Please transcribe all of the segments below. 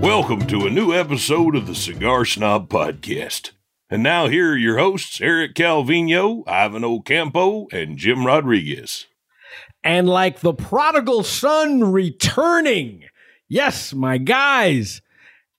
Welcome to a new episode of the Cigar Snob Podcast. And now here are your hosts, Eric Calvino, Ivan Ocampo, and Jim Rodriguez. And like the prodigal son returning, yes, my guys,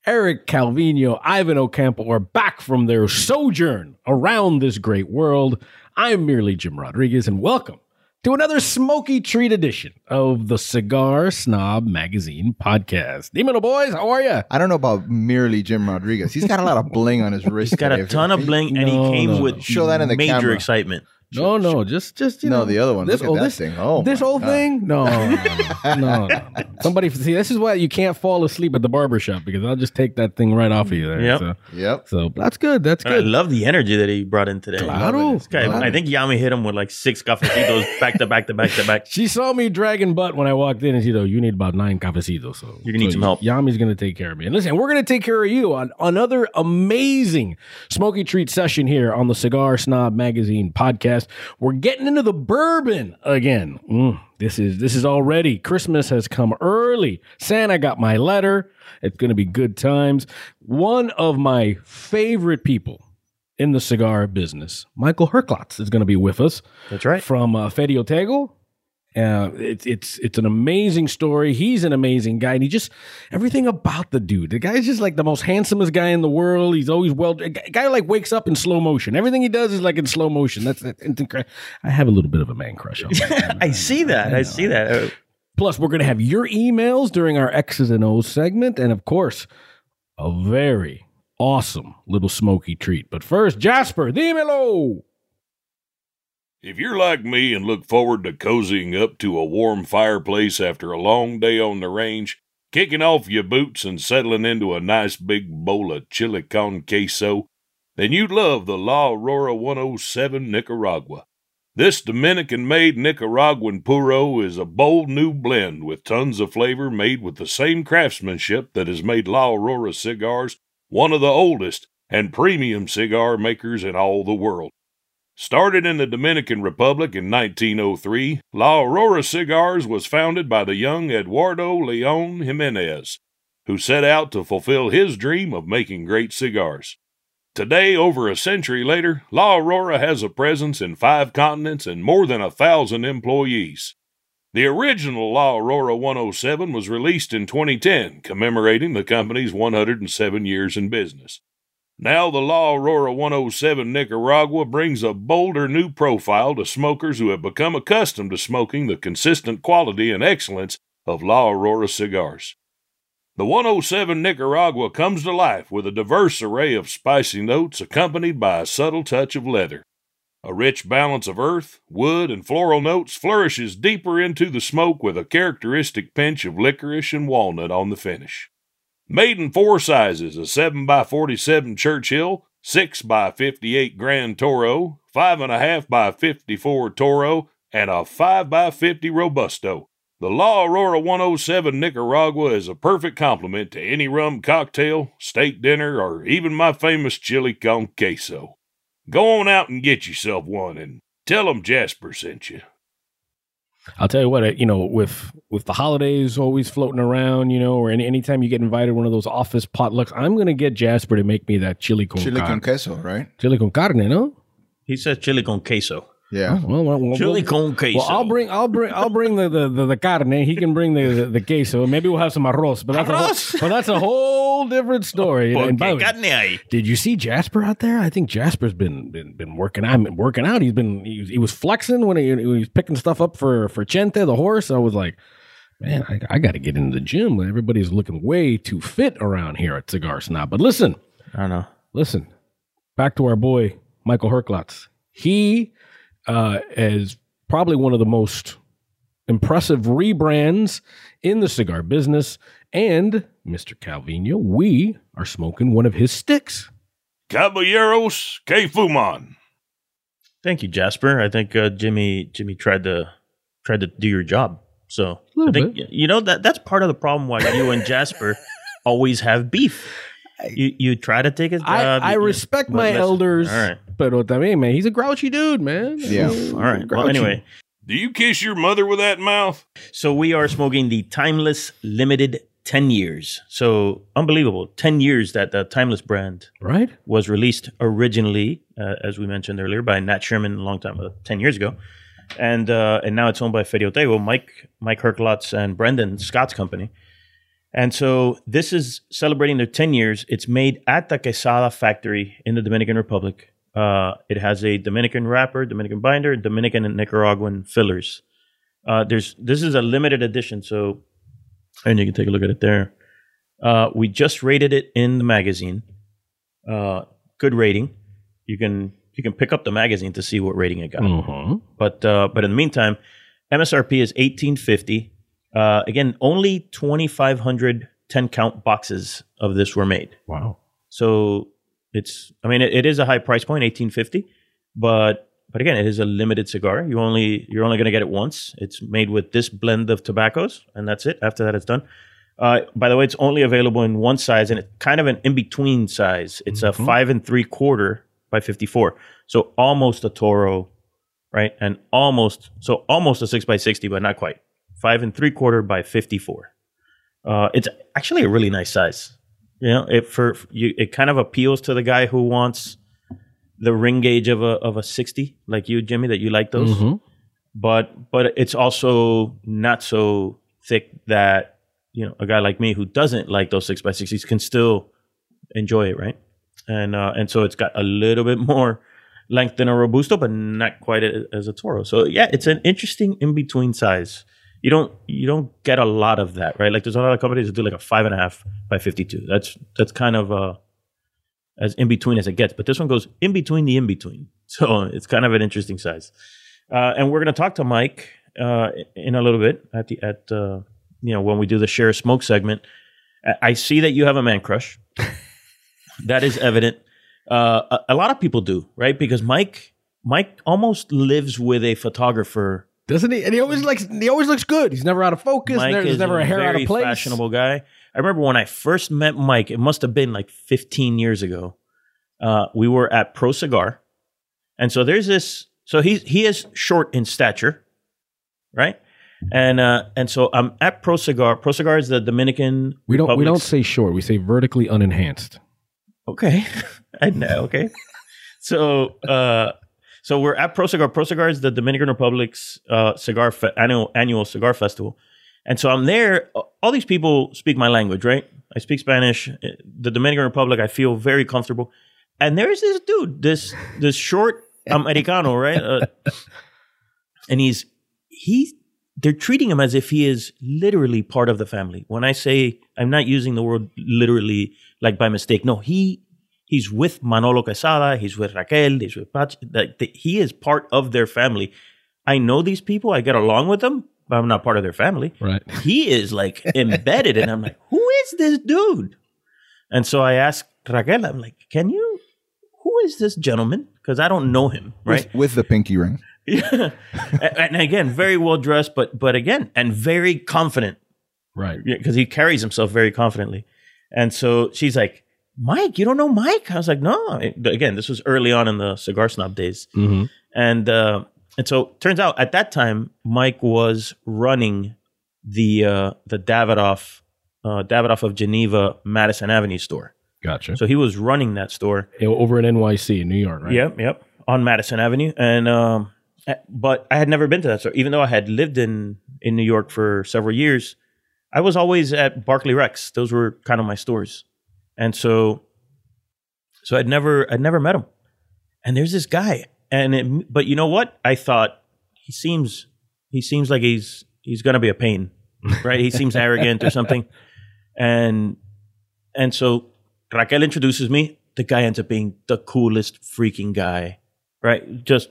Eric Calvino, Ivan Ocampo are back from their sojourn around this great world. I'm merely Jim Rodriguez, and welcome to another smoky treat edition of the Cigar Snob Magazine podcast. Demon boys, how are you? I don't know about merely Jim Rodriguez. He's got a lot of bling on his wrist. He's got a ton of bling, and No, he came no, with no. Show that in the major camera. excitement. No, no, just, just you No, know, the other one. This, Look at oh, that this thing. Oh, this my whole God. thing? No, no, no, no, no. Somebody see. This is why you can't fall asleep at the barber shop because I'll just take that thing right off of you there. Yep. So, Yep. so that's good. That's I good. I love the energy that he brought in today. Claro. Guy, Claro. I think Yami hit him with like six cafecitos back to back to back to back. She saw me dragging butt when I walked in, and she said, "You need about nine cafecitos." So You're gonna need so some help. Yami's gonna take care of me. And listen, we're gonna take care of you on another amazing smoky treat session here on the Cigar Snob Magazine podcast. We're getting into the bourbon again. Mm, this is this is already Christmas has come early. Santa got my letter. It's gonna be good times. One of my favorite people in the cigar business, Michael Herklots, is going to be with us That's right. from uh, Ferio Tego. Uh, it's it's it's an amazing story. He's an amazing guy, and he just everything about the dude. The guy's just like the most handsomest guy in the world. He's always well. A guy like wakes up in slow motion. Everything he does is like in slow motion. That's, that's incredible. I have a little bit of a man crush on him. I see that. I see that. Uh, Plus, we're going to have your emails during our X's and O's segment, and of course, a very awesome little smoky treat. But first, Jasper, the dímelo. If you're like me and look forward to cozying up to a warm fireplace after a long day on the range, kicking off your boots and settling into a nice big bowl of chili con queso, then you'd love the La Aurora 107 Nicaragua. This Dominican made Nicaraguan puro is a bold new blend with tons of flavor made with the same craftsmanship that has made La Aurora cigars one of the oldest and premium cigar makers in all the world. Started in the Dominican Republic in 1903, La Aurora Cigars was founded by the young Eduardo Leon Jimenez, who set out to fulfill his dream of making great cigars. Today, over a century later, La Aurora has a presence in five continents and more than a thousand employees. The original La Aurora 107 was released in 2010, commemorating the company's 107 years in business. Now, the La Aurora 107 Nicaragua brings a bolder new profile to smokers who have become accustomed to smoking the consistent quality and excellence of La Aurora cigars. The 107 Nicaragua comes to life with a diverse array of spicy notes accompanied by a subtle touch of leather. A rich balance of earth, wood, and floral notes flourishes deeper into the smoke with a characteristic pinch of licorice and walnut on the finish. Made in four sizes a 7x47 Churchill, 6x58 Grand Toro, 5.5 by 54 Toro, and a 5x50 Robusto. The La Aurora 107 Nicaragua is a perfect complement to any rum cocktail, steak dinner, or even my famous chili con queso. Go on out and get yourself one and tell 'em Jasper sent you. I'll tell you what, uh, you know, with with the holidays always floating around, you know, or any anytime you get invited one of those office potlucks, I'm gonna get Jasper to make me that chili con Chili carne. con queso, right? chili con carne, no? he says chili con queso. Yeah. Oh, well, well, well, Chili well, con queso. Well, I'll bring, I'll bring, I'll bring the the, the, the carne. He can bring the, the the queso. Maybe we'll have some arroz, but that's a Arroz? whole, but that's a whole different story. And by the way, carne. Did you see Jasper out there? I think Jasper's been been, been working out. Working out. He's been he, was- he was flexing when he, he was picking stuff up for for Chente the horse. I was like, man, I, I got to get into the gym. Everybody's looking way too fit around here at Cigar Snob. But listen, I don't know. listen. Back to our boy Michael Herklots. He uh, is probably one of the most impressive rebrands in the cigar business. And Mr. Calvino, we are smoking one of his sticks. Caballeros que fuman. Thank you, Jasper. I think uh, Jimmy Jimmy tried to tried to do your job. So I think you know that that's part of the problem why you and Jasper always have beef. You you try to take his job. I, I you- respect but my listen, elders, All right. but también, man, he's a grouchy dude, man. Yeah. All right. Well, anyway, Do you kiss your mother with that mouth? so we are smoking the Timeless Limited 10 years. So unbelievable. 10 years that the Timeless brand Right? was released originally, uh, as we mentioned earlier, by Nat Sherman a long time, uh, 10 years ago. And uh, and now it's owned by Ferio Tego, Mike Mike Herklots and Brendan Scott's company. And so this is celebrating their 10 years. It's made at the Quesada factory in the Dominican Republic. Uh, it has a Dominican wrapper, Dominican binder, Dominican and Nicaraguan fillers. Uh, there's this is a limited edition, so and you can take a look at it there. Uh, we just rated it in the magazine. Uh, good rating. You can you can pick up the magazine to see what rating it got. Mm-hmm. But uh, but in the meantime, MSRP is eighteen fifty. Uh, again, only twenty five hundred 10 count boxes of this were made. Wow. So it's I mean it, it is a high price point, eighteen fifty, but but again, it is a limited cigar. You only you're only going to get it once. It's made with this blend of tobaccos, and that's it. After that, it's done. Uh, by the way, it's only available in one size, and it's kind of an in between size. It's a five and three quarter by fifty four, so almost a Toro, right? And almost so almost a six by sixty, but not quite. Five and three quarter by fifty four. Uh, it's actually a really nice size. You know, it for you, it kind of appeals to the guy who wants the ring gauge of a of a sixty, like you, Jimmy, that you like those. Mhm. But but it's also not so thick that you know a guy like me who doesn't like those six by sixties can still enjoy it, right? And uh, and so it's got a little bit more length than a robusto, but not quite as a toro. So yeah, it's an interesting in between size. You don't you don't get a lot of that, right? Like there's a lot of companies that do like a five and a half by fifty two. That's that's kind of uh as in between as it gets. But this one goes in between the in between. So it's kind of an interesting size. Uh, and we're going to talk to Mike uh, in a little bit at the at uh, you know when we do the share smoke segment. I- I see that you have a man crush. that is evident. Uh, a, a lot of people do, right? Because Mike Mike almost lives with a photographer. Doesn't he? And he always likes. He always looks good. He's never out of focus. Mike There's is never a, hair out of place. He's a fashionable guy. I remember when I first met Mike. It must have been like 15 years ago. Uh, we were at Pro Cigar, and so there's this. So he he is short in stature, right? And uh, and so I'm at Pro Cigar. Pro Cigar is the Dominican. We don't. We don't say short. We say vertically unenhanced. Okay, I know. Okay, so uh, so we're at Pro Cigar. Pro Cigar is the Dominican Republic's uh, cigar fe- annual annual cigar festival, and so I'm there. All these people speak my language, right? I speak Spanish. The Dominican Republic, I feel very comfortable. And there's this dude, this this short Americano, right? Uh, and he's he's they're treating him as if he is literally part of the family. When I say I'm not using the word literally like by mistake. No, he he's with Manolo Quesada, he's with Raquel, he's with Pach. Like the, he is part of their family. I know these people, I get along with them, but I'm not part of their family. Right. He is like embedded, and I'm like, who is this dude? And so I asked Raquel, I'm like, can you? Who is this gentleman? Because I don't know him, right? With, with the pinky ring. Yeah. and, and again, very well dressed, but but again, and very confident Right. because he carries himself very confidently. And so she's like, Mike, you don't know Mike? I was like, no. Again, this was early on in the cigar snob days, hmm and uh, and so turns out at that time, Mike was running the uh, the Davidoff uh, Davidoff of Geneva Madison Avenue store. Gotcha. So he was running that store. Over at NYC in New York, right? Yep, yep, on Madison Avenue, and um, but I had never been to that store, even though I had lived in in New York for several years. I was always at Barclay Rex; those were kind of my stores, and so so I'd never I'd never met him. And there's this guy, and it, but you know what? I thought he seems he seems like he's he's gonna be a pain, right? he seems arrogant or something, and and so Raquel introduces me. The guy ends up being the coolest freaking guy, right? Just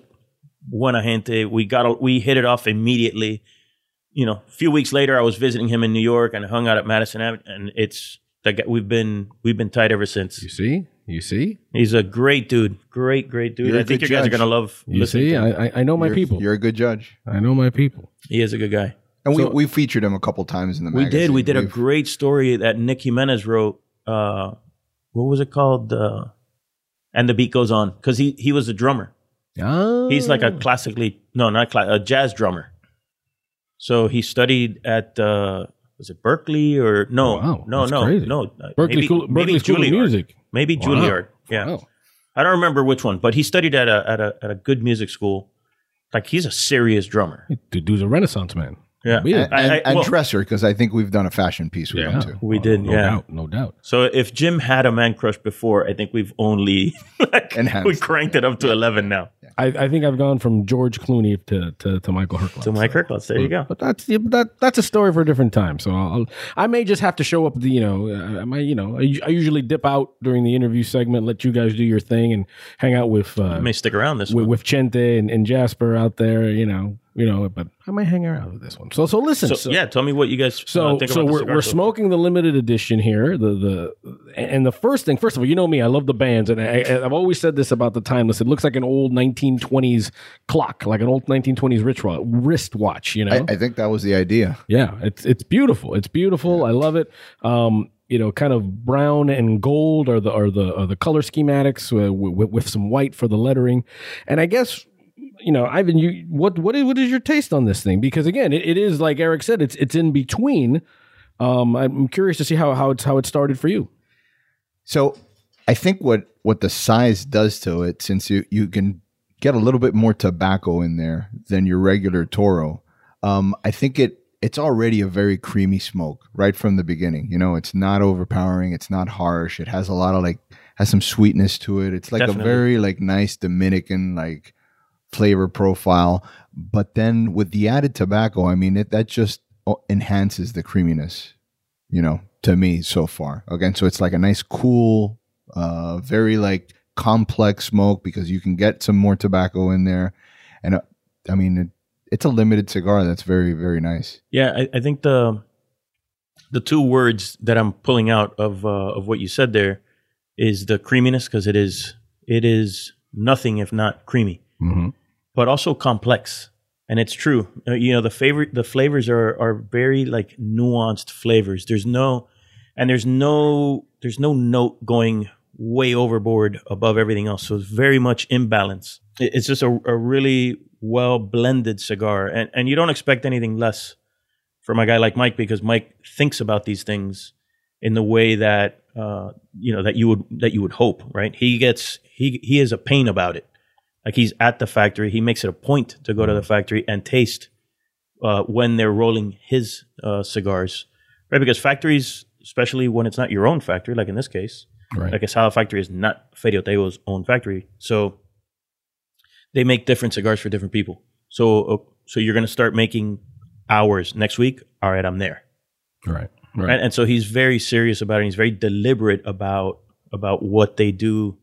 buena gente. We got we hit it off immediately. You know, a few weeks later, I was visiting him in New York and hung out at Madison Avenue, and it's the guy, we've been we've been tight ever since. You see? You see? He's a great dude, great great dude. You're a I think you good guys are judge. gonna love. You listening see? to him. I, I I know my you're, people. You're a good judge. I know my people. he is a good guy. And So- we, we featured him a couple times in the We magazine. did. We did a We've- great story that Nick Jimenez wrote. Uh, what was it called? Uh, and the beat goes on because he he was a drummer. Ah. He's like a classically no, not cla- a jazz drummer. So he studied at uh, was it Berklee or no, Wow, no, that's no, crazy. no. uh, Berklee maybe, School, maybe Berklee School of Music. Maybe Wow. Juilliard. Yeah, Wow. I don't remember which one, but he studied at a at a at a good music school. Like he's a serious drummer. Dude, dude's a Renaissance man. Yeah, Yeah. And, I- I- and well, dresser, because I think we've done a fashion piece with Yeah. him too. we did. No yeah. doubt. No doubt. So if Jim had a man crush before, I think we've only like Enhanced. we cranked it up to eleven now. I, I think I've gone from George Clooney to to, to Michael Herklots. To Mike Kirkland, there you go. But that's yeah, but that that's a story for a different time. So I'll, I may just have to show up. The you know, uh, I might you know I, I usually dip out during the interview segment, let you guys do your thing, and hang out with uh, I may stick around this with, one. with Chente and, and Jasper out there. You know, you know. But I might hang around with this one. So so listen. So, so- yeah, tell me what you guys So, uh, think so we're, we're smoking the limited edition here. The the and the first thing, first of all, you know me, I love the bands, and I, I've always said this about the timeless. It looks like an old 1920s clock, like an old 1920s wristwatch. Wristwatch, you know. I, I think that was the idea. yeah, it's it's beautiful. It's beautiful. I love it. Um, you know, kind of brown and gold are the are the are the color schematics uh, with, with some white for the lettering, and I guess you know, Ivan, you what what is, what is your taste on this thing? Because again, it, it is like Eric said, it's it's in between. Um, I'm curious to see how how it's how it started for you. So I think what what the size does to it, since you you can get a little bit more tobacco in there than your regular Toro, um, I think it it's already a very creamy smoke right from the beginning. You know, it's not overpowering, it's not harsh. It has a lot of like has some sweetness to it. It's like Definitely. a very like nice Dominican like flavor profile. But then with the added tobacco, I mean, it that just enhances the creaminess you know, to me so far. Again, so it's like a nice, cool, uh, very like complex smoke because you can get some more tobacco in there, and uh, I mean, it, it's a limited cigar that's very, very nice. Yeah, I, I think the the two words that I'm pulling out of uh, of what you said there is the creaminess because it is it is nothing if not creamy, Mm-hmm. but also complex. And it's true. Uh, you know, the favorite the flavors are are very like nuanced flavors. There's no and there's no there's no note going way overboard above everything else. So it's very much in balance. It's just a, a really well blended cigar, and and you don't expect anything less from a guy like Mike because Mike thinks about these things in the way that uh, you know that you would that you would hope. Right? He gets he he is a pain about it. Like he's at the factory. He makes it a point to go to the factory and taste uh, when they're rolling his uh, cigars, right? Because factories, especially when it's not your own factory, like in this case, Right. like a Sala factory is not Ferio Tego's own factory, so they make different cigars for different people. So, so you're going to start making ours next week. All right, I'm there. Right. Right. And, and so he's very serious about it. He's very deliberate about about what they do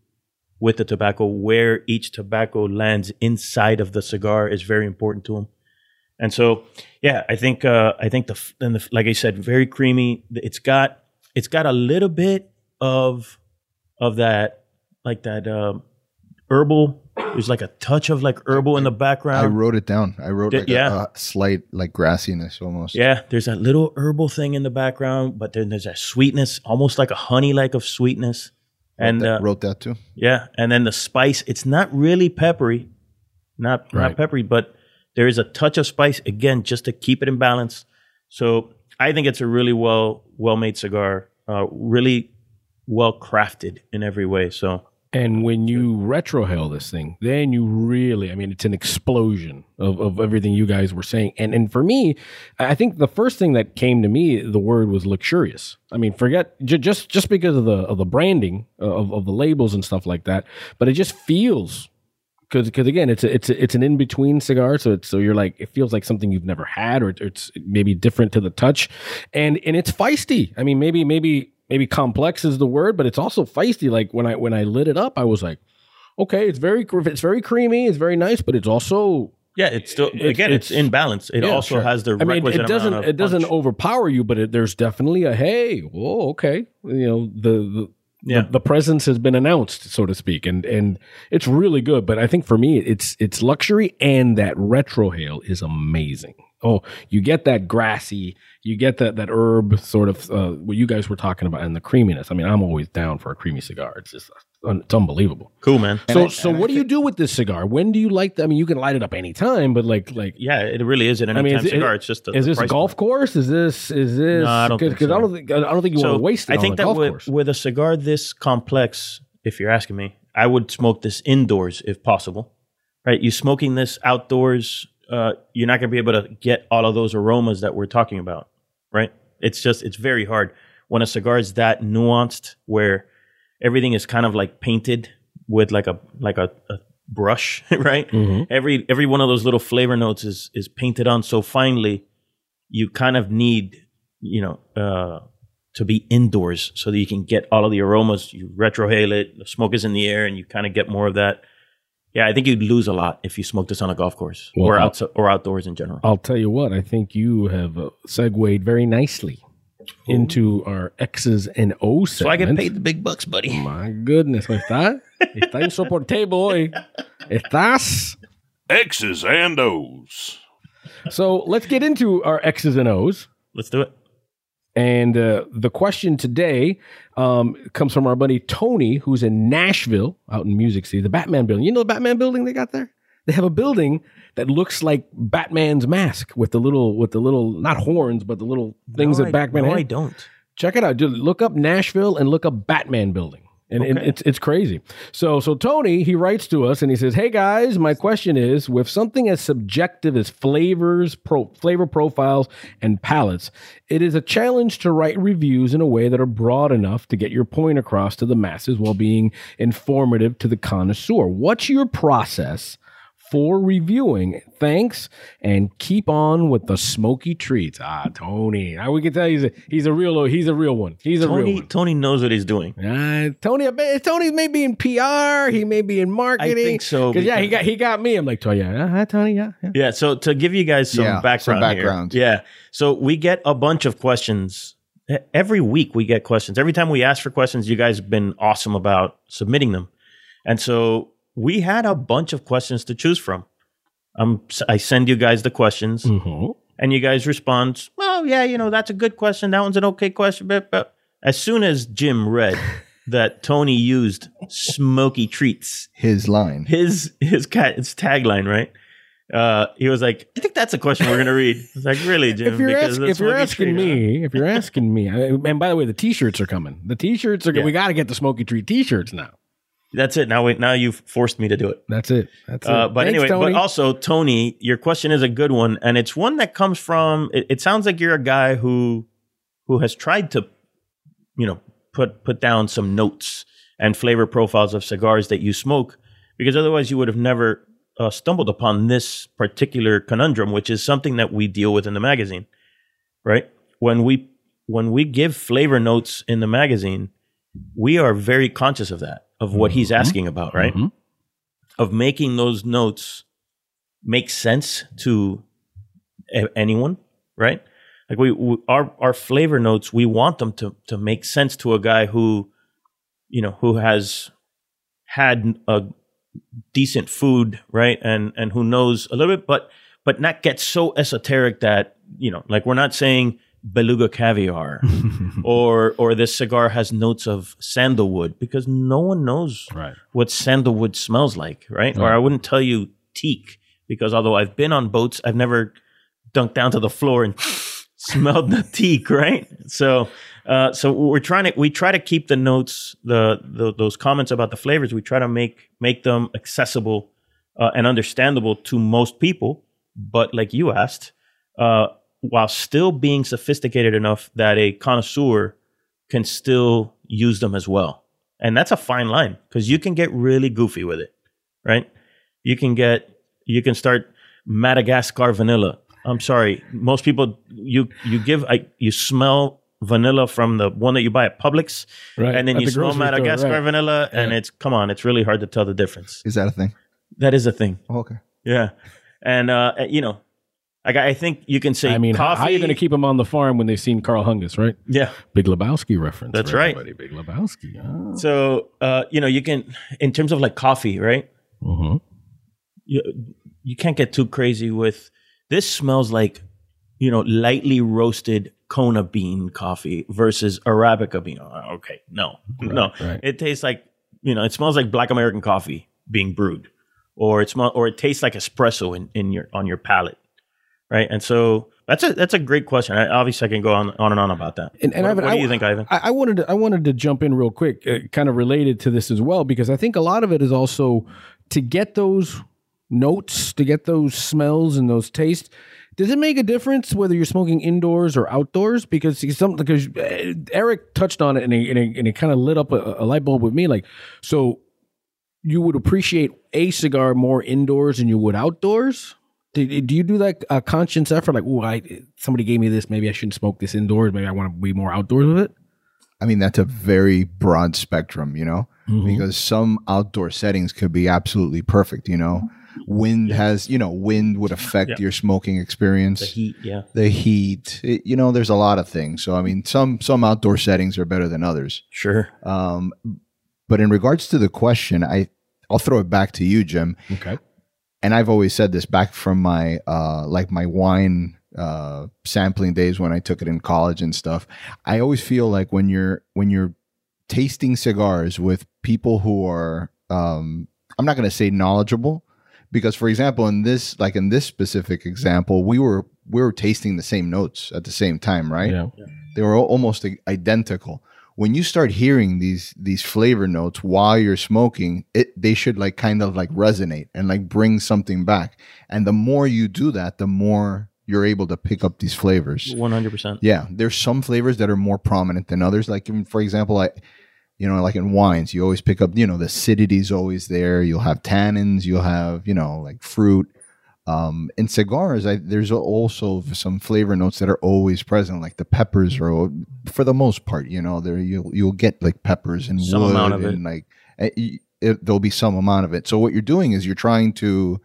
with the tobacco. Where each tobacco lands inside of the cigar is very important to him. And so, yeah, I think uh, I think the the, like I said, very creamy. It's got it's got a little bit of of that like that um, herbal. There's like a touch of like herbal in the background. I wrote it down. I wrote Did- like yeah. a, a slight like grassiness almost. Yeah, there's that little herbal thing in the background, but then there's that sweetness, almost like a honey like of sweetness. Wrote And that, uh, wrote that too. yeah, and then the spice, it's not really peppery. Not Right. not peppery, but there is a touch of spice again just to keep it in balance. So, I think it's a really well well made cigar, uh, really well crafted in every way. So, And when you retrohale this thing, then you really, I mean, it's an explosion of, of everything you guys were saying. And and for me, I think the first thing that came to me, the word was luxurious. I mean, forget j- just just because of the of the branding uh, of, of the labels and stuff like that, but it just feels because because again, it's a, it's a, it's an in between cigar, so so you're like it feels like something you've never had, or it's maybe different to the touch, and and it's feisty. I mean, maybe maybe maybe complex is the word, but it's also feisty. Like when I when I lit it up, I was like, okay, it's very it's very creamy, it's very nice, but it's also yeah, it's still It- again, it's, it's- in balance. It Yeah, also sure. has the I mean, it doesn't it doesn't punch. overpower you, but it, there's definitely a hey, whoa, okay, you know the the. Yeah. The, the presence has been announced, so to speak, and and it's really good. But I think for me, it's it's luxury, and that retro retrohale is amazing. Oh, you get that grassy, you get that that herb sort of uh, what you guys were talking about, and the creaminess. I mean, I'm always down for a creamy cigar. It's just it's unbelievable. Cool, man. So I- so and I what do you do with this cigar? When do you light? The, I mean, you can light it up anytime, but like like Yeah, it really is an I mean, anytime is it- cigar. it's just a, is the this a golf point. course? Is this is this? No, I don't think because I don't think I don't think you want to waste it. I on think a that golf with, course. with a cigar this complex, if you're asking me, I would smoke this indoors if possible. Right? You smoking this outdoors, uh, you're not going to be able to get all of those aromas that we're talking about. Right? It's just it's very hard when a cigar is that nuanced, where everything is kind of like painted with like a like a, a brush. Right? Mhm. Every every one of those little flavor notes is is painted on so finely. You kind of need you know. Uh, to be indoors so that you can get all of the aromas. You retrohale it, the smoke is in the air, and you kind of get more of that. Yeah, I think you'd lose a lot if you smoked this on a golf course Well, or I'll- or outdoors in general. I'll tell you what. I think you have uh, segued very nicely into our X's and O's. so I get paid the big bucks, buddy. My goodness, está, está insoportable hoy. Estás. X's and O's. So let's get into our X's and O's. Let's do it. And uh, the question today um, comes from our buddy Tony, who's in Nashville, out in Music City, the Batman building. You know the Batman building they got there? They have a building that looks like Batman's mask with the little, with the little, not horns, but the little things no, that I, Batman no, had. I don't. Check it out. Just look up Nashville and look up Batman building. And, and Okay. it's it's crazy. So so Tony he writes to us and he says, "Hey guys, my question is: with something as subjective as flavors, pro, flavor profiles, and palates, it is a challenge to write reviews in a way that are broad enough to get your point across to the masses while being informative to the connoisseur. What's your process?" For reviewing, thanks, and keep on with the smoky treats. Ah, Tony, now we can tell he's a, he's a real he's a real one. He's a real Tony one. Tony knows what he's doing. Uh, Tony, I Tony may be in PR. He may be in marketing. I think so, Because yeah, he got he got me. I'm like, Tony, yeah, uh, hi, Tony, yeah, yeah. Yeah. So to give you guys some Yeah, some background, here. Yeah. So we get a bunch of questions every week. We get questions every time we ask for questions. You guys have been awesome about submitting them, and so we had a bunch of questions to choose from. Um, I send you guys the questions, Mhm. and you guys respond. Well, yeah, you know that's a good question. That one's an okay question. But, but as soon as Jim read that Tony used smoky treats His line. his his cat his tagline right uh he was like i think that's a question we're gonna read it's like really jim If you're, ask, if you're asking me, if you're asking me, I- and by the way, the T-shirts are coming. The T-shirts are. Yeah. We got to get the Smoky Tree T-shirts now. That's it now wait now you've forced me to do it That's it. That's uh, it. but Thanks, anyway Tony. but also tony your question is a good one and it's one that comes from it, it sounds like you're a guy who who has tried to you know put put down some notes and flavor profiles of cigars that you smoke because otherwise you would have never uh, stumbled upon this particular conundrum which is something that we deal with in the magazine right when we when we give flavor notes in the magazine we are very conscious of that of what he's asking about right Mhm. of making those notes make sense to a- anyone, right? Like we, we our our flavor notes, we want them to to make sense to a guy who, you know, who has had a decent food, right? And and who knows a little bit, but but not get so esoteric that you know, like we're not saying beluga caviar or or this cigar has notes of sandalwood because no one knows right. what sandalwood smells like, right? Or I wouldn't tell you teak because although I've been on boats, I've never dunked down to the floor and smelled the teak, right? So, uh, so we're trying to we try to keep the notes, the, the those comments about the flavors, we try to make make them accessible uh, and understandable to most people. But like you asked, uh, while still being sophisticated enough that a connoisseur can still use them as well. And that's a fine line because you can get really goofy with it, right? You can get, you can start Madagascar vanilla. I'm sorry, most people you you give I, you smell vanilla from the one that you buy at Publix, Right. and then At you the smell grocery store, Madagascar right. vanilla, and it's come on, it's really hard to tell the difference. Is that a thing? That is a thing, Oh, okay. yeah. And uh, you know, like I think you can say I mean, how, coffee. how are you going to keep them on the farm when they've seen Karl Hungus, right? yeah. Big Lebowski reference. That's right. everybody. Big Lebowski. Oh. So uh, you know, you can in terms of like coffee, right? Mhm. you you can't get too crazy with this smells like you know lightly roasted Kona bean coffee versus Arabica bean. Oh, Okay, no, no, right. it tastes like you know, it smells like black American coffee being brewed, or it smell, or it tastes like espresso in, in your on your palate, right? And so that's a that's a great question. I, obviously, I can go on, on and on about that. And, and what, Ivan, what do I- you think, Ivan? I, I wanted to, I wanted to jump in real quick, uh, kind of related to this as well, because I think a lot of it is also to get those notes, to get those smells and those tastes. Does it make a difference whether you're smoking indoors or outdoors? Because see, some because uh, Eric touched on it and it, and it, and it kind of lit up a, a light bulb with me. Like, so you would appreciate a cigar more indoors than you would outdoors. Do, do you do that uh, conscious effort? Like, oh, I somebody gave me this, maybe I shouldn't smoke this indoors. Maybe I want to be more outdoors with it. I mean, that's a very broad spectrum, you know, because some outdoor settings could be absolutely perfect, you know. Wind has, you know, wind would affect Yeah. your smoking experience. The heat, yeah. The heat, it- you know, there's a lot of things. So, I mean, some some outdoor settings are better than others. Sure. Um, but in regards to the question, I I'll throw it back to you, Jim. Okay. And I've always said this back from my uh like my wine uh sampling days when I took it in college and stuff. I always feel like when you're when you're tasting cigars with people who are um I'm not going to say knowledgeable because for example in this like in this specific example we were we were tasting the same notes at the same time, right? Yeah. they were almost identical when you start hearing these these flavor notes while you're smoking it they should like kind of like resonate and like bring something back. And the more you do that the more you're able to pick up these flavors. One hundred percent. yeah there's some flavors that are more prominent than others. Like for example i you know like in wines you always pick up you know the acidity is always there. You'll have tannins you'll have you know like fruit um, in cigars, I, there's also some flavor notes that are always present, like the peppers are, al- for the most part, you know, there you'll you'll get like peppers and Some wood amount of it. and like eh, y- it, there'll be some amount of it. So what you're doing is you're trying to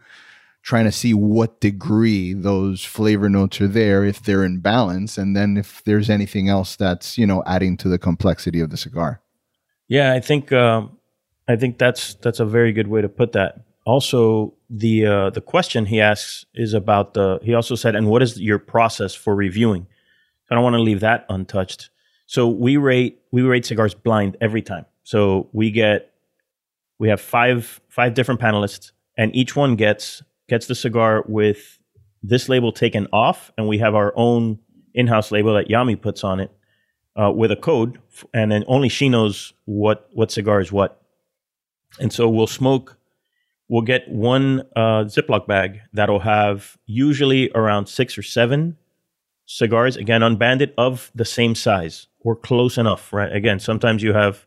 trying to see what degree those flavor notes are there, if they're in balance, and then if there's anything else that's you know adding to the complexity of the cigar. Yeah, I think um, I think that's that's a very good way to put that. Also, the uh, the question he asks is about the. He also said, "And what is your process for reviewing?" I don't want to leave that untouched. So we rate we rate cigars blind every time. So we get we have five five different panelists, and each one gets gets the cigar with this label taken off, and we have our own in-house label that Yami puts on it uh, with a code, and then only she knows what what cigar is what. And so we'll smoke. We'll get one uh, Ziploc bag that'll have usually around six or seven cigars, again unbanded, of the same size or close enough. Right? Again, sometimes you have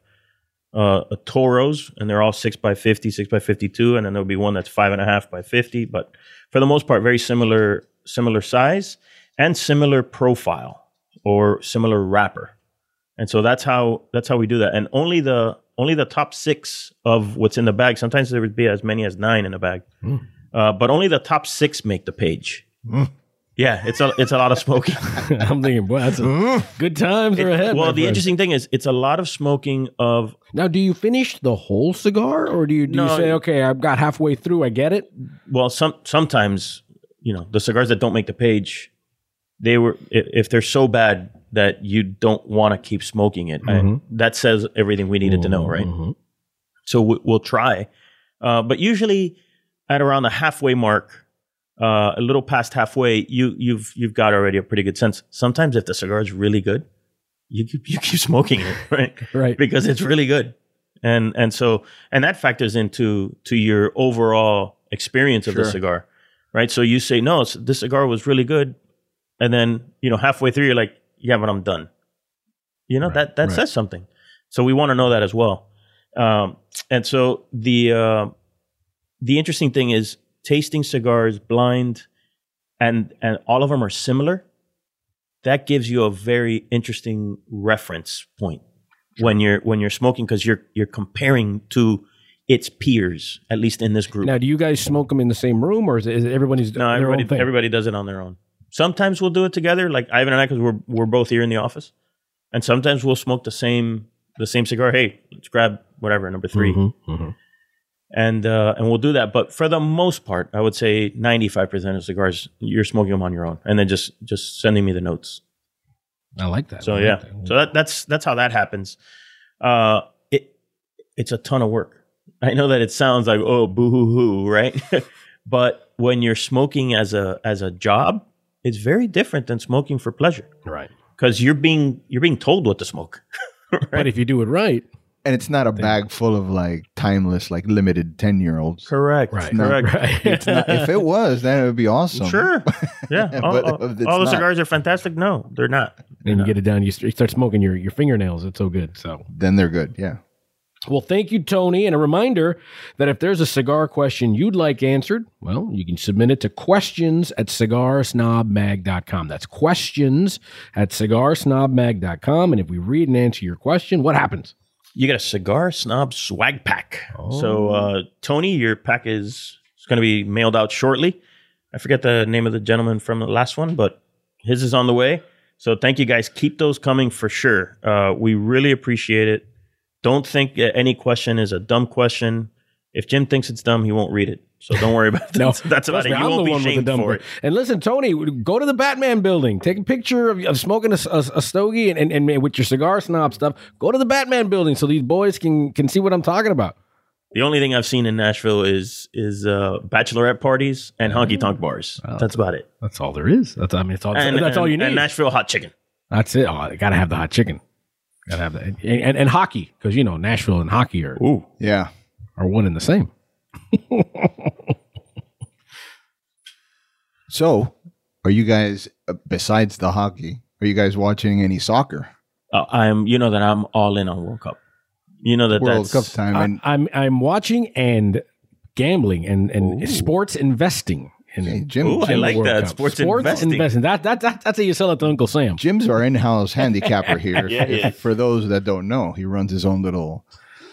uh, a Toros, and they're all six by 50, six by fifty-two, and then there'll be one that's five and a half by fifty. But for the most part, very similar similar size and similar profile or similar wrapper. And so that's how that's how we do that. And only the only the top six of what's in the bag. Sometimes there would be as many as nine in a bag, hmm. uh, but only the top six make the page. Hmm. Yeah, it's a it's a lot of smoking. I'm thinking, boy, that's a, hmm. good times are ahead. well, the friend. interesting thing is it's a lot of smoking of now, do you finish the whole cigar, or do you do you say, okay, I've got halfway through, I get it? well some sometimes you know the cigars that don't make the page they were if they're so bad that you don't want to keep smoking it. I- that says everything we needed to know right? So we, we'll try. Uh, but usually at around the halfway mark uh, a little past halfway you you've you've got already a pretty good sense. Sometimes if the cigar is really good you keep, you keep smoking it right? Right. because it's really good. And and so and that factors into to your overall experience of the cigar right? So you say no this cigar was really good. And then you know halfway through you're like yeah but i'm done. You know that that right. says something. So we want to know that as well. Um, and so the uh, the interesting thing is tasting cigars blind and and all of them are similar. That gives you a very interesting reference point when you're when you're smoking because you're you're comparing to its peers at least in this group. Now, do you guys smoke them in the same room, or is it, is it everybody's no everybody everybody does it on their own sometimes we'll do it together like ivan and i because we're, we're both here in the office and sometimes we'll smoke the same the same cigar hey let's grab whatever number 3 Mhm, mhm. and uh, and we'll do that. But for the most part, I would say ninety five percent of cigars you're smoking them on your own, and then just just sending me the notes. I like that. So like yeah, that. so that, that's that's how that happens. Uh, it it's a ton of work. I know that it sounds like oh boo hoo hoo, right? but when you're smoking as a as a job, it's very different than smoking for pleasure Right. because you're being you're being told what to smoke. But if you do it right, And it's not a bag full of like timeless, like limited 10 year olds. Correct. right, Correct. right. If it was, then it would be awesome. Sure. Yeah. all But all- if all the not- cigars are fantastic. No, they're not. and you get it down, you you start smoking your, your fingernails. It's so good. So, Then they're good. Yeah. Well, thank you, Tony. And a reminder that if there's a cigar question you'd like answered, well, you can submit it to questions at cigarsnobmag.com. That's questions at cigarsnobmag.com. And if we read and answer your question, what happens? You get a cigar snob swag pack. Oh. So, uh, Tony, your pack is, is going to be mailed out shortly. I forget the name of the gentleman from the last one, but his is on the way. So, thank you guys. Keep those coming for sure. Uh, we really appreciate it. Don't think any question is a dumb question. If Jim thinks it's dumb, he won't read it. So don't worry about that. No, That's about it. You I'm won't be one with the shamed for it. And listen, Tony, go to the Batman building, take a picture of, of smoking a, a, a stogie and, and, and with your cigar snob stuff. Go to the Batman building so these boys can can see what I'm talking about. The only thing I've seen in Nashville is is uh, bachelorette parties and honky tonk bars. That's about it. That's all there is. That's I mean, it's all, And, that's all you need. And Nashville hot chicken. that's it. Oh, I gotta have the hot chicken. Gotta have that, and, and, and hockey because you know Nashville and hockey are Ooh. Yeah. are one and the same. So, are you guys, uh, besides the hockey, are you guys watching any soccer? Uh, I'm. You know that I'm all in on World Cup. You know that World that's Cup time. I, And I'm I'm watching and gambling and and Ooh. sports investing. In, Hey, Jim- Ooh, I like World that. Cup. Sports investing. That, that, that, that's how you sell it to Uncle Sam. Jim's our in-house handicapper here. Yeah, If- yeah. For those that don't know, he runs his own little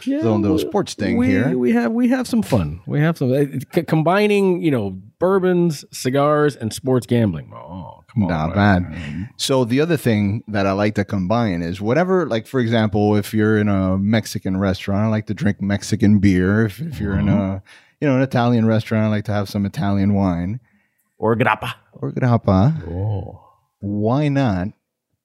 Yeah, his own little sports thing we, here. We have we have some fun. We have some uh, c- combining, you know, bourbons, cigars, and sports gambling. Oh, come on, Not man. bad. So the other thing that I like to combine is whatever, like for example, if you're in a Mexican restaurant, I like to drink Mexican beer. If, if you're in a, you know, an Italian restaurant, I like to have some Italian wine or grappa. or grappa. Oh, Why not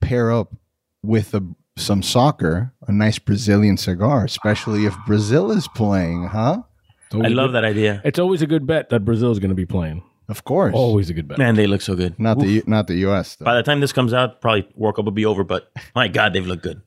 pair up with a, some soccer, a nice Brazilian cigar, especially if Brazil is playing, huh? It's always I a love good- that idea. It's always a good bet that Brazil is going to be playing. Of course. Always a good bet. Man, they look so good. Not the U- not the U.S. Though. By the time this comes out, probably World Cup will be over. But my God, they've looked good.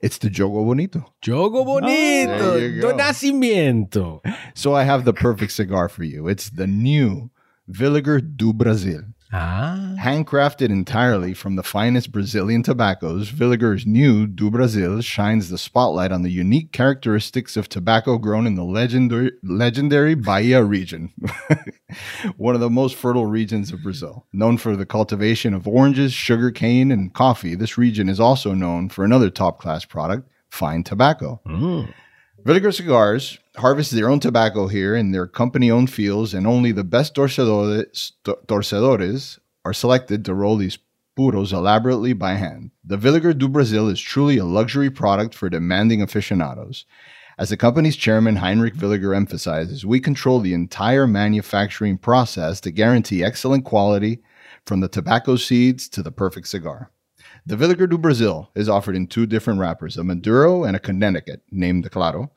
It's the Jogo Bonito. Jogo bonito, there you do go. nascimento. So I have the perfect cigar for you. It's the new Villiger do Brasil. Ah, Handcrafted entirely from the finest Brazilian tobaccos, Villiger's new Do Brasil shines the spotlight on the unique characteristics of tobacco grown in the legendary, legendary Bahia region, one of the most fertile regions of Brazil. Known for the cultivation of oranges, sugar cane, and coffee, this region is also known for another top class product, fine tobacco. Mm. Villiger Cigars harvest their own tobacco here in their company owned fields, and only the best torcedores, torcedores are selected to roll these puros elaborately by hand. The Villiger do Brasil is truly a luxury product for demanding aficionados. As the company's chairman Heinrich Villiger emphasizes, we control the entire manufacturing process to guarantee excellent quality from the tobacco seeds to the perfect cigar. The Villiger do Brasil is offered in two different wrappers, a Maduro and a Connecticut, named the Claro.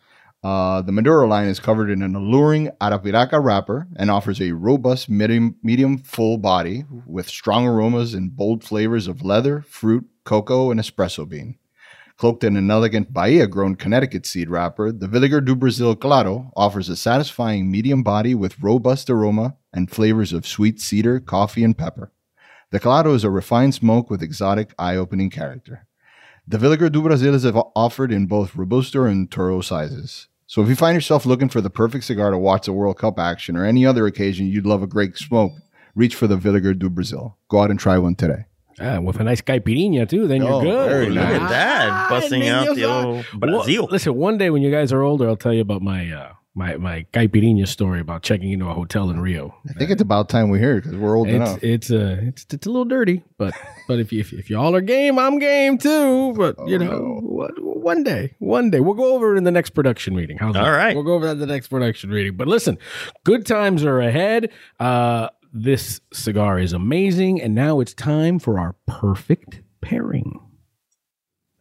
Uh, the Maduro line is covered in an alluring Arapiraca wrapper and offers a robust medium, medium full body with strong aromas and bold flavors of leather, fruit, cocoa, and espresso bean. Cloaked in an elegant Bahia grown Connecticut seed wrapper, the Villiger do Brasil Claro offers a satisfying medium body with robust aroma and flavors of sweet cedar, coffee, and pepper. The Claro is a refined smoke with exotic, eye opening character. The Villiger do Brasil is offered in both Robusto and Toro sizes. So if you find yourself looking for the perfect cigar to watch the World Cup action or any other occasion you'd love a great smoke, reach for the Villiger do Brasil. Go out and try one today. Ah, with a nice caipirinha too, then Oh, you're good. very Look nice. at that, busting Ah, out the Dios, old. Brazil. Well, listen, one day when you guys are older, I'll tell you about my uh, my my caipirinha story about checking into a hotel in Rio. I think it's about time we hear it because we're old It's enough. it's uh it's it's a little dirty, but but if you, if, if y'all are game, I'm game too. But you Oh, know, no. what, one day, one day we'll go over it in the next production meeting. How's that? All right. we'll go over that in the next production meeting. But listen, good times are ahead. Uh, this cigar is amazing, and now it's time for our perfect pairing.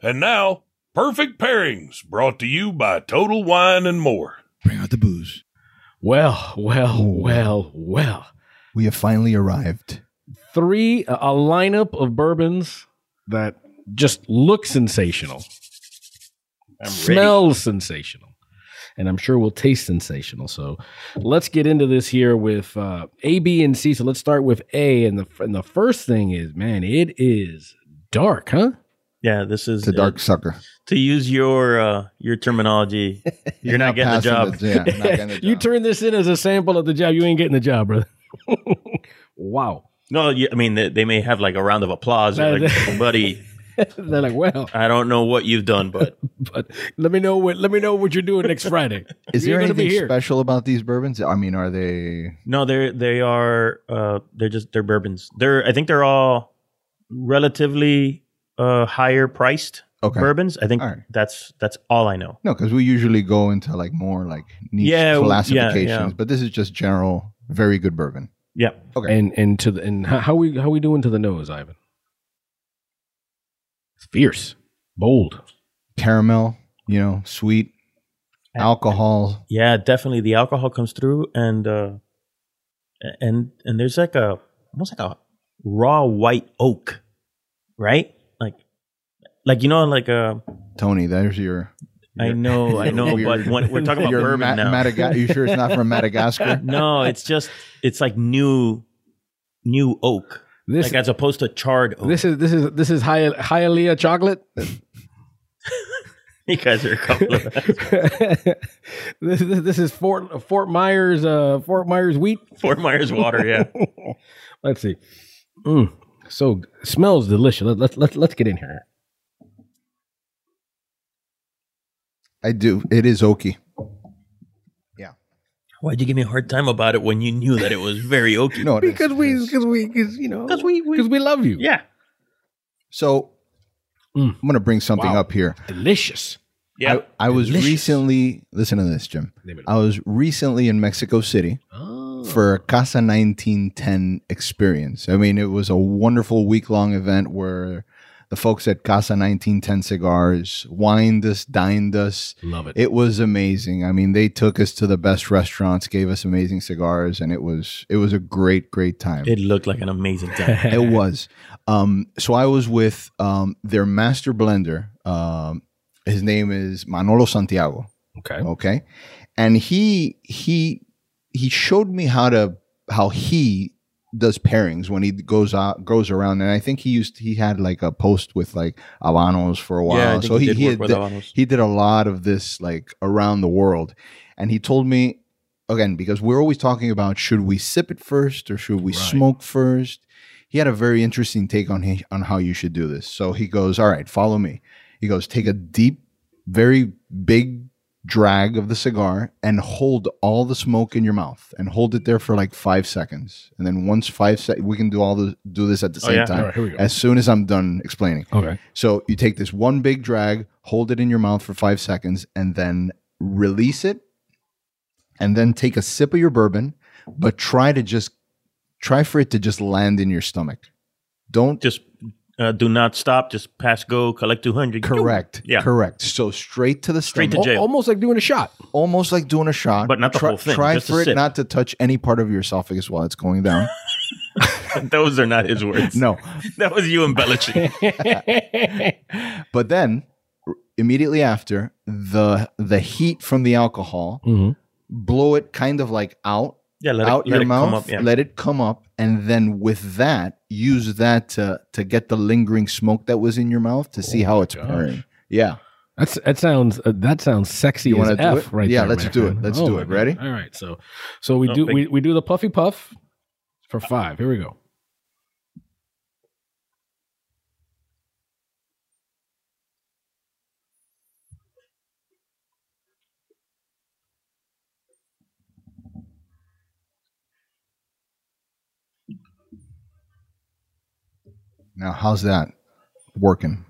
And now, Perfect pairings brought to you by Total Wine and More. Bring out the booze. Well, well, well, well. We have finally arrived. Three, a a lineup of bourbons that just look sensational, I'm ready. smells sensational, and I'm sure will taste sensational. So let's get into this here with uh, A, B, and C. So let's start with A, and the and the first thing is, man, it is dark, huh? Yeah, this is It's a dark sucker. to use your uh, your terminology. You're not getting the job. the- yeah, not getting the you turn this in as a sample of the job. You ain't getting the job, brother. wow. No, you, I mean they, they may have like a round of applause. They're like, buddy, They're like, well, I don't know what you've done, but but let me know what let me know what you're doing next Friday. Is You're there gonna be anything here. special about these bourbons? I mean, are they? no, they're they are uh, they're just they're bourbons. They're I think they're all relatively uh, higher priced Okay. bourbons. I think All right. that's that's all I know. No, because we usually go into like more like niche Yeah, w- yeah, classifications, yeah. but this is just general, very good bourbon. Yeah, Okay. And and to the and how, how we how we doing to the nose, Ivan? It's fierce, bold. Caramel, you know, sweet, alcohol. yeah, definitely the alcohol comes through, and uh, and and there's like a almost like a raw white oak, right? Like like you know like uh Tony, there's your. I know, I know, your- but when, we're talking about your bourbon Ma- now. Madaga- you sure it's not from Madagascar? no, it's just it's like new new oak, This like as opposed to charred oak. this is this is this is Hi- Hialeah chocolate. you guys are a couple of this, this this is Fort Fort Myers uh Fort Myers wheat. Fort Myers water. Yeah, Let's see. Mm, so smells delicious. Let, let, let, let's get in here. I do. It is oaky. Yeah. Why'd you give me a hard time about it when you knew that it was very oaky? No. Because we because we because you know 'Cause we- we- because we love you. yeah, So Mm. I'm going to bring something Wow. up here. Delicious. yeah. I, I was Delicious. recently, listen to this, Jim. I was recently in Mexico City Oh. for a Casa 1910 experience. I mean, it was a wonderful week long event where the folks at Casa 1910 Cigars wined us, dined us. Love it. It was amazing. I mean, they took us to the best restaurants, gave us amazing cigars, and it was it was a great, great time. it looked like an amazing time. It was. Um, so I was with um, their master blender. Um, his name is Manolo Santiago. okay. Okay, and he he he showed me how to how he does pairings when he goes out goes around, and I think he used he had like a post with like Habanos for a while. Yeah, so he he did he, work had with di- he did a lot of this like around the world, and he told me again because we're always talking about should we sip it first or should we Right. smoke first. He had a very interesting take on he, on how you should do this. So he goes, "All right, follow me." He goes, "Take a deep, very big drag of the cigar and hold all the smoke in your mouth and hold it there for like five seconds. And then once five seconds, we can do all the do this at the Oh, same yeah? time. All right, here we go. As soon as I'm done explaining. Okay. So you take this one big drag, hold it in your mouth for five seconds, and then release it, and then take a sip of your bourbon, but try to just try for it to just land in your stomach. Don't just uh, do not stop. Just pass go. Collect two hundred. correct. Yeah. correct. So straight to the Straight to stomach. jail. Almost like doing a shot. almost like doing a shot, But not the try, whole thing, Try just a for it sip. not to touch any part of your esophagus while it's going down. Those are not his words. no, that was you embellishing. but then r- immediately after the the heat from the alcohol, Mhm. blow it kind of like out Yeah, let out it, let your it mouth, come up. Yeah. let it come up, and then with that, use that to to get the lingering smoke that was in your mouth to see Oh how it's gosh. pairing. Yeah, That's that sounds uh, that sounds sexy You as do f it? right Yeah, there, let's my do it. Let's Oh do it. Ready? All right. So so we Oh, do we, we do the puffy puff for five. Here we go. Now how's that working?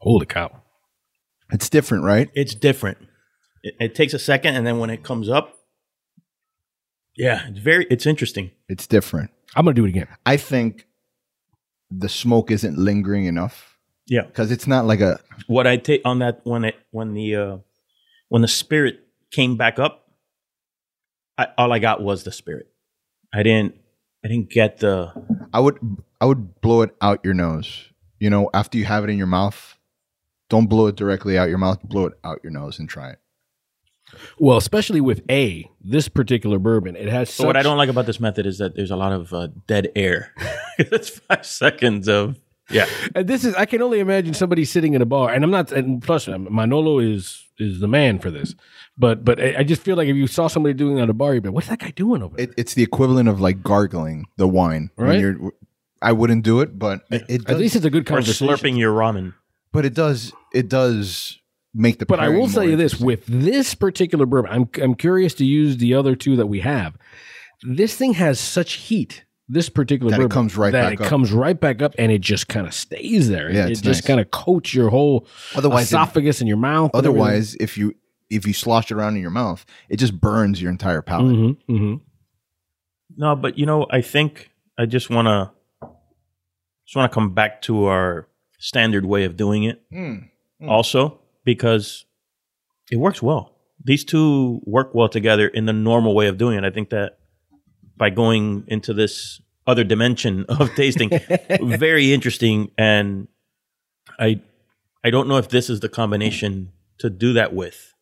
Holy cow! It's different, right? It's different. It, it takes a second, and then when it comes up, yeah, it's very. It's interesting. It's different. I'm gonna do it again. I think the smoke isn't lingering enough. Yeah. because it's not like a What I take on that when it when the uh when the spirit came back up, I, all I got was the spirit. I didn't I didn't get the I would I would blow it out your nose. You know, after you have it in your mouth, don't blow it directly out your mouth. Blow it out your nose and try it. Well, especially with A, this particular bourbon, it has. So what I don't like about this method is that there's a lot of uh, dead air. It's five seconds of yeah. And this is I can only imagine somebody sitting in a bar, and I'm not. And plus, Manolo is is the man for this. But but I I just feel like if you saw somebody doing it at a bar, you'd be, like, what's that guy doing over there? it. It's the equivalent of like gargling the wine. when Right. you're- I wouldn't do it, but it, it At least it's a good Or conversation. slurping your ramen. but it does it does make the. But I pairing will tell you this: interesting. with this particular bourbon, I'm I'm curious to use the other two that we have. This thing has such heat. This particular That it comes right that back it up. comes right back up, and it just kind of stays there. Yeah, it it's just nice. kind of coats your whole Otherwise, it- esophagus and your mouth. otherwise, if you if you slosh it around in your mouth, it just burns your entire palate. Mhm, mhm. No, but you know, I think I just want to just want to come back to our standard way of doing it. Mm. Also, because it works well. These two work well together in the normal way of doing it. I think that by going into this other dimension of tasting, very interesting. And I, I don't know if this is the combination to do that with,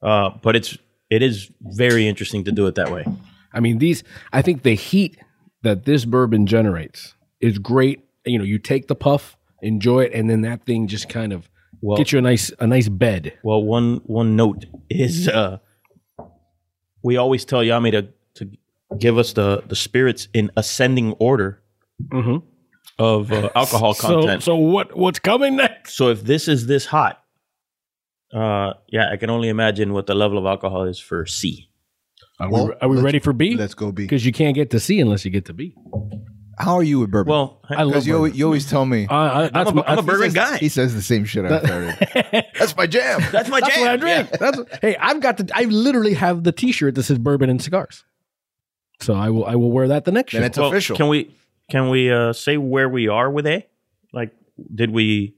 uh, but it's it is very interesting to do it that way. I mean, these. I think the heat that this bourbon generates is great. You know, you take the puff, enjoy it, and then that thing just kind of Well, get you a nice a nice bed. Well, one one note is uh, we always tell Yami to to give us the the spirits in ascending order Mhm. of uh, alcohol content. So, so what what's coming next? So if this is this hot, uh, yeah, I can only imagine what the level of alcohol is for C. Are Well, we, are we ready for B? Let's go B. Because you can't get to C unless you get to B. How are you with bourbon? Well, I love because you, always- you always tell me. Uh, I, that's I'm a, my- I'm a bourbon he guy. he says the same shit I've heard. That's my jam. That's my That's jam. what I drink. That's hey, I've got the. I literally have the T-shirt that says bourbon and cigars. So I will. I will wear that the next Then show. it's Well, official. Can we can we uh, say where we are with A? Like, did we?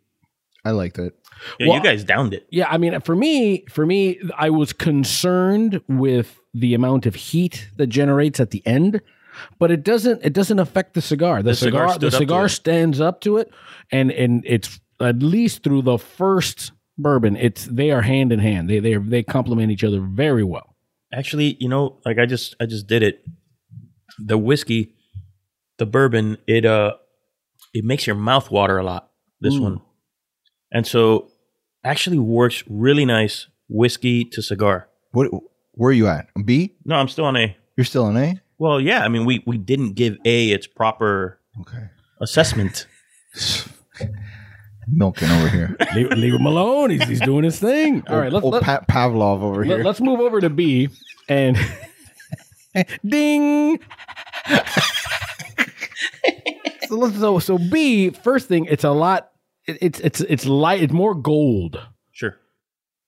I liked it. Yeah, Well, you guys downed it. Yeah, I mean, for me, for me, I was concerned with the amount of heat that generates at the end, but it doesn't. It doesn't affect the cigar. The, The cigar cigar, the stood up to cigar it. stands up to it, and and it's at least through the first bourbon. It's they are hand in hand. They they they complement each other very well. Actually, you know, like I just I just did it. The whiskey, the bourbon, it uh it makes your mouth water a lot. This Mm. one. And so actually works really nice whiskey to cigar. What? Where are you at? B? No, I'm still on A. You're still on A? Well, yeah, I mean we we didn't give A its proper Okay. assessment. Milking over here. leave, leave him alone. He's, he's doing his thing. All right, let's Old let, Pa- Pavlov over here. let, us move over to B and ding. so, let's, so so B first thing. It's a lot. it- it's it's it's light. It's more gold Sure.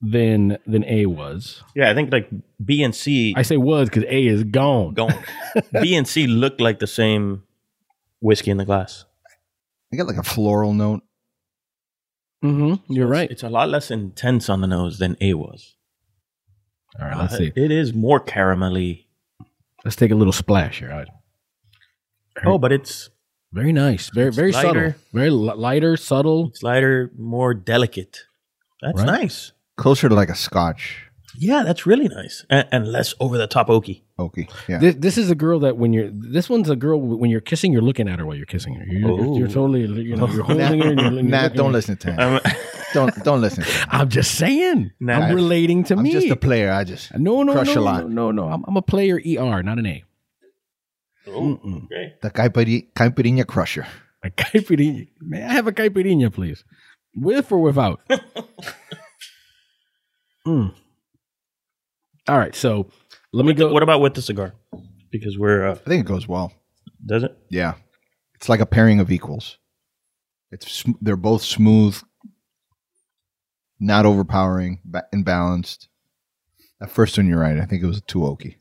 than than A was. Yeah, I think like B and C I say was because A is gone. gone. B and C look like the same whiskey in the glass. I got like a floral note. Mm-hmm. You're right. It's a lot less intense on the nose than A was. All right, let's Uh, see. It is more caramelly. Let's take a little splash here. All right. Oh, but it's Very nice. Very very lighter. subtle. Very li- lighter, subtle. it's lighter, more delicate. That's Right. nice. Closer to like a scotch. Yeah, that's really nice, and, and less over the top oaky. Okay. Yeah. This, this is a girl that when you're this one's a girl when you're kissing you're looking at her while you're kissing her. You're, you're, you're totally you know you're holding her. And you're, you're Nah, don't her. listen to him. Don't don't listen. To. I'm just saying. Nah. I'm relating to I'm me. just a player. I just no, no, crush no, a lot. no, no, no. I'm, I'm a player. Er, not an A. Okay. the caipirinha, caipirinha crusher. A caipirinha. May I have a caipirinha, please? With or without? Mm. All right. So let me go. What about with the cigar? Because we're uh, I think it goes well. does it? Yeah, it's like a pairing of equals. It's sm- they're both smooth, not overpowering, ba- and balanced. That first one, you're right. I think it was too oaky.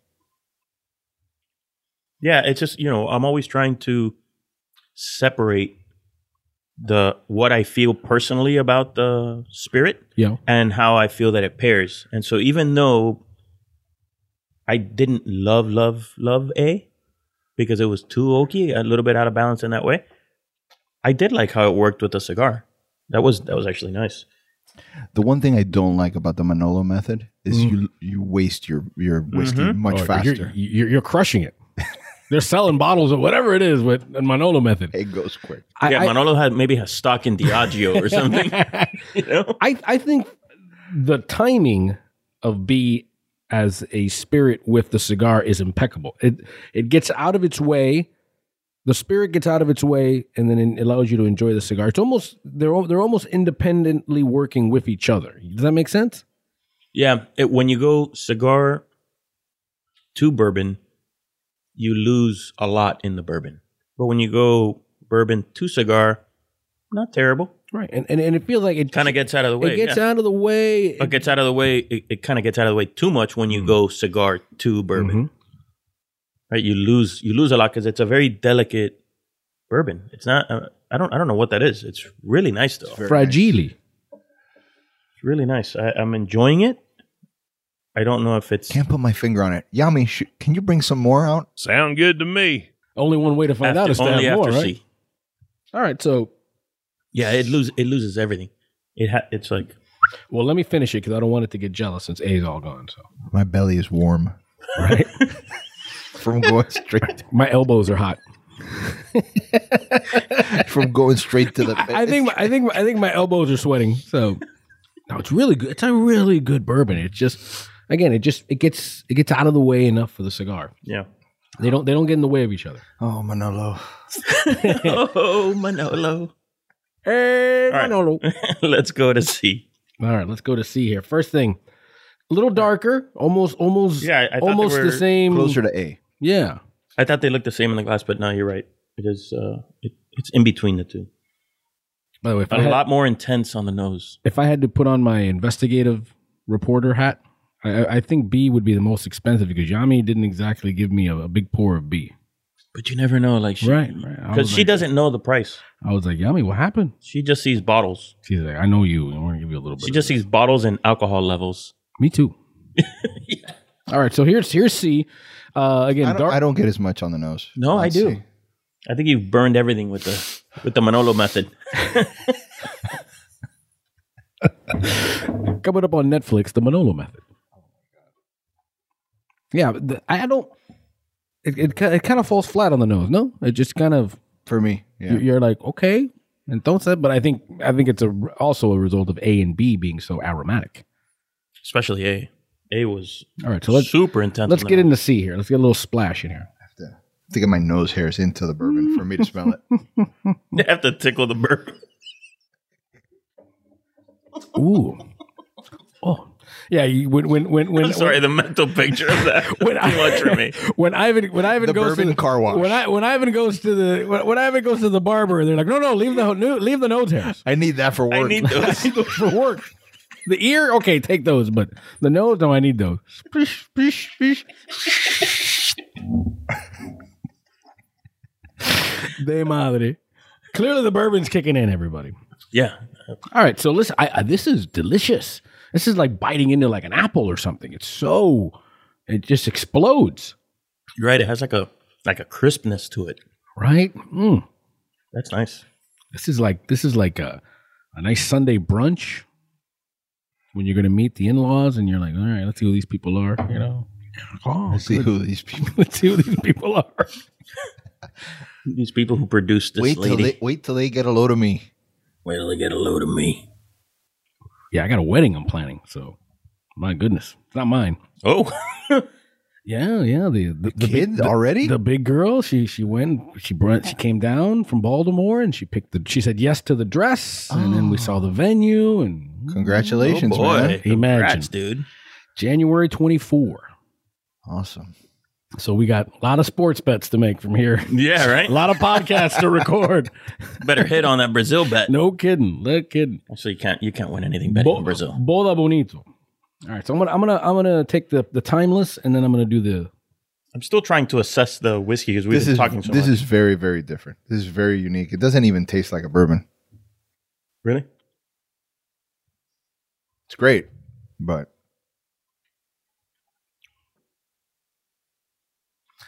Yeah, it's just you know I'm always trying to separate the what I feel personally about the spirit Yeah. and how I feel that it pairs. And so even though I didn't love love love A because it was too oaky, a little bit out of balance in that way, I did like how it worked with the cigar. That was that was actually nice. The one thing I don't like about the Manolo method is mm. you you waste your your mm-hmm. whiskey oh, much Oh, faster. You're, you're, you're crushing it. They're selling bottles of whatever it is with the Manolo method. it goes quick. I, yeah, I- Manolo had maybe a stock in Diageo or something. you know? I, I think the timing of B as a spirit with the cigar is impeccable. It it gets out of its way. The spirit gets out of its way, and then it allows you to enjoy the cigar. It's almost they're they're almost independently working with each other. Does that make sense? Yeah, it, when you go cigar to bourbon, you lose a lot in the bourbon. But when you go bourbon to cigar, not terrible. Right, and and, and it feels like it Kind of gets out of the way. it gets yeah. out of the way. But gets out of the way. It, it kind of gets out of the way too much when you go cigar to bourbon. Mhm. Right, you lose you lose a lot because it's a very delicate bourbon. It's not. Uh, I don't. I don't know what that is. It's really nice though. It's fragile. really nice. I, I'm enjoying it. I don't know if it's Can't put my finger on it. Yami, sh- can you bring some more out? Sound good to me. Only one way to find out is to only have more, right? C. All right, so Yeah, it loses it loses everything. It ha- it's like well, let me finish it because I don't want it to get jealous since A is all gone. So My belly is warm right, from going straight my elbows are hot. from going straight to the. I think my, I think my, I think my elbows are sweating. So no, it's really good. It's a really good bourbon. It's just again, it just it gets it gets out of the way enough for the cigar. yeah. They don't they don't get in the way of each other. Oh, Manolo. oh Manolo. Hey, All right. Manolo. Let's go to C. All right, let's go to C here. First thing, a little darker, almost almost Yeah, I- I almost the same. Closer to A. Yeah. I thought they looked the same in the glass, but no, you're right. It is uh it, it's in between the two. By the way, if I, A had, lot more intense on the nose. if I had to put on my investigative reporter hat, I- I, think B would be the most expensive because Yami didn't exactly give me a, a big pour of B. But you never know, like she, Right, right. Because she like- doesn't know the price. I was like, Yami, what happened? She just sees bottles. She's like, I know you. I want to give you a little bit. She just this." sees bottles and alcohol levels. Me too. All right, so here's here's C. Uh, again, I don't, dark. I don't get as much on the nose. No, I Let's do. see. I think you've burned everything with the with the Manolo method. coming up on Netflix, the Manolo Method. Yeah, the, I I don't. It it, it kind of falls flat on the nose. No, it just kind of For me, yeah. you're, you're like okay, and don't say. But I think I think it's a also a result of A and B being so aromatic. Especially A. A was All right, so let's super intense. let's on get nose. into C here. Let's get a little splash in here. I Have to get my nose hairs into the bourbon for me to smell it. You have to tickle the bourbon. Ooh, oh yeah. You, when when when when I'm sorry, the mental picture of that when too much for me. When Ivan when Ivan The goes to bourbon the, car wash. When I when Ivan goes to the when, when Ivan goes to the barber, they're like, no, no, leave the leave the nose hairs. I need that for work. I need those. I need those for work. The ear, okay, take those, but the nose, no, I need those. De madre. Clearly, the bourbon's kicking in, everybody. Yeah, All right, so listen, I, I, this is delicious. This is like biting into like an apple or something. It's so, it just explodes, you're right. It has like a like a crispness to it. right? Mm. That's nice. This is like this is like a a nice Sunday brunch when you're gonna meet the in-laws and you're like, all right, let's see who these people are. You know, oh, Let's see good. who these people. let's see who these people are. These people who produce this Wait till lady. they wait till they get a load of me. Wait till they get a load of me. Yeah, I got a wedding I'm planning, so my goodness, it's not mine. Oh, Yeah, yeah, the the, the Kid big, already? the big girl. She she went. She brought. She came down from Baltimore and she picked the. She said yes to the dress, and then we saw the venue and Congratulations, oh boy! man! Imagine. Congrats, dude. January 24. Awesome. So we got a lot of sports bets to make from here. Yeah, right. A lot of podcasts to record. Better hit on that Brazil bet. No kidding. No kidding. Actually, you can't. You can't win anything betting in Brazil. Bola bonito. All right, so I'm gonna I'm gonna I'm gonna take the the timeless, and then I'm gonna do the. I'm still trying to assess the whiskey because we've This been is talking so this much. is very very different. This is very unique. It doesn't even taste like a bourbon. Really? It's great, but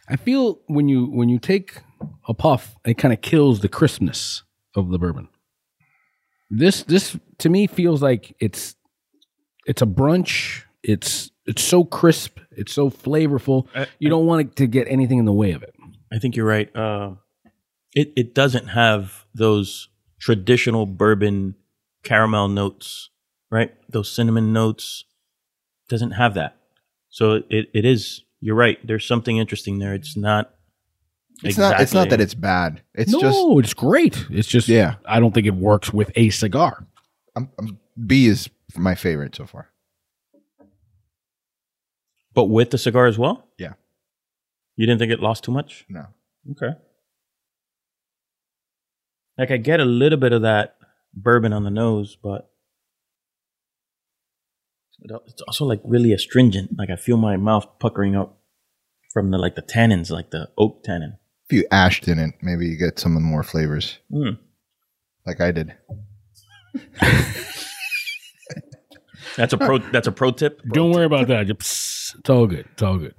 I feel when you when you take a puff, it kind of kills the crispness of the bourbon. This this to me feels like it's it's a brunch. It's it's so crisp. It's so flavorful. I- you don't want it to get anything in the way of it. I think you're right. Uh, it it doesn't have those traditional bourbon caramel notes, right? Those cinnamon notes doesn't have that. So it, it is. You're right. There's something interesting there. It's not. it's not. It's not that it's bad. It's no, just No, it's great. It's just Yeah. I don't think it works with a cigar. I'm, I'm, B is my favorite so far. But with the cigar as well. Yeah. You didn't think it lost too much? No, Okay. Like I get a little bit of that bourbon on the nose, but it's also like really astringent. Like I feel my mouth puckering up from the like the tannins, like the oak tannin. if you ashed in it, maybe you get some of the more flavors, Mm. like I did. That's a pro. that's a pro tip. Don't worry about that. Psst, it's all good. It's all good.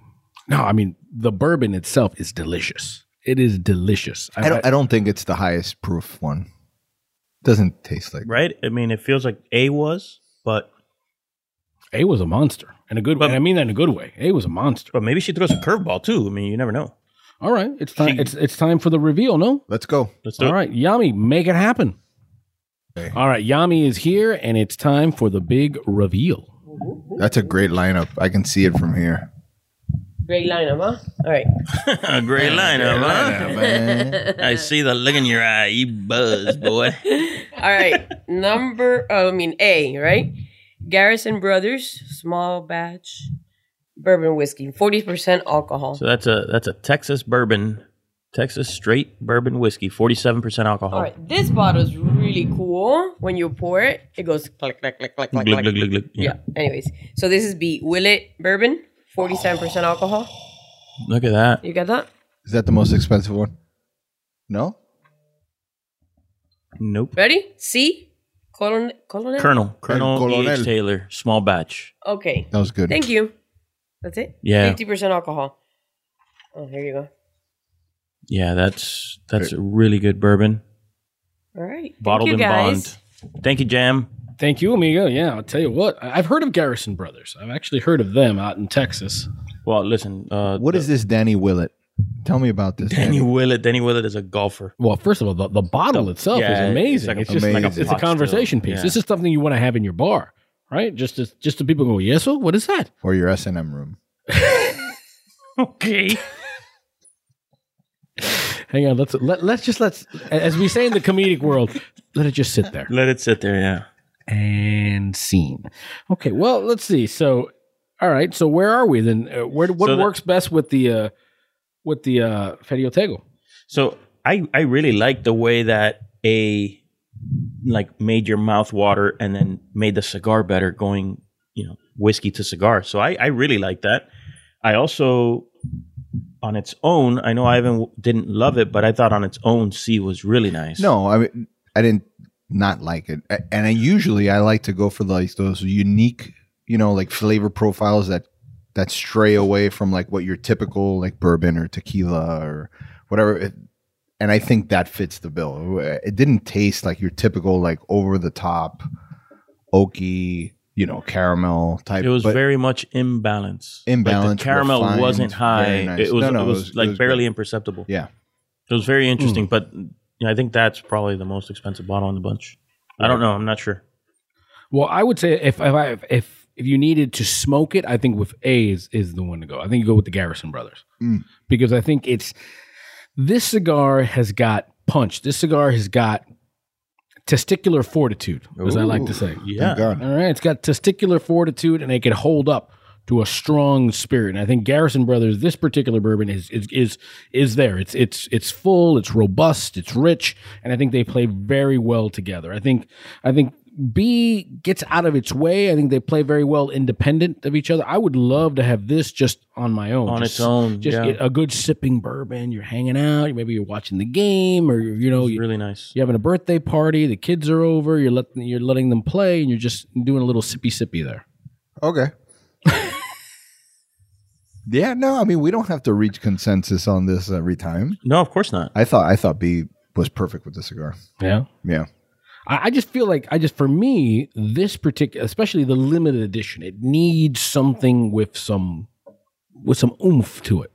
No, I mean the bourbon itself is delicious. It is delicious. I don't. I don't think it's the highest proof one. Doesn't taste like. Right? I mean, it feels like A was, but A was a monster in a good way. But- And I mean that in a good way. A was a monster. but maybe she throws a curveball too. I mean, you never know. All right, it's time. She- it's it's time for the reveal. No, Let's go. Let's do all it. right, Yami, make it happen. Okay. All right, Yami is here, and it's time for the big reveal. That's a great lineup. I can see it from here. Great lineup, huh? All right. a great lineup, huh? I see the look in your eye. You buzz, boy. All right. Number, oh, I mean, A, right? Garrison Brothers, small batch bourbon whiskey, 40% alcohol. So that's a that's a Texas bourbon, Texas straight bourbon whiskey, forty seven percent alcohol. All right. This bottle is really cool. When you pour it, it goes click, click, click, click, click, Glug, click. glug, glug, glug. Yeah. Anyways, so this is B, Willet bourbon, 47% alcohol. Look at that. You got that? Is that the most expensive one? No. Nope. Ready? C, Colonel. Colonel? Colonel Colonel Colonel. E.H. Taylor, small batch. Okay. That was good. Thank you. That's it? Yeah. 50% alcohol. Oh, here you go. Yeah, that's that's a really good bourbon, All right. Thank bottled you, in guys. bond. Thank you, Jam. Thank you, amigo. Yeah, I'll tell you what. I- I've heard of Garrison Brothers. I've actually heard of them out in Texas. Well, listen. Uh, What is this, Danny Willett? Tell me about this. Danny Willett? Danny Willett is a golfer. Well, first of all, the, the bottle itself yeah, is amazing. it's It's, like a- just like a it's, it's a pot still. conversation piece. Yeah. This is something you want to have in your bar, right? Just to, just to people go, yes, well, what is that? or your S and M room. Okay. Hang on, let's let, let's just let's as we say in the comedic world, let it just sit there. Let it sit there. Yeah. and scene. Okay, well, let's see. So, all right. So, where are we then? Uh, where what So works best with the uh, with the uh, Ferio Tego? So I I really like the way that a like made your mouth water and then made the cigar better going you know whiskey to cigar. So I I really like that. I also on its own I know Ivan didn't love it, but I thought on its own C was really nice. No, I mean, I didn't not like it, and I usually I like to go for like those unique, you know, like flavor profiles that that stray away from like what your typical like bourbon or tequila or whatever. It, and I think that fits the bill. It didn't taste like your typical like over the top oaky, you know, caramel type. It was very much imbalanced. Like Imbalanced, the caramel refined, wasn't high. nice. It was No, no, it it was was- it like was barely good. imperceptible. yeah. It was very interesting, but you know, I think that's probably the most expensive bottle in the bunch. I don't know. I'm not sure. Well, I would say if if I, if if you needed to smoke it, I think with A is is the one to go. I think you go with the Garrison Brothers Mm. because I think it's this cigar has got punch. This cigar has got testicular fortitude, as I like to say. Yeah. All right, it's got testicular fortitude, and it can hold up to a strong spirit. And I think Garrison Brothers, this particular bourbon is is is is there. It's it's it's full, it's robust, it's rich, and I think they play very well together. I think I think B gets out of its way. I think they play very well independent of each other. I would love to have this just on my own, On just, its own, Just yeah. a good sipping bourbon. You're hanging out. Maybe you're watching the game, or you know, you, really nice. you're having a birthday party. The kids are over. You're letting you're letting them play, and you're just doing a little sippy sippy there. Okay. yeah, no, I mean we don't have to reach consensus on this every time. No, of course not. I thought I thought B was perfect with the cigar. Yeah. Yeah. I, I just feel like I just for me this particular, especially the limited edition, it needs something with some with some oomph to it.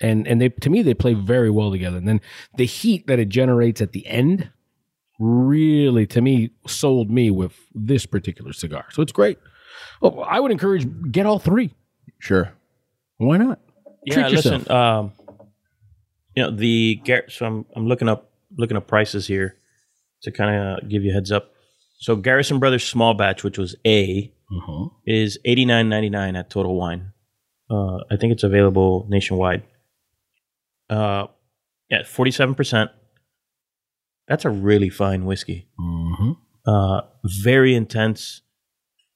And and they to me they play very well together. And then the heat that it generates at the end really to me sold me with this particular cigar. So it's great. Oh, I would encourage get all three. Sure. Why not? Yeah, Treat yourself. listen. Um, you know the Gar- so I'm I'm looking up looking up prices here to kind of give you a heads up. So Garrison Brothers small batch, which was A, Uh-huh. is eighty nine ninety nine at Total Wine. Uh, I think it's available nationwide. Uh, yeah, forty seven percent. That's a really fine whiskey. Mhm. Uh, very intense,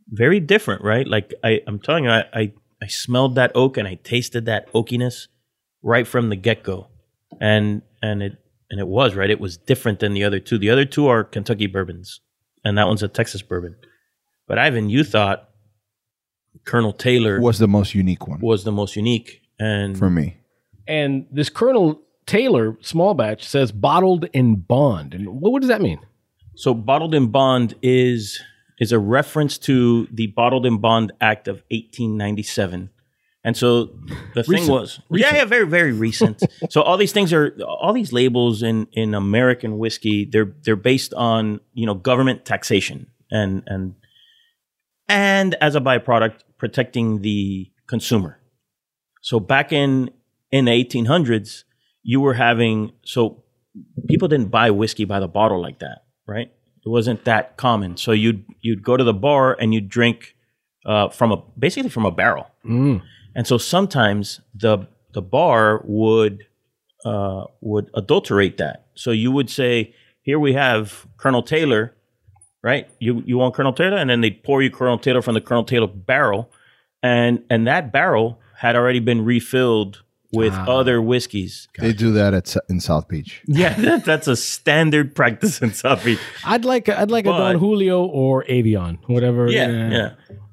very different, right? Like I, I'm telling you, I, I, I smelled that oak and I tasted that oakiness right from the get go, and and it and it was right. It was different than the other two. The other two are Kentucky bourbons, and that one's a Texas bourbon. But Ivan, you thought Colonel Taylor was, Was the most unique one Was the most unique, and for me. And this Colonel Taylor small batch says bottled in bond. And what, what does that mean? So bottled in bond is is a reference to the Bottled in Bond Act of 1897. And so the thing Recent. was, yeah, yeah, very, very recent. so all these things are, all these labels in in American whiskey, they're they're based on you know government taxation and and and as a byproduct protecting the consumer. So back in in the 1800s, you were having so people didn't buy whiskey by the bottle like that, right? It wasn't that common. So you'd you'd go to the bar and you'd drink uh, from a basically from a barrel. Mm. And so sometimes the the bar would uh, would adulterate that. So you would say, "Here we have Colonel Taylor, right? You you want Colonel Taylor?" And then they'd pour you Colonel Taylor from the Colonel Taylor barrel, and and that barrel had already been refilled with Ah. other whiskeys. They do that at in South Beach. Yeah, that, that's a standard practice in South Beach. I'd like I'd like a But- Don Julio or Avion, whatever. Yeah, yeah.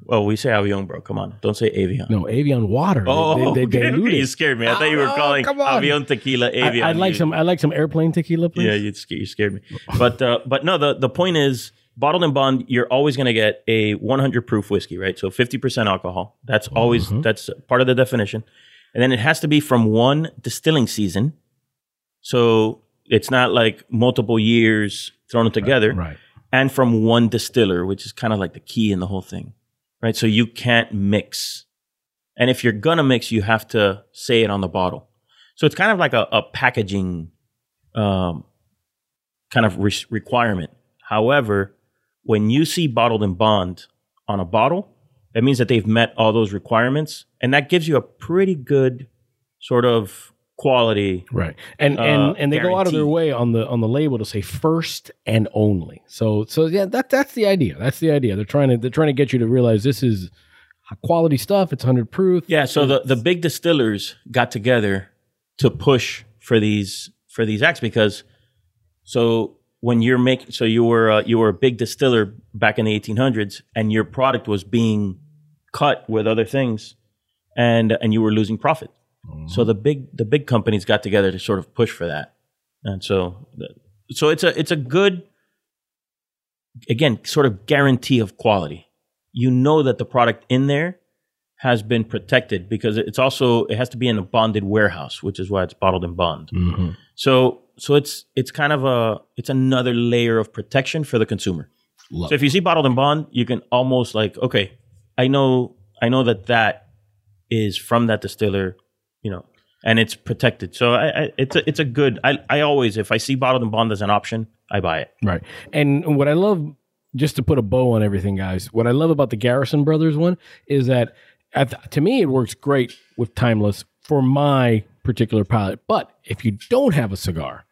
Well, we say Avion, bro. Come on, don't say Avion. No, Avion water. Oh, they, they, okay, dilute you scared me. I thought you were Oh, calling. Avion tequila Avion. I, would like some. I like some airplane tequila, please. Yeah, you scared, you scared me. But uh, but no, the the point is, bottled and bond, you're always going to get a 100 proof whiskey, right? So 50% alcohol. That's always Mm-hmm. that's part of the definition, and then it has to be from one distilling season. So it's not like multiple years thrown together, Right. and from one distiller, which is kind of like the key in the whole thing, right? So you can't mix. And if you're gonna mix, you have to say it on the bottle. So it's kind of like a, a packaging um, kind of re- requirement. However, when you see bottled and bond on a bottle, that means that they've met all those requirements, and that gives you a pretty good sort of quality. Right. And Uh, and and they go out of their way on the on the label to say first and only. So so yeah, that that's the idea. That's the idea. They're trying to they're trying to get you to realize this is quality stuff. It's hundred proof. Yeah, so the, the big distillers got together to push for these for these acts because so when you're making so you were uh, you were a big distiller back in the 1800s and your product was being cut with other things and and you were losing profit. So the big the big companies got together to sort of push for that. And so so it's a it's a good again sort of guarantee of quality. You know that the product in there has been protected because it's also it has to be in a bonded warehouse, which is why it's bottled in bond. Mhm. So so it's it's kind of a it's another layer of protection for the consumer. Love So if you see bottled in bond, you can almost like okay, I know I know that that is from that distiller, you know, and it's protected. So I, I it's a, it's a good. I I always if I see bottled and bond as an option, I buy it. Right. And what I love, just to put a bow on everything, guys, what I love about the Garrison Brothers one is that at, to me, it works great with Timeless for my particular palate. But if you don't have a cigar,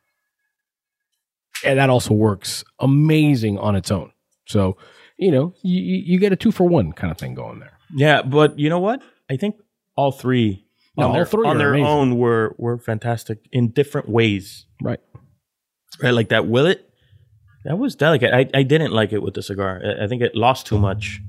and that also works amazing on its own. So, you know, you you get a two for one kind of thing going there. Yeah, but you know what? I think all three No, on all their, three on are their amazing. own were were fantastic in different ways. Right. Right, like that Willet. That was delicate. I, I didn't like it with the cigar. I, I think it lost too much.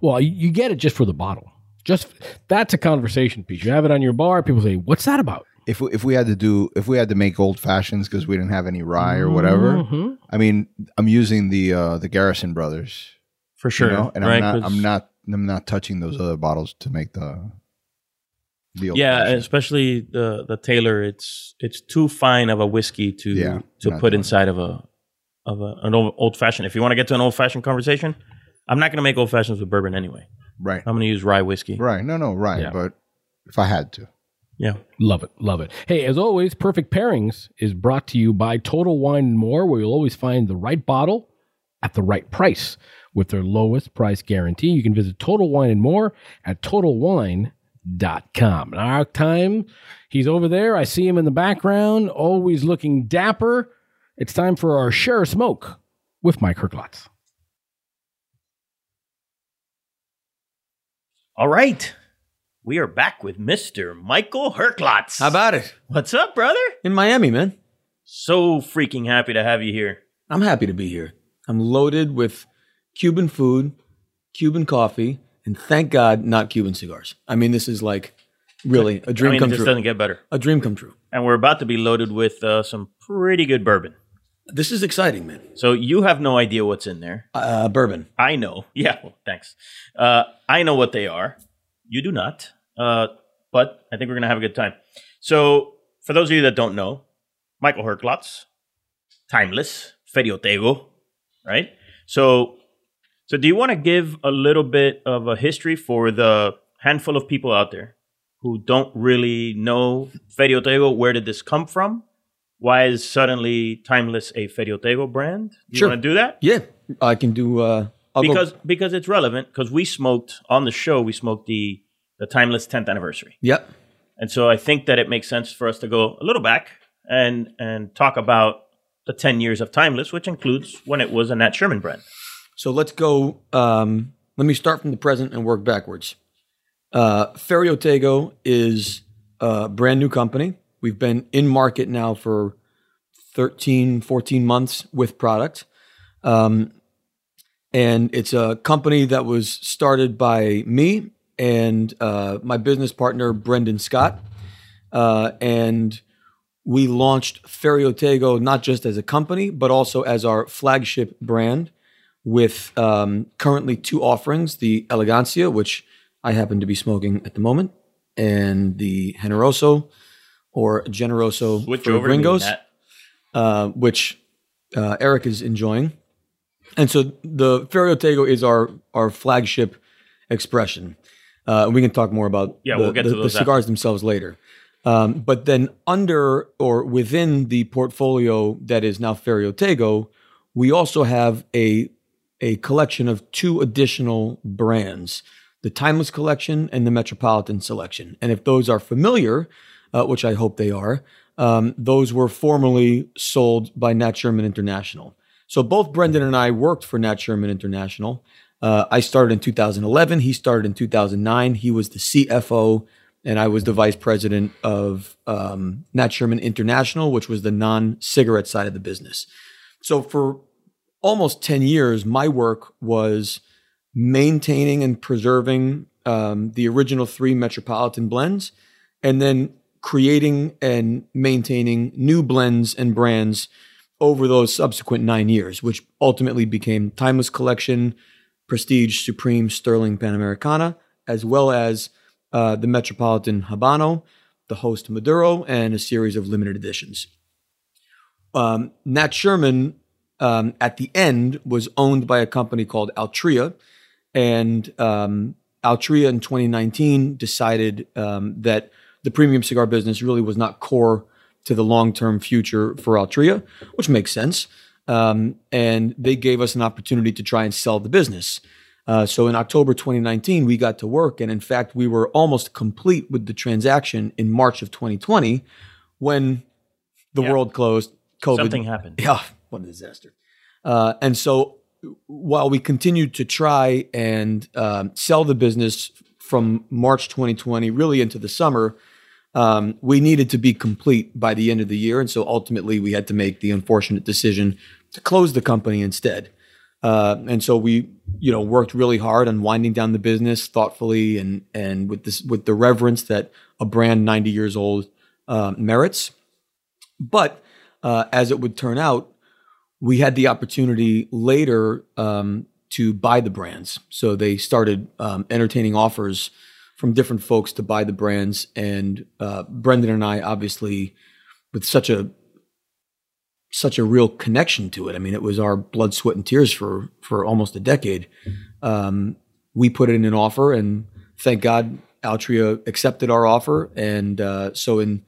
Well, you, you get it just for the bottle. Just that's a conversation piece. You have it on your bar. People say, "What's that about?" If we, if we had to do if we had to make old fashions because we didn't have any rye or whatever, Mhm. I mean, I'm using the uh, the Garrison Brothers, For you sure. know, and right? I'm not 'Cause- I'm not I'm not touching those other bottles to make the the old Yeah, fashioned. especially the the Taylor. It's it's too fine of a whiskey to Yeah, to put doing inside of a of a, an old fashioned. If you want to get to an old fashioned conversation, I'm not going to make old fashions with bourbon anyway. right, I'm going to use rye whiskey. right. No, no, right. Yeah. But if I had to, Yeah. Love it, love it. Hey, as always, Perfect Pairings is brought to you by Total Wine and More, where you'll always find the right bottle at the right price with their lowest price guarantee. You can visit Total Wine and More at totalwine.com. And our time, he's over there. I see him in the background, always looking dapper. It's time for our share of smoke with Mike Herklots. All right. We are back with Mr. Michael Herklots. How about it? What's up, brother? In Miami, man. So freaking happy to have you here. I'm happy to be here. I'm loaded with Cuban food, Cuban coffee, and thank God not Cuban cigars. I mean, this is like really a dream I mean, come this true. doesn't get better. A dream come true. And we're about to be loaded with uh, some pretty good bourbon. This is exciting, man. So you have no idea what's in there. Uh, bourbon. I know. Yeah, well, thanks. Uh, I know what they are. You do not. Uh, but I think we're going to have a good time. So, for those of you that don't know, Michael Herklots, Timeless, Ferio Tego, right? So, so do you want to give a little bit of a history for the handful of people out there who don't really know Ferio Tego? Where did this come from? Why is suddenly Timeless a Ferio Tego brand? You Sure. want to do that? Yeah, I can do. Uh, I'll go- because because it's relevant because we smoked on the show we smoked the the timeless 10th anniversary Yep. and so i think that it makes sense for us to go a little back and and talk about the 10 years of timeless which includes when it was a nat sherman brand So let's go. Um, let me start from the present and work backwards. Uh, is a brand new company. We've been in market now for 13, 14 months with product. Um, and it's a company that was started by me and uh, my business partner, Brendan Scott. Uh, and we launched Ferio Tego not just as a company, but also as our flagship brand with um, currently two offerings the Elegancia, which I happen to be smoking at the moment, and the Generoso or Generoso switch for over to me, gringos, uh, which uh, Eric is enjoying. And so the Ferio Tego is our, our flagship expression. Uh, we can talk more about Yeah, the, we'll get the, to the cigars themselves later. Um, but then under or within the portfolio that is now Ferio Tego, we also have a a collection of two additional brands, the Timeless Collection and the Metropolitan Selection. And if those are familiar, uh, which I hope they are, um, those were formerly sold by Nat Sherman International. So both Brendan and I worked for Nat Sherman International. Uh, I started in 2011. He started in 2009. He was the CFO, and I was the vice president of um, Nat Sherman International, which was the non-cigarette side of the business. So for almost 10 years, my work was maintaining and preserving um, the original three Metropolitan blends and then creating and maintaining new blends and brands over those subsequent nine years, which ultimately became Timeless Collection, Prestige, Supreme, Sterling, Panamericana, as well as uh, the Metropolitan Habano, the Host Maduro, and a series of limited editions. Um, Nat Sherman um, at the end was owned by a company called Altria, and um, Altria in 2019 decided um, that the premium cigar business really was not core to the long-term future for Altria, which makes sense. Um, and they gave us an opportunity to try and sell the business. Uh, so in October 2019, we got to work, and in fact, we were almost complete with the transaction in March of 2020, when the Yeah. world closed. COVID something happened yeah, what a disaster. Uh, and so while we continued to try and um, sell the business from March 2020 really into the summer, um, we needed to be complete by the end of the year, and so ultimately we had to make the unfortunate decision to close the company instead. Uh, and so we, you know, worked really hard on winding down the business thoughtfully and and with this with the reverence that a brand 90 years old uh, merits. But uh, as it would turn out, we had the opportunity later um, to buy the brands. So they started um, entertaining offers from different folks to buy the brands, and uh, Brendan and I, obviously, with such a such a real connection to it. I mean, it was our blood, sweat, and tears for for almost a decade. Um, we put in an offer, and thank God, Altria accepted our offer. And uh, so, in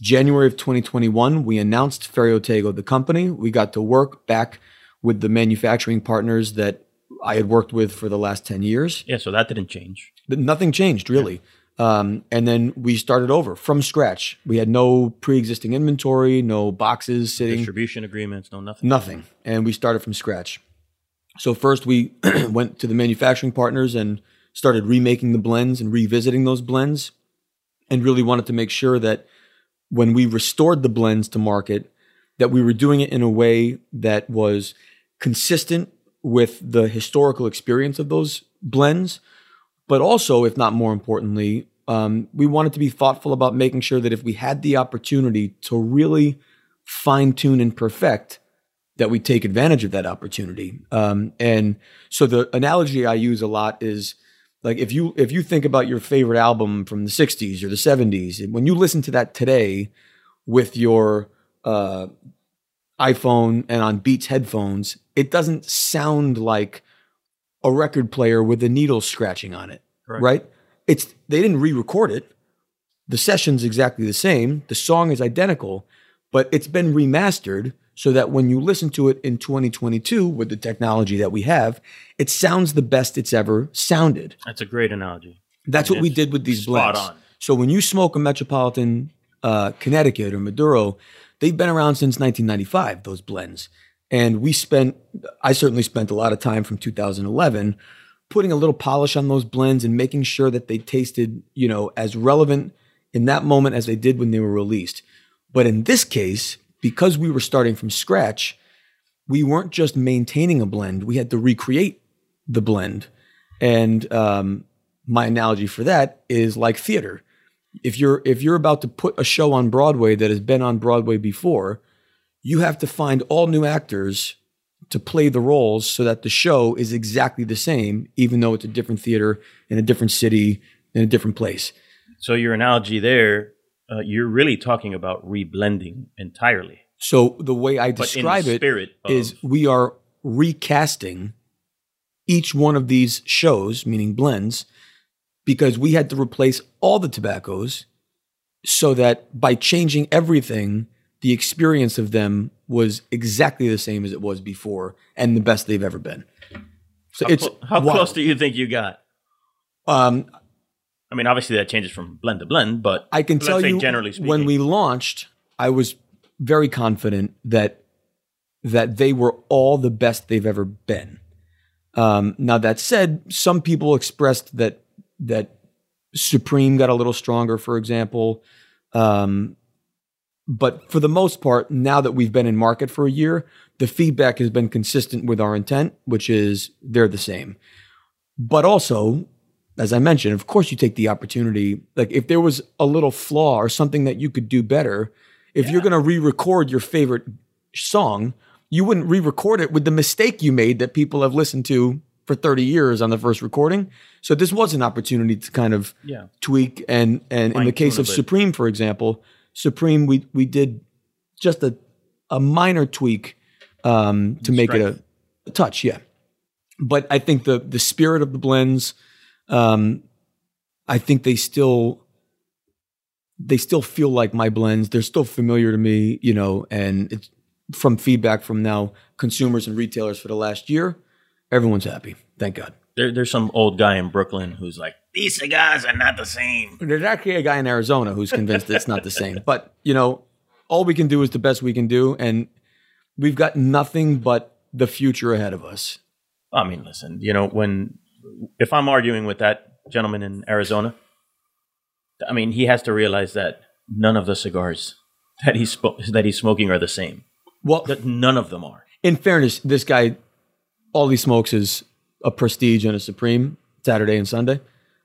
January of 2021, we announced Ferio Tego, the company. We got to work back with the manufacturing partners that I had worked with for the last 10 years. Yeah, so that didn't change. But nothing changed really. Um, and then we started over from scratch. We had no pre-existing inventory, no boxes sitting, Distribution agreements, no nothing. nothing, and we started from scratch. So first we went to the manufacturing partners and started remaking the blends and revisiting those blends, and really wanted to make sure that when we restored the blends to market, that we were doing it in a way that was consistent with the historical experience of those blends, but also, if not more importantly, um, we wanted to be thoughtful about making sure that if we had the opportunity to really fine tune and perfect, that we take advantage of that opportunity. Um, and so the analogy I use a lot is like if you if you think about your favorite album from the 60s or the 70s, when you listen to that today with your uh, iPhone and on Beats headphones, it doesn't sound like a record player with a needle scratching on it, Correct. right? It's they didn't re-record it. The session's exactly the same. The song is identical, but it's been remastered so that when you listen to it in 2022 with the technology that we have, it sounds the best it's ever sounded. That's a great analogy. That's what we did with these spot blends. on. So when you smoke a Metropolitan uh, Connecticut or Maduro, they've been around since 1995. Those blends, and we spent, I certainly spent a lot of time from 2011 putting a little polish on those blends and making sure that they tasted, you know, as relevant in that moment as they did when they were released. But in this case, because we were starting from scratch, we weren't just maintaining a blend; we had to recreate the blend. And um, my analogy for that is like theater. If you're if you're about to put a show on Broadway that has been on Broadway before, you have to find all new actors to play the roles so that the show is exactly the same, even though it's a different theater in a different city in a different place. So your analogy there, uh, you're really talking about reblending entirely. So the way I But in the describe it is we are recasting each one of these shows, meaning blends, because we had to replace all the tobaccos so that by changing everything, the experience of them was exactly the same as it was before and the best they've ever been. So how, it's clo- how wild. close do you think you got? um, I mean, obviously that changes from blend to blend, but I can tell you generally speaking, when we launched, I was very confident that that they were all the best they've ever been. Um, now that said, some people expressed that that Supreme got a little stronger, for example. Um, but for the most part, now that we've been in market for a year, the feedback has been consistent with our intent, which is they're the same. But also, as I mentioned, of course, you take the opportunity. Like if there was a little flaw or something that you could do better, if you're going to re-record your favorite song, you wouldn't re-record it with the mistake you made that people have listened to for 30 years on the first recording. So this was an opportunity to kind of yeah, tweak and and in the case of. Supreme, for example, Supreme we we did just a a minor tweak um, to make it a, a touch, yeah. But I think the the spirit of the blends, um, I think they still they still feel like my blends. They're still familiar to me, you know, and it's from feedback from now consumers and retailers for the last year. Everyone's happy, thank God. there, there's some old guy in Brooklyn who's like, these cigars are not the same. There's actually a guy in Arizona who's convinced it's not the same. But, you know, all we can do is the best we can do. And we've got nothing but the future ahead of us. I mean, listen, you know, when if I'm arguing with that gentleman in Arizona, I mean, he has to realize that none of the cigars that he's spo- that he's smoking are the same. Well, That none of them are. in fairness, this guy, all he smokes is a Prestige and a Supreme Saturday and Sunday.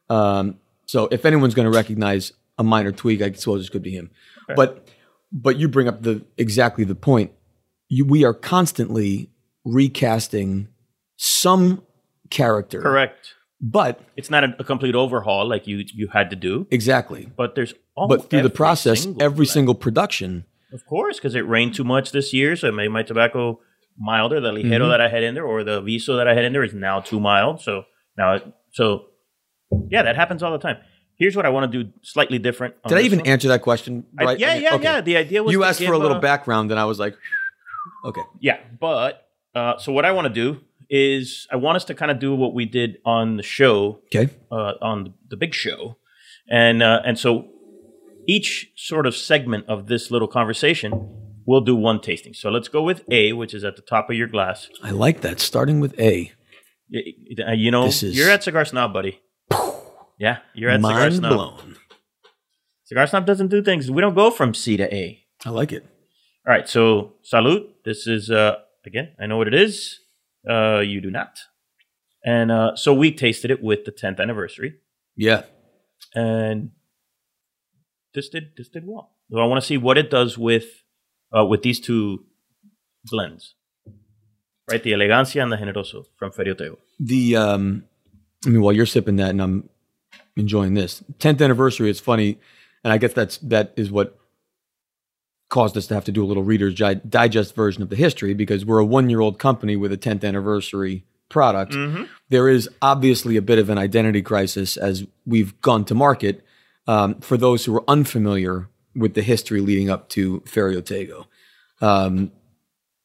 Um, so if anyone's going to recognize a minor tweak, I suppose it could be him. But but you bring up the exactly the point. You, we are constantly recasting some character, Correct. But It's not a, a complete overhaul like you you had to do, exactly. but there's But through the process, single every single production, Of course, because it rained too much this year, so it made my tobacco milder. The ligero Mm-hmm. that I had in there, or the viso that I had in there, is now too mild. So now, it, so yeah, that happens all the time. Here's what I want to do slightly different. did I even one. answer that question? I- Right? yeah, yeah, Okay. yeah. The idea was You asked for a little uh, background, and I was like, okay. Yeah, but uh, so what I want to do is I want us to kind of do what we did on the show Okay. uh, on the big show, and uh, and so each sort of segment of this little conversation, we'll do one tasting. So let's go with A, which is at the top of your glass. I like that. Starting with A. You know, is- you're at Cigar Snob, buddy. Yeah, you're at Cigar Mind Snob. blown. Cigar Snob doesn't do things. We don't go from C to A. I like it. All right, so salute. This is uh again, I know what it is. Uh you do not. And uh so we tasted it with the 10th anniversary Yeah. and this did this did well. So I want to see what it does with uh with these two blends. Right, the Elegancia and the Generoso from Ferio Tego. The um, I mean, while you're sipping that and I'm enjoying this, 10th anniversary. It's funny, and I guess that's that is what caused us to have to do a little Reader's Digest version of the history because we're a one year old company with a 10th anniversary product. There is obviously a bit of an identity crisis as we've gone to market. Um, for those who are unfamiliar with the history leading up to Ferio Tego. Um,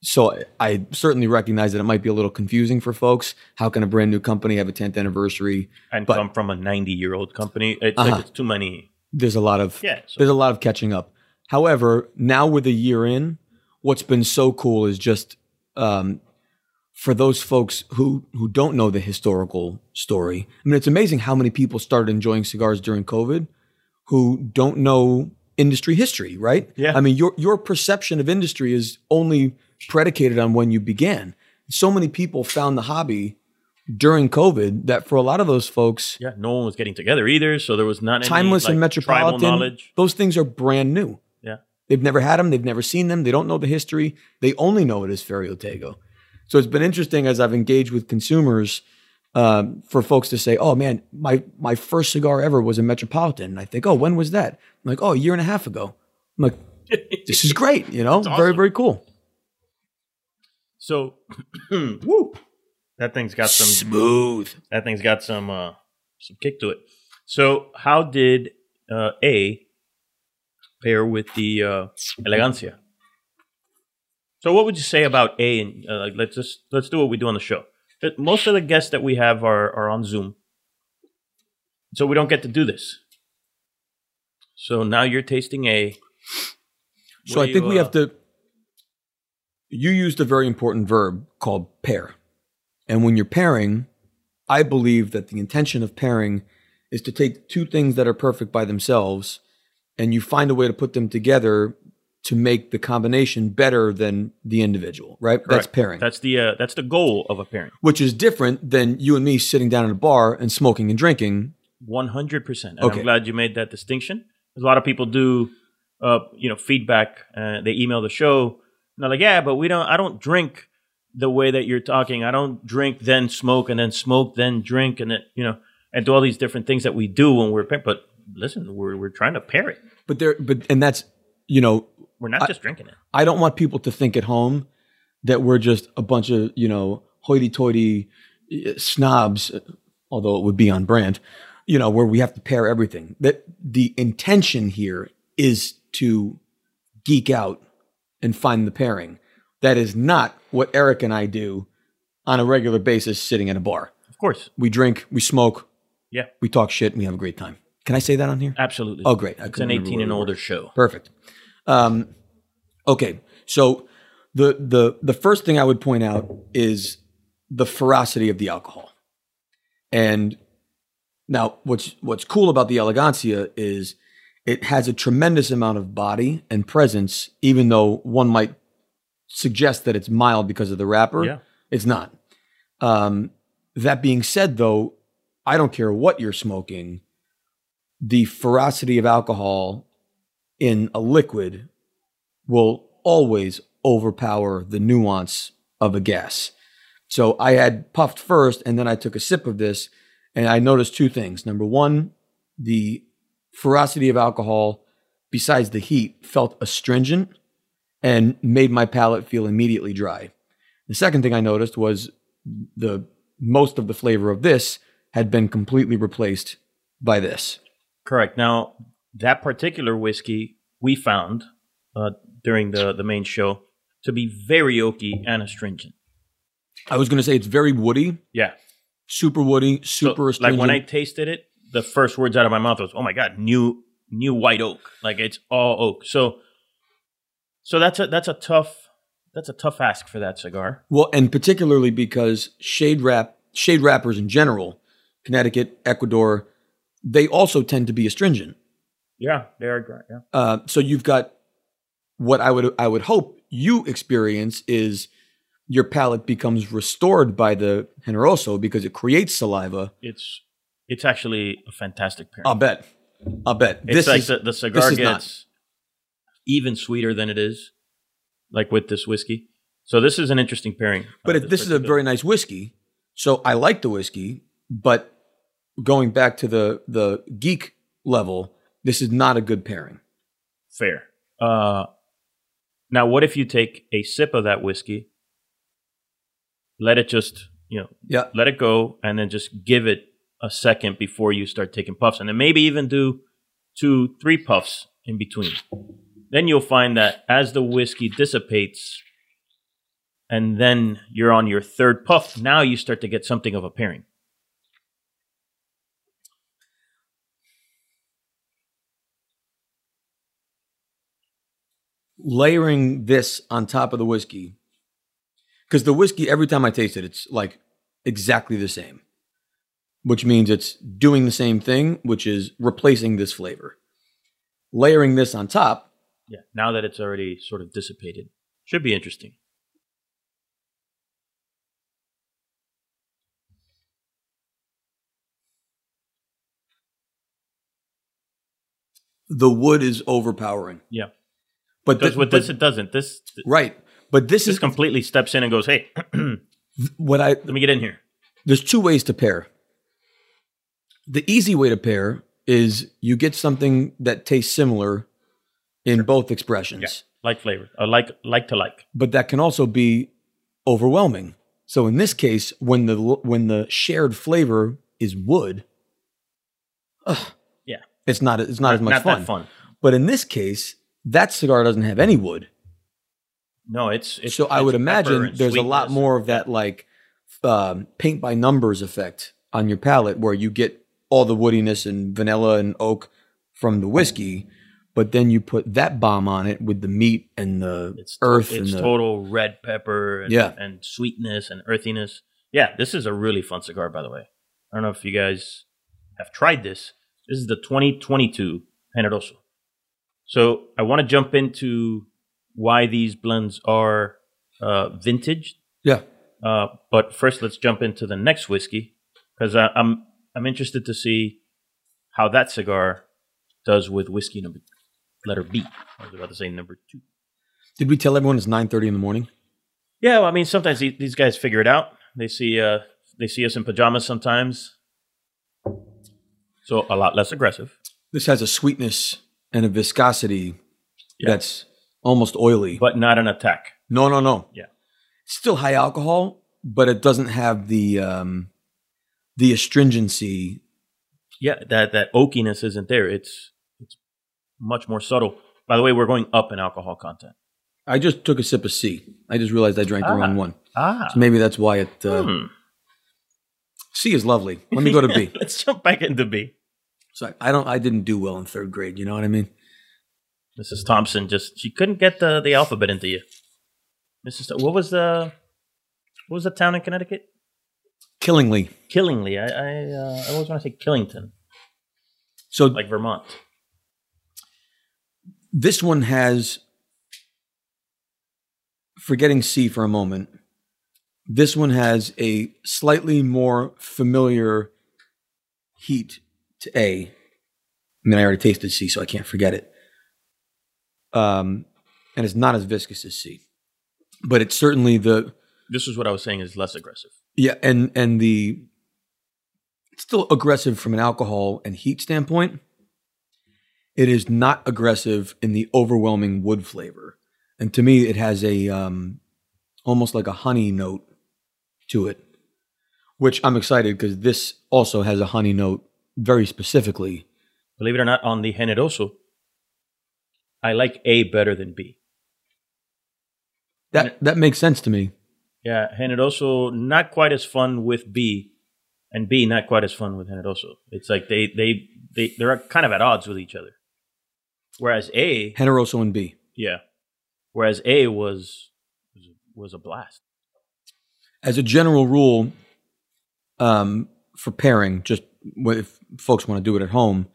so I certainly recognize that it might be a little confusing for folks. How can a brand new company have a 10th anniversary? And But- come from a 90 year old company. It's Uh-huh. like it's too many. There's a lot of Yeah. So there's a lot of catching up. However, now with a year in, what's been so cool is just um, for those folks who who don't know the historical story. I mean, it's amazing how many people started enjoying cigars during COVID who don't know industry history, right? Yeah. I mean, your your perception of industry is only predicated on when you began. So many people found the hobby during COVID that for a lot of those folks, yeah, no one was getting together either, so there was not any timeless like, and metropolitan, knowledge. those things are brand new. They've never had them. They've never seen them. They don't know the history. They only know it as Ferio Tego. So it's been interesting as I've engaged with consumers um, for folks to say, "Oh man, my my first cigar ever was a Metropolitan." And I think, "Oh, when was that?" I'm like, "Oh, a year and a half ago." I'm like, "This is great." You know, very very cool. So, woo, that thing's got some Smooth. that thing's got some uh, some kick to it. So, how did uh, A pair with the uh, Elegancia? So, what would you say about A? And uh, like, let's just let's do what we do on the show. Uh, Most of the guests that we have are are on Zoom, so we don't get to do this. So now you're tasting A. So I do think you, we uh, have to. You used a very important verb called pair. And when you're pairing, I believe that the intention of pairing is to take two things that are perfect by themselves and you find a way to put them together to make the combination better than the individual, right? That's Correct. pairing. That's the uh, that's the goal of a pairing. which is different than you and me sitting down at a bar and smoking and drinking. One hundred percent. Okay. I'm glad you made that distinction. A lot of people do, uh, you know, feedback. Uh, they email the show. And they're like, "Yeah, but we don't. I don't drink the way that you're talking. I don't drink then smoke and then smoke then drink and then you know and do all these different things that we do when we're pairing. But listen, we're we're trying to pair it. But there but and that's you know, We're not just drinking it. I don't want people to think at home that we're just a bunch of, you know, hoity-toity uh, snobs, although it would be on brand, you know, where we have to pair everything. That the intention here is to geek out and find the pairing. That is not what Eric and I do on a regular basis sitting at a bar. Of course. We drink, we smoke, Yeah. we talk shit, and we have a great time. Can I say that on here? Absolutely. Oh, great. I It's an 18 and older show. Perfect. Um, okay, so the the the first thing I would point out is the ferocity of the alcohol. And now what's what's cool about the Elegancia is it has a tremendous amount of body and presence, even though one might suggest that it's mild because of the wrapper. Yeah. It's not. Um, that being said, though, I don't care what you're smoking, the ferocity of alcohol in a liquid will always overpower the nuance of a gas. So I had puffed first and then I took a sip of this and I noticed two things. Number one, the ferocity of alcohol, besides the heat, felt astringent and made my palate feel immediately dry. The second thing I noticed was the most of the flavor of this had been completely replaced by this. Correct. Now, that particular whiskey we found uh, during the, the main show to be very oaky and astringent. I was going to say it's very woody, Yeah. super woody, So, super like when I tasted it, the first words out of my mouth was, "Oh my god, new new white oak!" Like it's all oak. So, so that's a that's a tough that's a tough ask for that cigar. Well, and particularly because shade wrap shade wrappers in general, Connecticut, Ecuador, they also tend to be astringent. Yeah, they are great. Yeah. Uh, so you've got what I would I would hope you experience is your palate becomes restored by the generoso because it creates saliva. It's it's actually a fantastic pairing. I'll bet. I'll bet. it's this like is the, the cigar this is not. gets even sweeter than it is, like with this whiskey. So this is an interesting pairing. But of it, this is a very nice whiskey. So I like the whiskey, but going back to the the geek level, this is not a good pairing. fair. Uh, now, what if you take a sip of that whiskey, let it just you know Yeah. let it go, and then just give it a second before you start taking puffs, and then maybe even do two, three puffs in between. Then you'll find that as the whiskey dissipates, and then you're on your third puff, now you start to get something of a pairing. Layering this on top of the whiskey because the whiskey every time i taste it it's like exactly the same which means it's doing the same thing which is replacing this flavor. Layering this on top Yeah, now that it's already sort of dissipated, should be interesting. the wood is overpowering. Yeah, but, with but- this it doesn't. This right but this this is completely steps in and goes, "Hey, what i let me get in here." there's two ways to pair. The easy way to pair is you get something that tastes similar in both expressions, Yeah, like flavor, uh, like like to like. but that can also be overwhelming. So in this case, when the when the shared flavor is wood, ugh, Yeah, it's not it's not, as much not fun. that fun. But in this case, that cigar doesn't have any wood. No, it's, it's so I would imagine there's a lot more of that like um, paint by numbers effect on your palate, where you get all the woodiness and vanilla and oak from the whiskey, but then you put that bomb on it with the meat and the It's earth It's and the total red pepper. And, Yeah. and sweetness and earthiness. Yeah, this is a really fun cigar, by the way. I don't know if you guys have tried this. This is the 2022 Generoso. So I want to jump into why these blends are uh, vintage. yeah. Uh, but first, let's jump into the next whiskey because I'm I'm interested to see how that cigar does with whiskey number letter B. I was about to say number two. Did we tell everyone it's nine thirty in the morning? Yeah, well, I mean, sometimes these guys figure it out. They see uh, they see us in pajamas sometimes, so a lot less aggressive. This has a sweetness and a viscosity Yeah. that's almost oily. but not an attack. no, no, no. Yeah. Still high alcohol, but it doesn't have the um, the astringency. Yeah, that that oakiness isn't there. It's it's much more subtle. By the way, we're going up in alcohol content. I just took a sip of C. I just realized I drank the Ah. wrong one. Ah, So maybe that's why it. Uh, Hmm. C is lovely. Let me go to B. Let's jump back into B. So I don't. I didn't do well in third grade. You know what I mean? Mrs. Thompson just she couldn't get the the alphabet into you. Mrs. Th- what was the what was the town in Connecticut? Killingly. Killingly. I I, uh, I always want to say Killington, So like Vermont. this one has, forgetting C for a moment, this one has a slightly more familiar heat to A. I mean, I already tasted C, so I can't forget it. Um, and it's not as viscous as C, but it's certainly the This is what I was saying is less aggressive. yeah, and and the it's still aggressive from an alcohol and heat standpoint. It is not aggressive in the overwhelming wood flavor, and to me, it has a um, almost like a honey note to it, which I'm excited because this also has a honey note very specifically. Believe it or not, on the Generoso, I like A better than B. That that makes sense to me. Yeah, Generoso not quite as fun with B, and B not quite as fun with Generoso. It's like they they they they're kind of at odds with each other. Whereas A, Generoso and B. yeah, whereas A was was, a blast. as a general rule, um, for pairing, just if folks want to do it at home,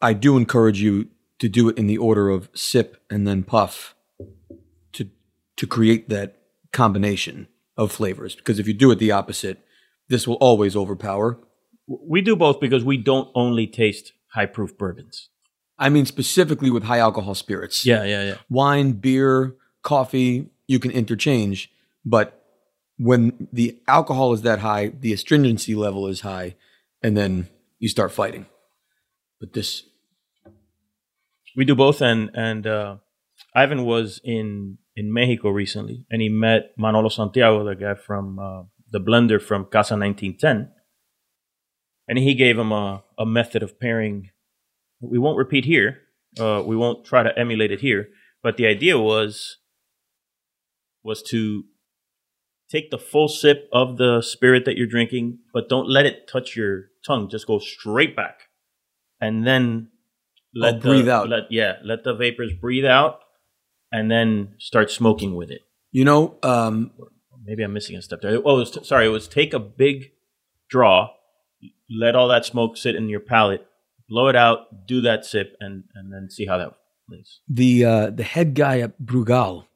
I do encourage you to do it in the order of sip and then puff to to create that combination of flavors. Because if you do it the opposite, this will always overpower. We do both because we don't only taste high proof bourbons. I mean, specifically with high alcohol spirits. Yeah, yeah, yeah. wine, beer, coffee, you can interchange, but when the alcohol is that high, the astringency level is high, and then you start fighting. But this, We do both, and and uh, Ivan was in in Mexico recently, and he met Manolo Santiago, the guy from uh, the blender from Casa 1910, and he gave him a, a method of pairing. We won't repeat here. Uh, we won't try to emulate it here. But the idea was was to take the full sip of the spirit that you're drinking, but don't let it touch your tongue. Just go straight back, and then let the- breathe out. Let yeah, let the vapors breathe out, and then start smoking with it. you know, um, Maybe I'm missing a step there. Oh, it was t- sorry. It was take a big draw, let all that smoke sit in your palate, blow it out, do that sip, and and then see how that plays. the uh, the head guy at Brugal.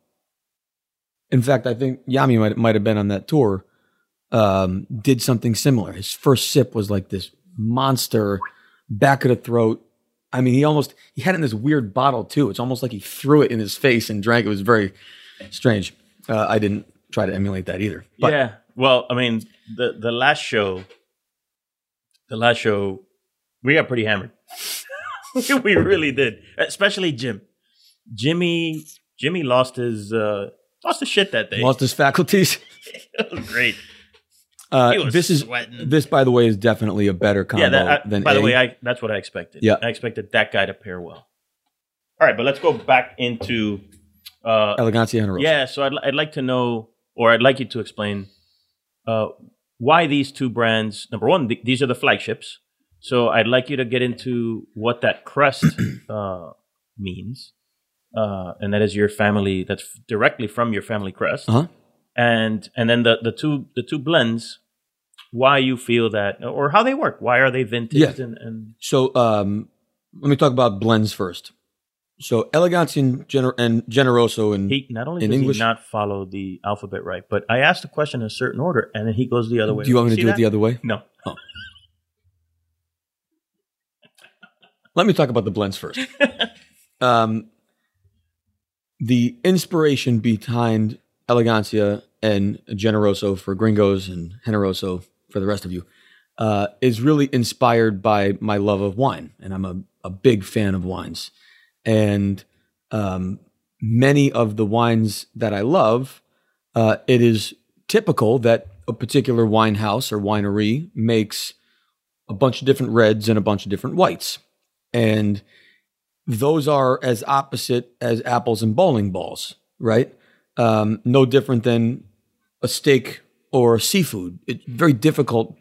In fact, I think Yami might might have been on that tour. Um, did something similar. His first sip was like this monster back of the throat. I mean, he almost he had it in this weird bottle too. It's almost like he threw it in his face and drank. It was very strange. Uh, I didn't try to emulate that either. But yeah. Well, I mean, the the last show, the last show, we got pretty hammered. we really did, especially Jim. Jimmy Jimmy lost his uh lost his shit that day. lost his faculties. great. Uh, He was this is sweating. this, by the way, is definitely a better combo yeah. That, I, than by the way, I that's what I expected. Yeah. I expected that guy to pair well. All right, but let's go back into uh, Elegancia Generosa. Yeah, so I'd, I'd like to know, or I'd like you to explain uh, why these two brands. Number one, th- these are the flagships. So I'd like you to get into what that crest uh, means, uh, and that is your family. That's directly from your family crest, Uh-huh. and and then the the two the two blends. Why you feel that, or how they work? Why are they vintage? Yeah. And, and So um, let me talk about blends first. So Elegancia and, Gener- and Generoso and he not only In does English? he not follow the alphabet right, but I asked the question in a certain order, and then he goes the other way. do you want me to do that? it the other way? No. Let me talk about the blends first. um, the inspiration behind Elegancia and Generoso for gringos and Generoso for the rest of you uh, is really inspired by my love of wine. And I'm a, a big fan of wines. And um, many of the wines that I love, uh, it is typical that a particular wine house or winery makes a bunch of different reds and a bunch of different whites. And those are as opposite as apples and bowling balls, right? Um, no different than a steak or a seafood. It's very difficult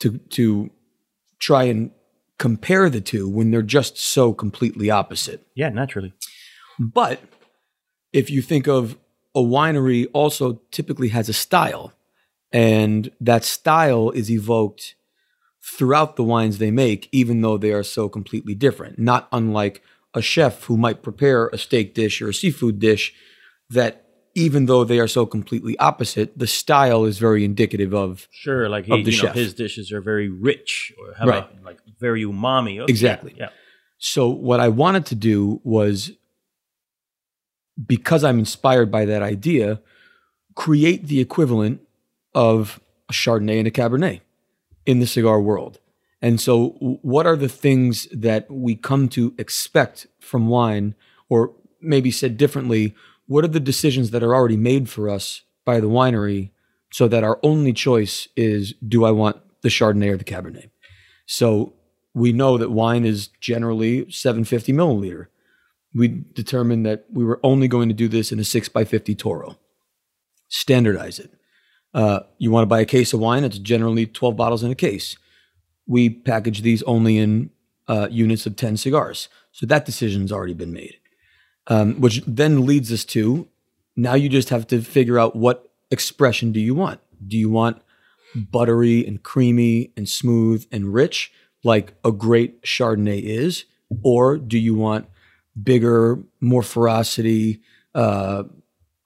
to to try and compare the two when they're just so completely opposite. Yeah, naturally. But if you think of a winery also typically has a style. And that style is evoked throughout the wines they make, even though they are so completely different. Not unlike a chef who might prepare a steak dish or a seafood dish that even though they are so completely opposite, the style is very indicative of Sure, like he, Of the you know, chef. his dishes are very rich or how Right. about like very umami. Okay, Exactly. Yeah. So what I wanted to do was because I'm inspired by that idea, create the equivalent of a Chardonnay and a Cabernet in the cigar world. And so what are the things that we come to expect from wine or maybe said differently, what are the decisions that are already made for us by the winery so that our only choice is do I want the Chardonnay or the Cabernet? So we know that wine is generally 750 milliliter. We determined that we were only going to do this in a 6 by 50 Toro. Standardize it. Uh, you want to buy a case of wine, it's generally 12 bottles in a case. We package these only in uh, units of 10 cigars. So that decision's already been made. Um, which then leads us to now you just have to figure out what expression do you want? Do you want buttery and creamy and smooth and rich like a great Chardonnay is? Or do you want bigger, more ferocity, uh,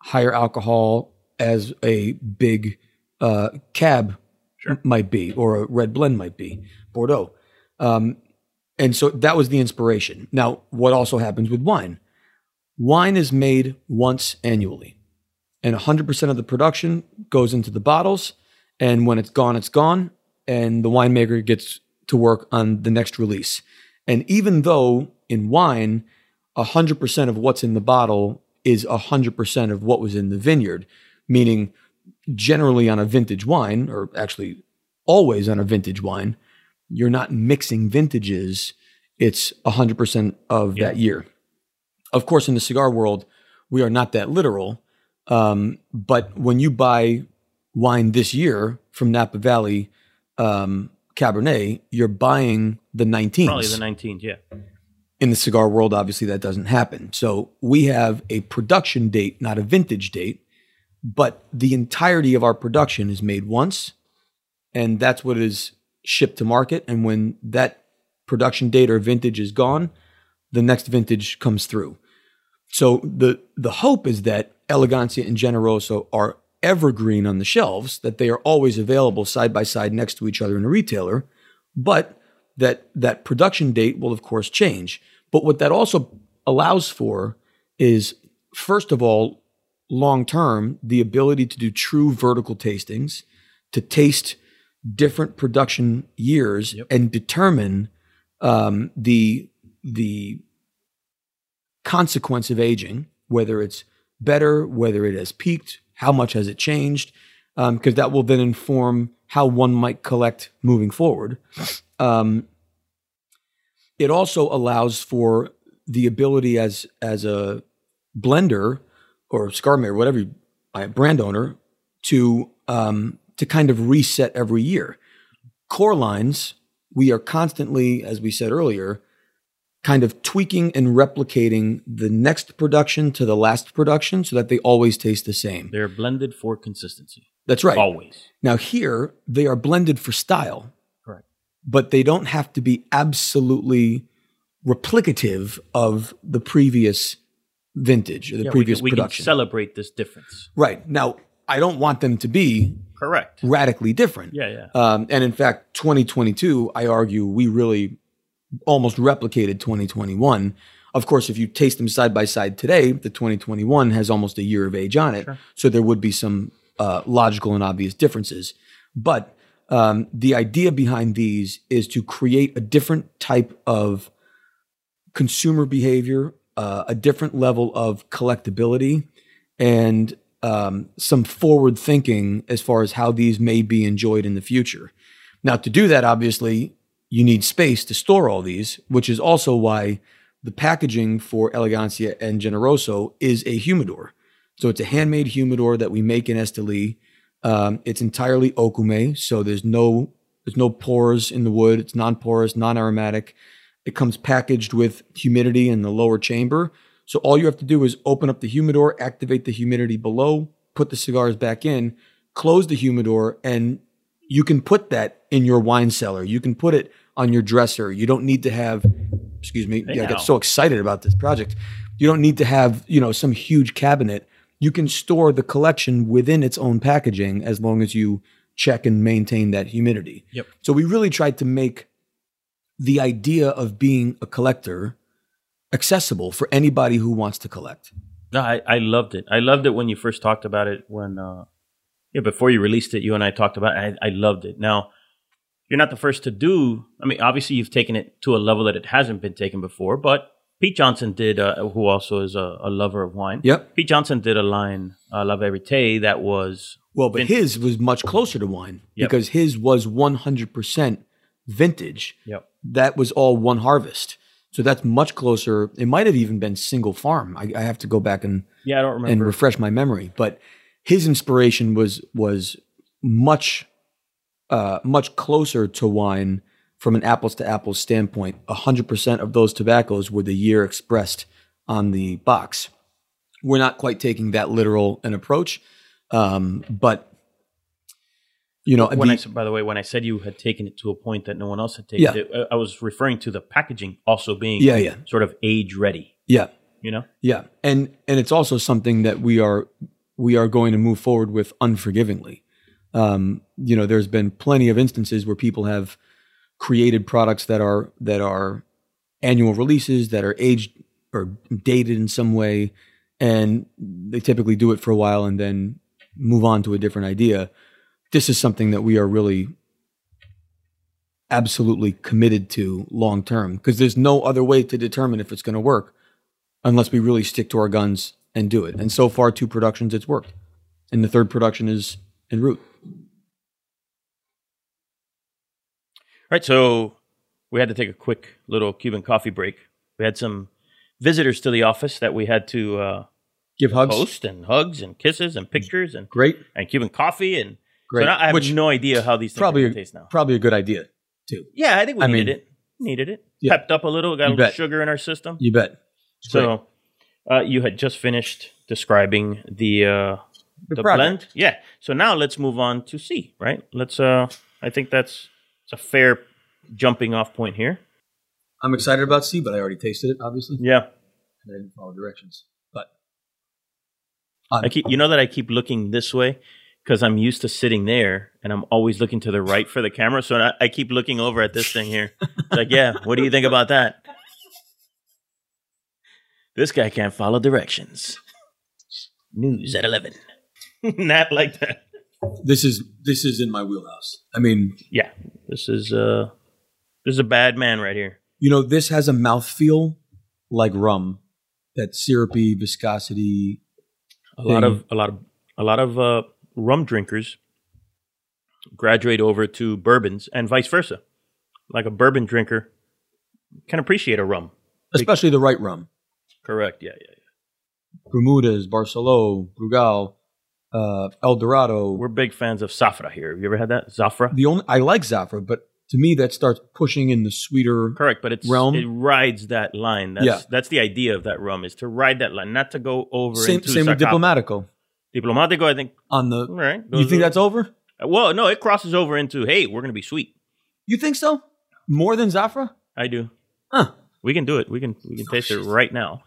higher alcohol as a big uh, cab m- might be, or a red blend might be, Bordeaux? Um, and so that was the inspiration. Now, what also happens with wine? Wine is made once annually, and 100% of the production goes into the bottles. And when it's gone, it's gone. And the winemaker gets to work on the next release. And even though in wine, 100% of what's in the bottle is 100% of what was in the vineyard, meaning generally on a vintage wine, or actually always on a vintage wine, you're not mixing vintages, it's 100% of that year. Of course, in the cigar world, we are not that literal. Um, but when you buy wine this year from Napa Valley um, Cabernet, you're buying the 19s. Probably the 19th, yeah. In the cigar world, obviously, that doesn't happen. So we have a production date, not a vintage date, but the entirety of our production is made once, and that's what is shipped to market. And when that production date or vintage is gone, the next vintage comes through. So the the hope is that Elegancia and Generoso are evergreen on the shelves, that they are always available side by side next to each other in a retailer, but that that production date will of course change. But what that also allows for is first of all, long term, the ability to do true vertical tastings, to taste different production years and determine um, the the consequence of aging, whether it's better, whether it has peaked, how much has it changed, because that will then inform how one might collect moving forward. Um, it also allows for the ability as as a blender or Scarmare, whatever you, uh, brand owner, to um, to kind of reset every year. Core lines, we are constantly, as we said earlier, kind of tweaking and replicating the next production to the last production so that they always taste the same. They're blended for consistency. That's right. Always. Now, here, they are blended for style, Correct. but they don't have to be absolutely replicative of the previous vintage or the Yeah, previous we we production. can celebrate this difference. right. Now, I don't want them to be Correct. radically different. Yeah, yeah. Um, and in fact, 2022, I argue we really almost replicated 2021. Of course, if you taste them side by side today, the 2021 has almost a year of age on it. So there would be some uh, logical and obvious differences. But um, the idea behind these is to create a different type of consumer behavior, uh, a different level of collectability, and um, some forward thinking as far as how these may be enjoyed in the future. Now, to do that, obviously, you need space to store all these, which is also why the packaging for Elegancia and Generoso is a humidor. So it's a handmade humidor that we make in Esteli. Um, it's entirely okume, so there's no there's no pores in the wood. It's non-porous, non-aromatic. It comes packaged with humidity in the lower chamber. So all you have to do is open up the humidor, activate the humidity below, put the cigars back in, close the humidor, and you can put that in your wine cellar. You can put it on your dresser. You don't need to have, excuse me, yeah, I now. get so excited about this project. You don't need to have, you know, some huge cabinet. You can store the collection within its own packaging as long as you check and maintain that humidity. Yep. So we really tried to make the idea of being a collector accessible for anybody who wants to collect. No, I, I loved it. I loved it when you first talked about it. When uh, yeah, before you released it, you and I talked about. It. I I loved it. Now, you're not the first to do. I mean, obviously, you've taken it to a level that it hasn't been taken before. But Pete Johnson did, uh, who also is a, a lover of wine. Yep. Pete Johnson did a line, uh, La Verite, that was Well, but Vintage. his was much closer to wine Yep. because his was 100% vintage. Yep. That was all one harvest. So that's much closer. It might have even been single farm. I, I have to go back and, yeah, I don't remember and refresh my memory. But his inspiration was was much uh, much closer to wine from an apples to apples standpoint. hundred percent of those tobaccos were the year expressed on the box. We're not quite taking that literal an approach, um, but you know, when the- I said, by the way, when I said you had taken it to a point that no one else had taken Yeah. it, I- was referring to the packaging also being Yeah, yeah. sort of age ready. yeah, You know, Yeah, and and it's also something that we are we are going to move forward with unforgivingly. Um, you know, there's been plenty of instances where people have created products that are that are annual releases that are aged or dated in some way, and they typically do it for a while and then move on to a different idea. This is something that we are really absolutely committed to long term because there's no other way to determine if it's going to work unless we really stick to our guns and do it. And so far, two productions, it's worked. And the third production is en route. right? So we had to take a quick little Cuban coffee break. We had some visitors to the office that we had to uh, Give hugs. post and hugs and kisses and pictures and Great. and Cuban coffee and Great. so now I have Which no idea how these things probably are a, taste now. probably a good idea, too. Yeah, I think we I needed mean- it. Needed it. Yeah. Pepped up a little. Got a little bet. sugar in our system. You bet. It's. So uh, you had just finished describing the uh, the, project. blend. Yeah. So now let's move on to C. Right. Let's. Uh, I think that's it's a fair jumping off point here. I'm excited about C, but I already tasted it, obviously. Yeah. And I didn't follow directions. But I keep. You know that I keep looking this way because I'm used to sitting there, and I'm always looking to the right for the camera. So I, I keep looking over at this thing here. It's like, yeah. What do you think about that? This guy can't follow directions. News at eleven. Not like that. this is this is in my wheelhouse. I mean, Yeah, this is uh this is a bad man right here. you know, this has a mouthfeel like rum. That syrupy viscosity. A lot of a lot of a lot of uh, rum drinkers graduate over to bourbons and vice versa. Like a bourbon drinker can appreciate a rum. Especially the right rum. Correct. Yeah, yeah. yeah. Bermudez, Barcelo, Brugal, uh, El Dorado. We're big fans of Zafra here. Have you ever had that? Zafra? the only I like Zafra, but to me that starts pushing in the sweeter. Correct, but it's Realm? it rides that line. That's Yeah. that's the idea of that rum is to ride that line, not to go over Same, into same with Diplomatico Diplomatico, I think. on the. Right. You think that's over? Uh, well? No, it crosses over into hey, we're gonna be sweet. You think so? More than Zafra? I do. Huh. We can do it. We can we can taste it right now.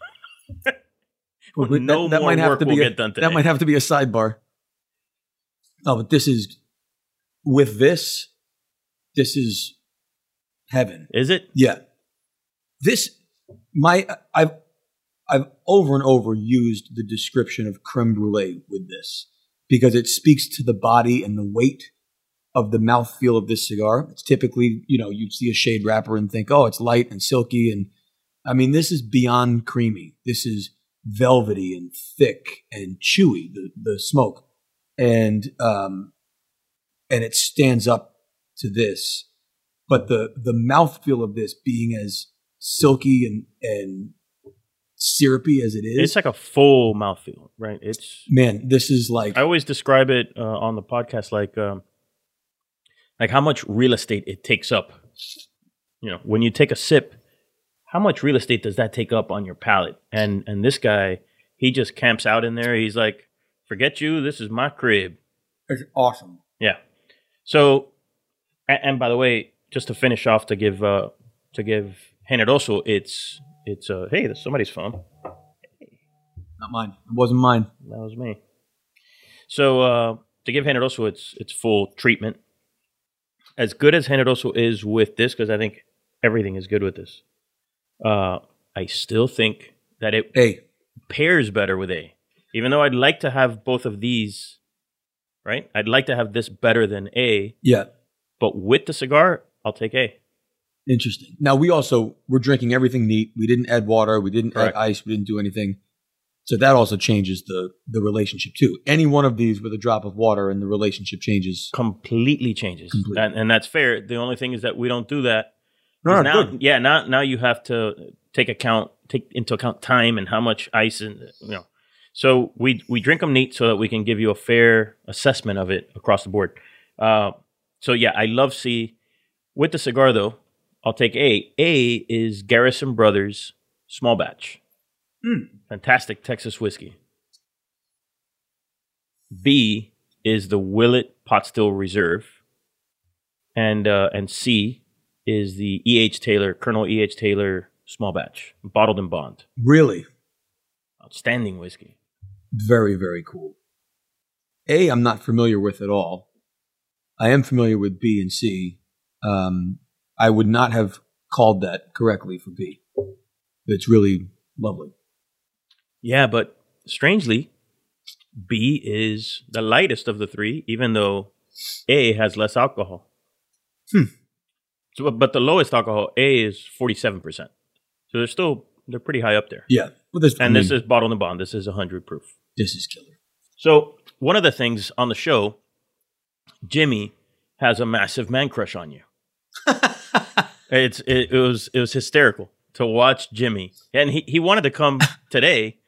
Well, no more work will a, get done today. That might have to be a sidebar. No, but this is with this. This is heaven. Is it? Yeah. This my I've I've over and over used the description of creme brulee with this because it speaks to the body and the weight of the mouthfeel of this cigar. It's typically, you know, you'd see a shade wrapper and think, oh, it's light and silky. And I mean, this is beyond creamy. This is velvety and thick and chewy, the, the smoke. And, um, and it stands up to this. But the, the mouthfeel of this being as silky and, and syrupy as it is, It's like a full mouthfeel, right? It's. man, this is like, I always describe it uh, on the podcast like, um, like how much real estate it takes up. You know, when you take a sip, how much real estate does that take up on your palate? And and this guy, he just camps out in there. He's like, "Forget you. This is my crib." It's awesome. Yeah. So, and, and by the way, just to finish off, to give uh to give Generoso, it's it's uh hey, that's somebody's phone. Not mine. It wasn't mine. That was me. So uh to give Generoso its its full treatment, as good as Generoso is with this, because I think everything is good with this. Uh, I still think that it Hey, pairs better with A. Even though I'd like to have both of these, right? I'd like to have this better than A, yeah, but with the cigar, I'll take A. interesting. Now we also we're drinking everything neat. We didn't add water. We didn't Correct. add ice. We didn't do anything. So that also changes the the relationship too. Any one of these with a drop of water and the relationship changes. Completely changes, Completely. And, and that's fair. The only thing is that we don't do that. No, no, now, good. yeah, now now you have to take account take into account time and how much ice and you know. So we we drink them neat so that we can give you a fair assessment of it across the board. Uh, so yeah, I love C. With the cigar though, I'll take A. A is Garrison Brothers small batch, fantastic Texas whiskey. B is the Willet Pot Still Reserve, and uh, and C is the E. H. Taylor Colonel E. H. Taylor small batch, bottled in bond. Really, Outstanding whiskey. very very cool. A, I'm not familiar with at all. I am familiar with B and C. Um, I would not have called that correctly for B. It's really lovely. Yeah, but strangely, B is the lightest of the three, even though A has less alcohol. Hmm. So, but- the lowest alcohol A is forty seven percent. So they're still they're pretty high up there. Yeah, well, And I this is bottle in the bond. This is hundred proof. this is killer. So one of the things on the show, Jimmy has a massive man crush on you. it's it, it was it was hysterical to watch Jimmy, and he, he wanted to come today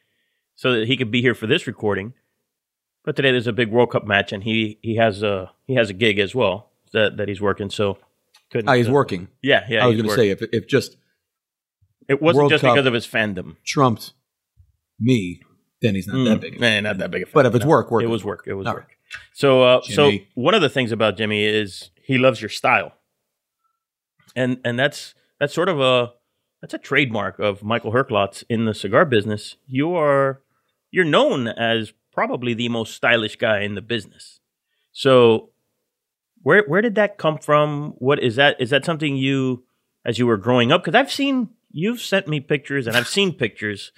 so that he could be here for this recording. But today there's a big World Cup match, and he he has a he has a gig as well that that he's working. So couldn't. Ah, he's uh, working. Yeah, yeah. I was going to say if if just it wasn't World just Cup- because of his fandom. trumped me, then he's not that Mm, big. Man, not that big. A fan. But if it's work, work It was work. It was All work. So, uh, so one of the things about Jimmy is he loves your style, and and that's that's sort of a that's a trademark of Michael Herklots in the cigar business. You are you're known as probably the most stylish guy in the business. So, where where did that come from? What is that? Is that something you, as you were growing up? Because I've seen you've sent me pictures, and I've seen pictures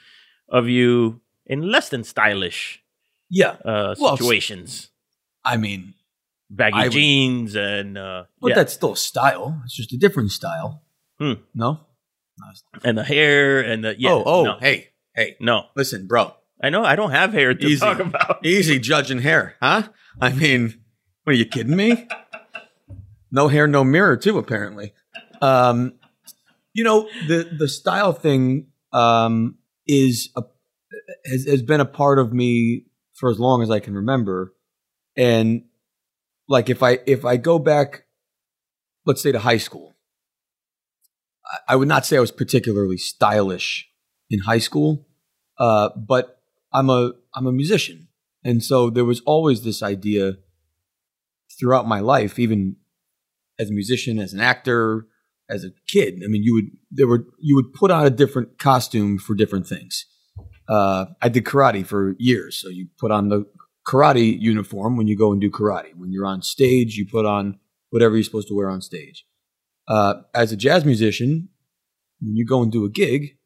of you in less than stylish Yeah, uh, Well, situations I mean, baggy I would- jeans and uh, but yeah. that's still a style. It's just a different style. Hmm. No. and the hair and the yeah. oh, oh, no, hey, hey, no. listen, bro. I know I don't have hair to Easy. talk about. Easy judging hair, huh? I mean, what are you kidding me? No hair, no mirror, too. Apparently, um, you know the the style thing um, is a has, has been a part of me for as long as I can remember, and like if I if I go back, let's say to high school, I, I would not say I was particularly stylish in high school, uh, but I'm a I'm a musician, and so there was always this idea throughout my life, even as a musician, as an actor, as a kid. I mean, you would there were you would put on a different costume for different things. Uh, I did karate for years, so you put on the karate uniform when you go and do karate. When you're on stage, you put on whatever you're supposed to wear on stage. Uh, as a jazz musician, when you go and do a gig,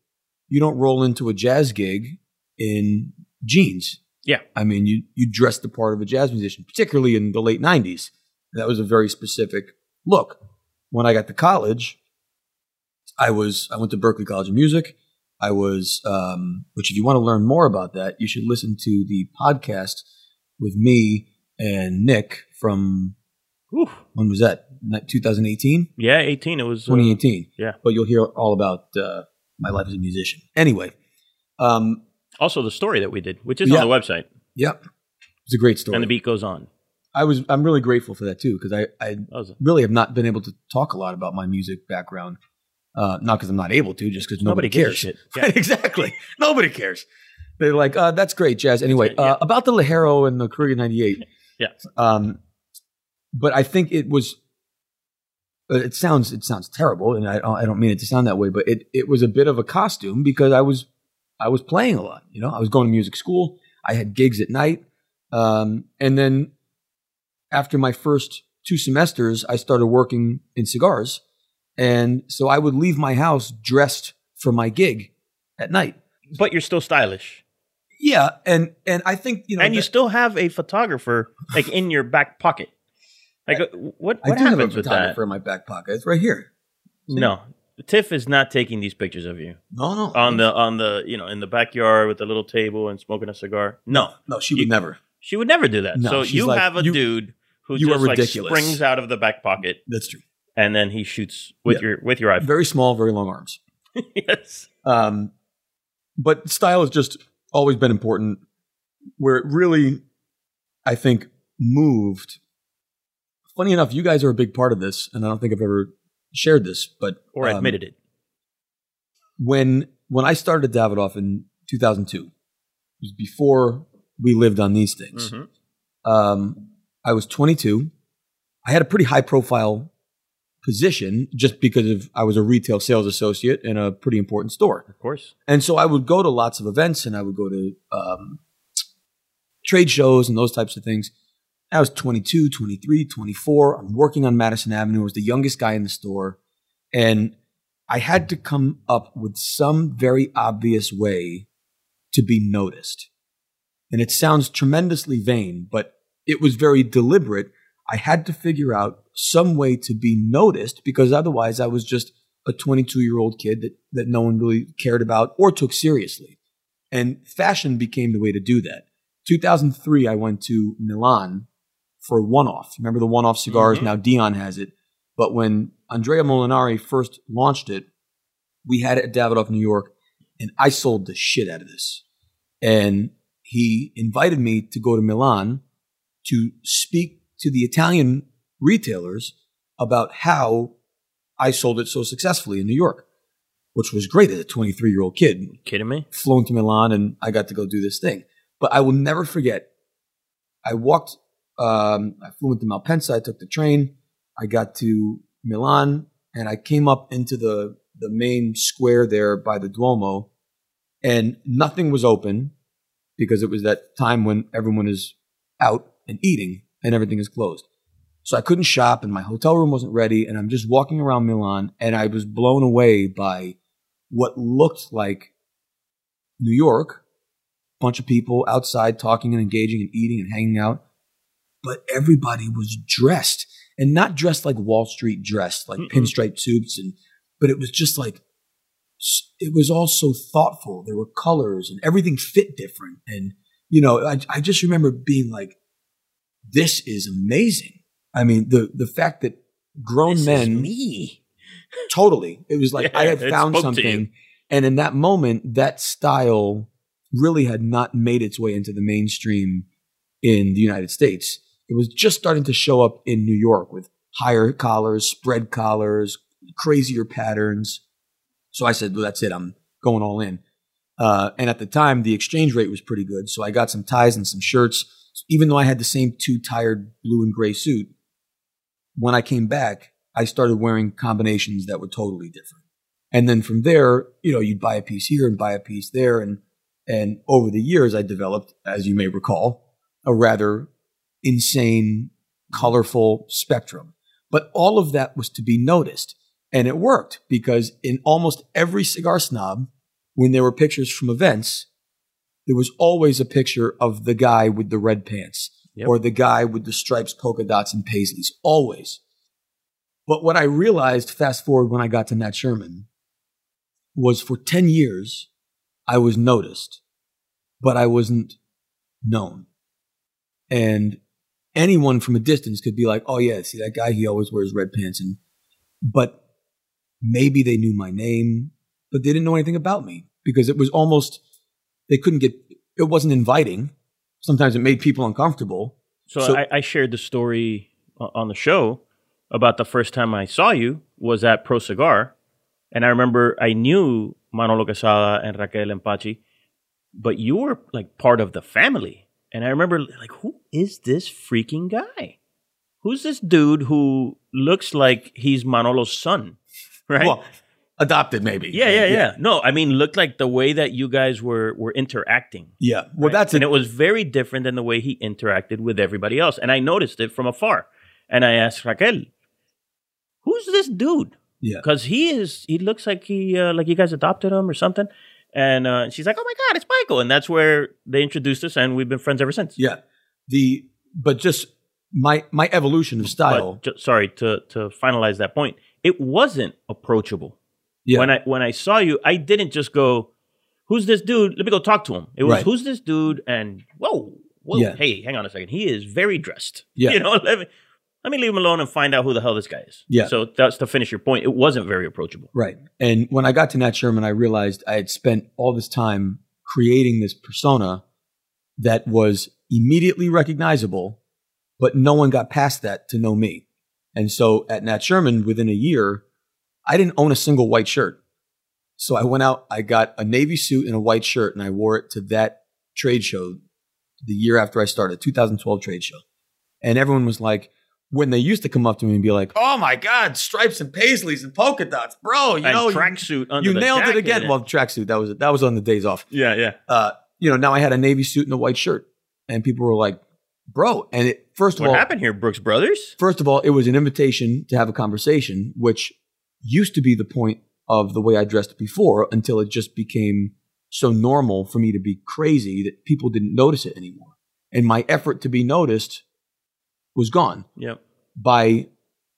you don't roll into a jazz gig in jeans. Yeah. I mean, you you dress the part of a jazz musician, particularly in the late '90s. That was a very specific look. When I got to college, I was I went to Berklee College of Music. I was, um, which if you want to learn more about that, you should listen to the podcast with me and Nick from Whew. when was that? 2018, Yeah, eighteen. It was uh, 2018. yeah. but you'll hear all about uh, my life as a musician. Anyway, um, also the story that we did, which is Yeah. on the website, yep, it's a great story. and the beat goes on. I was I'm really grateful for that too because I I really have not been able to talk a lot about my music background. Uh, not because I'm not able to, just because nobody, Nobody cares. shit. Right, exactly. Nobody cares. They're like, uh, that's great, Jazz. Anyway, Yeah. uh, about the Lajero and the Korea 98. Yeah. Um, but I think it was. uh, It sounds it sounds terrible, and I I don't mean it to sound that way, but it it was a bit of a costume because I was I was playing a lot. You know, I was going to music school. I had gigs at night, um, and then after my first two semesters, I started working in cigars, and so I would leave my house dressed for my gig at night. But you're still stylish. Yeah, and and I think you know, and you that- still have a photographer like in your back pocket. Like uh, what I what do have a happens with that? photographer in my back pocket. It's right here. No. Tiff is not taking these pictures of you No, no, on the on the you know in the backyard with the little table and smoking a cigar. No, no, she would You- never. she would never do that. No, so you like, have a you- dude who you just like springs out of the back pocket That's true. and then he shoots with Yeah. your with your iPhone. Very small, very long arms. yes. Um, but style is just always been important. Where it really, I think, moved. Funny enough, you guys are a big part of this, and I don't think I've ever shared this, but Or um, admitted it. when when I started Davidoff in 2002, it was before we lived on these things. Mhm. Um, I was 22. I had a pretty high profile position just because of I was a retail sales associate in a pretty important store. Of course. And so I would go to lots of events and I would go to um, trade shows and those types of things. I was 22, 23, 24. I'm working on Madison Avenue. I was the youngest guy in the store. And I had to come up with some very obvious way to be noticed. And it sounds tremendously vain, but it was very deliberate. I had to figure out some way to be noticed because otherwise I was just a 22 year old kid that, that no one really cared about or took seriously. And fashion became the way to do that. 2003, I went to Milan for one off. Remember the one off cigars? Mhm. Now Dion has it. But when Andrea Molinari first launched it, we had it at Davidoff, New York, and I sold the shit out of this. And he invited me to go to Milan to speak to the Italian retailers about how I sold it so successfully in New York, which was great as a 23 year old kid. Kidding me? Flown to Milan and I got to go do this thing. But I will never forget. I walked, um, I flew into Malpensa. I took the train. I got to Milan and I came up into the, the main square there by the Duomo and nothing was open because it was that time when everyone is out and eating and everything is closed. So I couldn't shop and my hotel room wasn't ready and I'm just walking around Milan and I was blown away by what looked like New York, bunch of people outside talking and engaging and eating and hanging out, but everybody was dressed and not dressed like Wall Street dressed, like Mm-mm. pinstripe suits and but it was just like it was all so thoughtful. There were colors and everything fit different. And, you know, I, I just remember being like, this is amazing. I mean, the, the fact that grown This is men me. totally, it was like I had found spoke to you. something. And in that moment, that style really had not made its way into the mainstream in the United States. It was just starting to show up in New York with higher collars, spread collars, crazier patterns. So I said, well, that's it. I'm going all in. Uh, and at the time, the exchange rate was pretty good. So I got some ties and some shirts. Even though I had the same two tired blue and gray suit, when I came back, I started wearing combinations that were totally different. And then from there, you know, you'd buy a piece here and buy a piece there. And, and over the years, I developed, as you may recall, a rather insane, colorful spectrum. But all of that was to be noticed. And it worked because in almost every cigar snob, when there were pictures from events, there was always a picture of the guy with the red pants Yep. or the guy with the stripes, polka dots, and paisleys. Always. But what I realized, fast forward when I got to Nat Sherman, was for 10 years, I was noticed, but I wasn't known. And anyone from a distance could be like, oh, yeah, see that guy? He always wears red pants. And, but maybe they knew my name, but they didn't know anything about me because it was almost, they couldn't get, it wasn't inviting. Sometimes it made people uncomfortable. So, So- I, I shared the story on the show about the first time I saw you was at Pro Cigar, and I remember I knew Manolo Quesada and Raquel Empachi, but you were like part of the family. and I remember like, who is this freaking guy? Who's this dude who looks like he's Manolo's son? Right? Well, adopted maybe. yeah, yeah, yeah, No, I mean, looked like the way that you guys were were interacting. Yeah. Well, right? that's and a, it was very different than the way he interacted with everybody else. And I noticed it from afar. And I asked Raquel, "Who's this dude?" yeah. Because he is, he looks like he uh, like you guys adopted him or something. And uh, she's like, "Oh my god, it's Michael!" And that's where they introduced us, and we've been friends ever since. Yeah. The but just my my evolution of style. But ju- sorry to to finalize that point. It wasn't approachable. Yeah. When I when I saw you, I didn't just go, "Who's this dude?" Let me go talk to him. It was, Right. "Who's this dude?" And whoa, whoa, Yeah. hey, hang on a second. He is very dressed. Yeah. you know, let me let me leave him alone and find out who the hell this guy is. Yeah. So that's to finish your point. It wasn't very approachable. Right. And when I got to Nat Sherman, I realized I had spent all this time creating this persona that was immediately recognizable, but no one got past that to know me. And so at Nat Sherman, within a year, I didn't own a single white shirt. So I went out, I got a navy suit and a white shirt, and I wore it to that trade show the year after I started, 2012 trade show. And everyone was like, when they used to come up to me and be like, "Oh my God, stripes and paisleys and polka dots, bro!" You and know, you- tracksuit under you the nailed it jacket again. and- Well, tracksuit that was that was on the days off. yeah, yeah. Uh, you know, now I had a navy suit and a white shirt, and people were like, "Bro!" And it first of What all, happened here, Brooks Brothers? first of all, it was an invitation to have a conversation, which used to be the point of the way I dressed before, until it just became so normal for me to be crazy that people didn't notice it anymore, and my effort to be noticed was gone Yep. by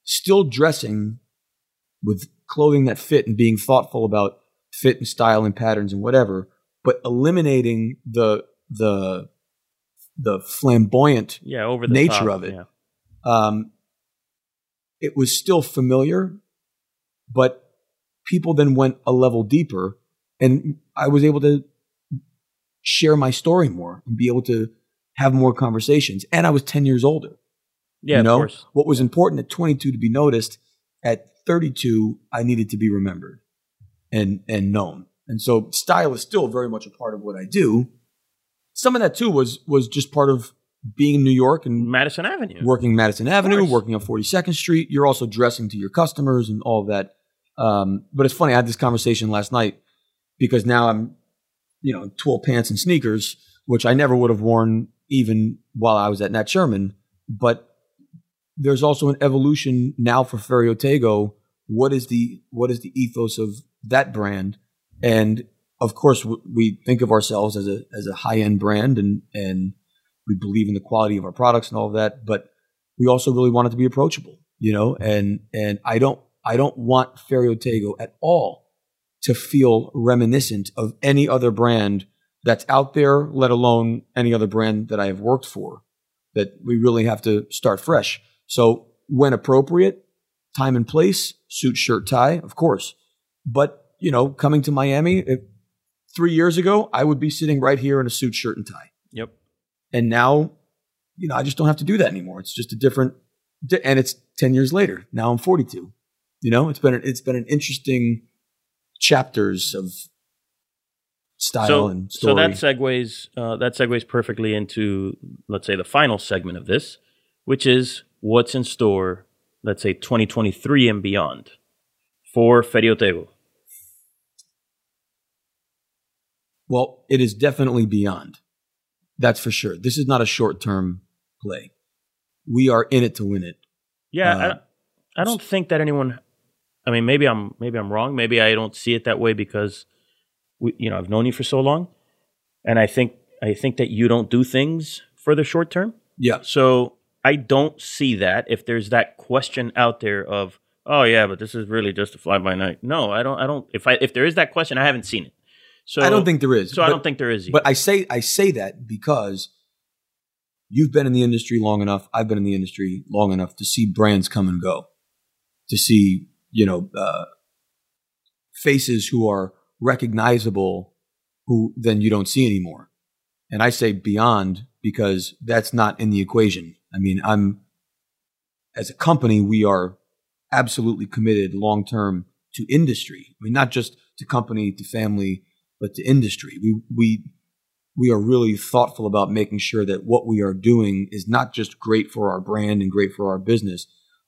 still dressing with clothing that fit and being thoughtful about fit and style and patterns and whatever, but eliminating the the the flamboyant Yeah, over the Nature top, of it. Yeah. um, it was still familiar, but people then went a level deeper, and I was able to share my story more and be able to have more conversations. And I was ten years older. Yeah, you know, of course. what was important at 22 to be noticed, at 32 I needed to be remembered and and known. And so style is still very much a part of what I do. Some of that too was was just part of being in New York and Madison Avenue. working Madison Avenue, working on 42nd Street. You're also dressing to your customers and all that. Um, but it's funny. I had this conversation last night because now I'm, you know, twill pants and sneakers, which I never would have worn even while I was at Nat Sherman. But there's also an evolution now for Ferio Tego. What is the what is the ethos of that brand? And of course, we think of ourselves as a as a high end brand, and and we believe in the quality of our products and all of that. But we also really want it to be approachable, you know. And and I don't I don't want Ferio Tego at all to feel reminiscent of any other brand that's out there, let alone any other brand that I have worked for. That we really have to start fresh. So when appropriate, time and place, suit, shirt, tie, of course. But you know, coming to Miami, if three years ago, I would be sitting right here in a suit, shirt, and tie. Yep. And now, you know, I just don't have to do that anymore. It's just a different, and it's ten years later. Now I'm 42. You know, it's been an, it's been an interesting chapters of style so, and story. so that segues uh, that segues perfectly into let's say the final segment of this, which is what's in store. Let's say 2023 and beyond for Ferio Tego. Well, it is definitely beyond. That's for sure. This is not a short term play. We are in it to win it. Yeah, Uh, I, I don't think that anyone. I mean, maybe I'm maybe I'm wrong. Maybe I don't see it that way because we, you know, I've known you for so long, and I think I think that you don't do things for the short term. Yeah. So I don't see that. If there's that question out there of, oh yeah, but this is really just a fly by night. No, I don't. I don't. If I if there is that question, I haven't seen it. So I don't think there is. So I but- don't think there is. Either. But I say I say that because you've been in the industry long enough. I've been in the industry long enough to see brands come and go, to see you know uh, faces who are recognizable, who then you don't see anymore. And I say beyond because that's not in the equation. I mean, I'm as a company, we are absolutely committed long term to industry. I mean, not just to company, to family, but to industry. We we we are really thoughtful about making sure that what we are doing is not just great for our brand and great for our business,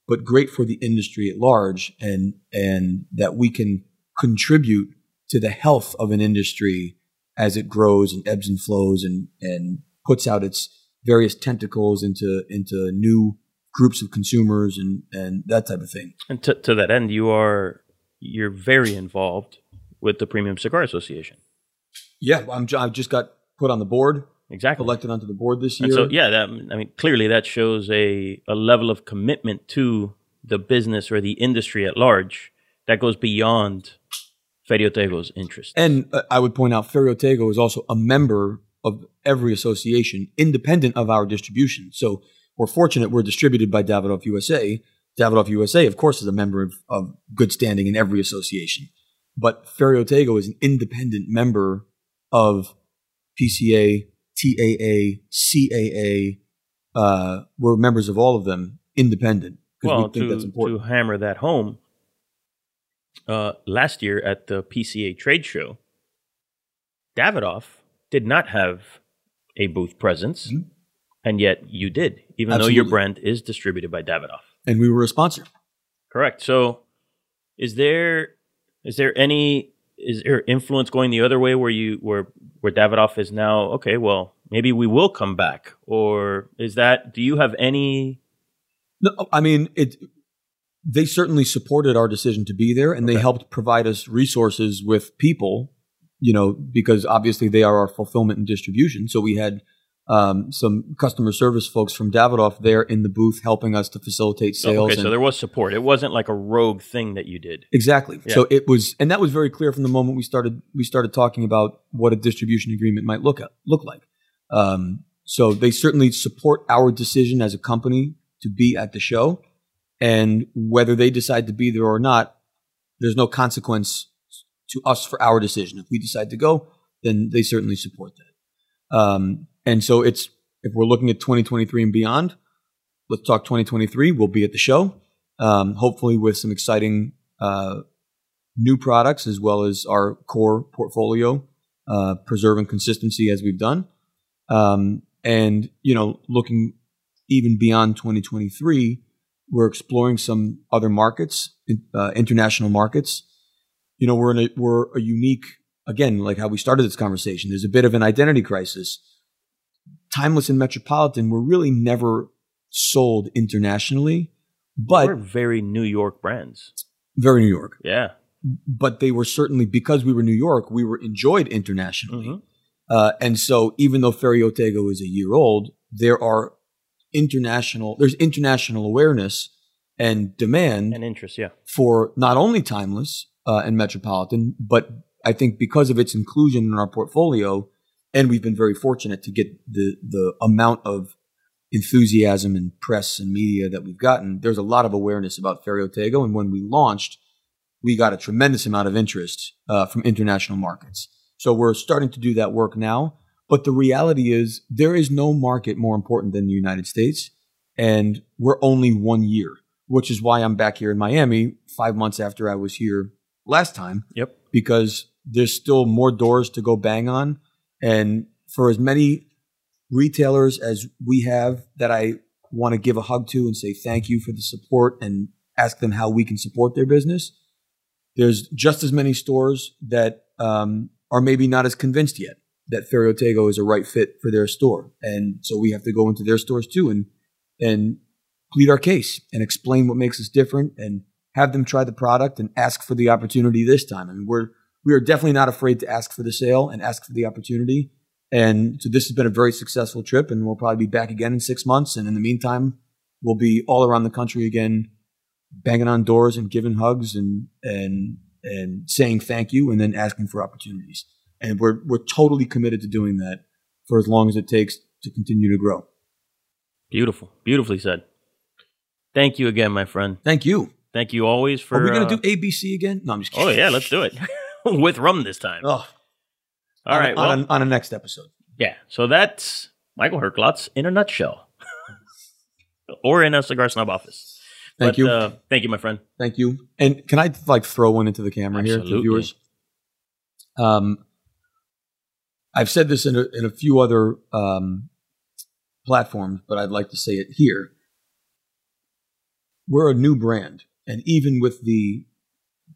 but great for the industry at large, and and that we can contribute to the health of an industry as it grows and ebbs and flows and and puts out its various tentacles into into new groups of consumers and and that type of thing. And to, to that end, you are you're very involved with the Premium Cigar Association. Yeah, I'm I just got put on the board, Exactly. elected onto the board this year. And so, yeah, that, I mean, clearly that shows a, a level of commitment to the business or the industry at large that goes beyond Ferio Tego's interest. And uh, I would point out Ferio Tego is also a member of every association, independent of our distribution. So we're fortunate we're distributed by Davidoff USA. Davidoff USA, of course, is a member of, of good standing in every association. But Ferio Tego is an independent member of PCA, TAA, CAA. Uh, we're members of all of them, independent, well, we think to, that's important. to hammer that home, uh, last year at the PCA trade show, Davidoff did not have a booth presence, Mhm. and yet you did, even though your brand is distributed by Davidoff. and we were a sponsor. Correct. So, is there is there any is there influence going the other way where you where where Davidoff is now okay? Well, maybe we will come back, or is that? Do you have any? No, I mean it. They certainly supported our decision to be there, and they helped provide us resources with people. You know, because obviously they are our fulfillment and distribution. So we had um, some customer service folks from Davidoff there in the booth helping us to facilitate Oh, sales. okay, so there was support. It wasn't like a rogue thing that you did. Exactly. Yeah. So it was, and that was very clear from the moment we started. We started talking about what a distribution agreement might look at, look like. Um, so they certainly support our decision as a company to be at the show, and whether they decide to be there or not, there's no consequence to us for our decision. If we decide to go, then they certainly support that. Um, and so it's if we're looking at 2023 and beyond, let's talk 2023. We'll be at the show, um, hopefully with some exciting uh, new products as well as our core portfolio, uh, preserving consistency as we've done. Um, and, you know, looking even beyond 2023, we're exploring some other markets, uh, international markets. You know, we're in a, we're a unique, again, like how we started this conversation, there's a bit of an identity crisis. Timeless and Metropolitan were really never sold internationally, but We're very New York brands. very New York Yeah. but they were certainly because we were New York, we were enjoyed internationally. Mhm. Uh, and so, even though Ferio Tego is a year old, there are international. There's international awareness and demand And interest. Yeah. for not only timeless uh, and metropolitan, but I think because of its inclusion in our portfolio, and we've been very fortunate to get the the amount of enthusiasm and press and media that we've gotten. There's a lot of awareness about Ferio Tego, and when we launched, we got a tremendous amount of interest uh, from international markets. So we're starting to do that work now. But the reality is, there is no market more important than the United States, and we're only one year which is why I'm back here in Miami five months after I was here last time, Yep. because there's still more doors to go bang on. And for as many retailers as we have that I want to give a hug to and say thank you for the support and ask them how we can support their business, there's just as many stores that um, are maybe not as convinced yet that Ferio Tego is a right fit for their store. And so we have to go into their stores too and and plead our case and explain what makes us different and have them try the product and ask for the opportunity this time. I mean, we're we are definitely not afraid to ask for the sale and ask for the opportunity. And so this has been a very successful trip, and we'll probably be back again in six months. And in the meantime, we'll be all around the country again, banging on doors and giving hugs and and and saying thank you, and then asking for opportunities. And we're we're totally committed to doing that for as long as it takes to continue to grow. Beautiful. Beautifully said. Thank you again, my friend. Thank you. Thank you always for. Are we going uh, to do ABC again? No, I'm just kidding. Oh yeah, let's do it with rum this time. Oh, All right. on, Well, a, on a next episode. yeah. So that's Michael Herklotz in a nutshell, or in a cigar snob office. Thank But, you. Uh, thank you, my friend. Thank you. And can I like throw one into the camera here to Absolutely. viewers? Um, I've said this in a, in a few other um, platforms, but I'd like to say it here. We're a new brand, and even with the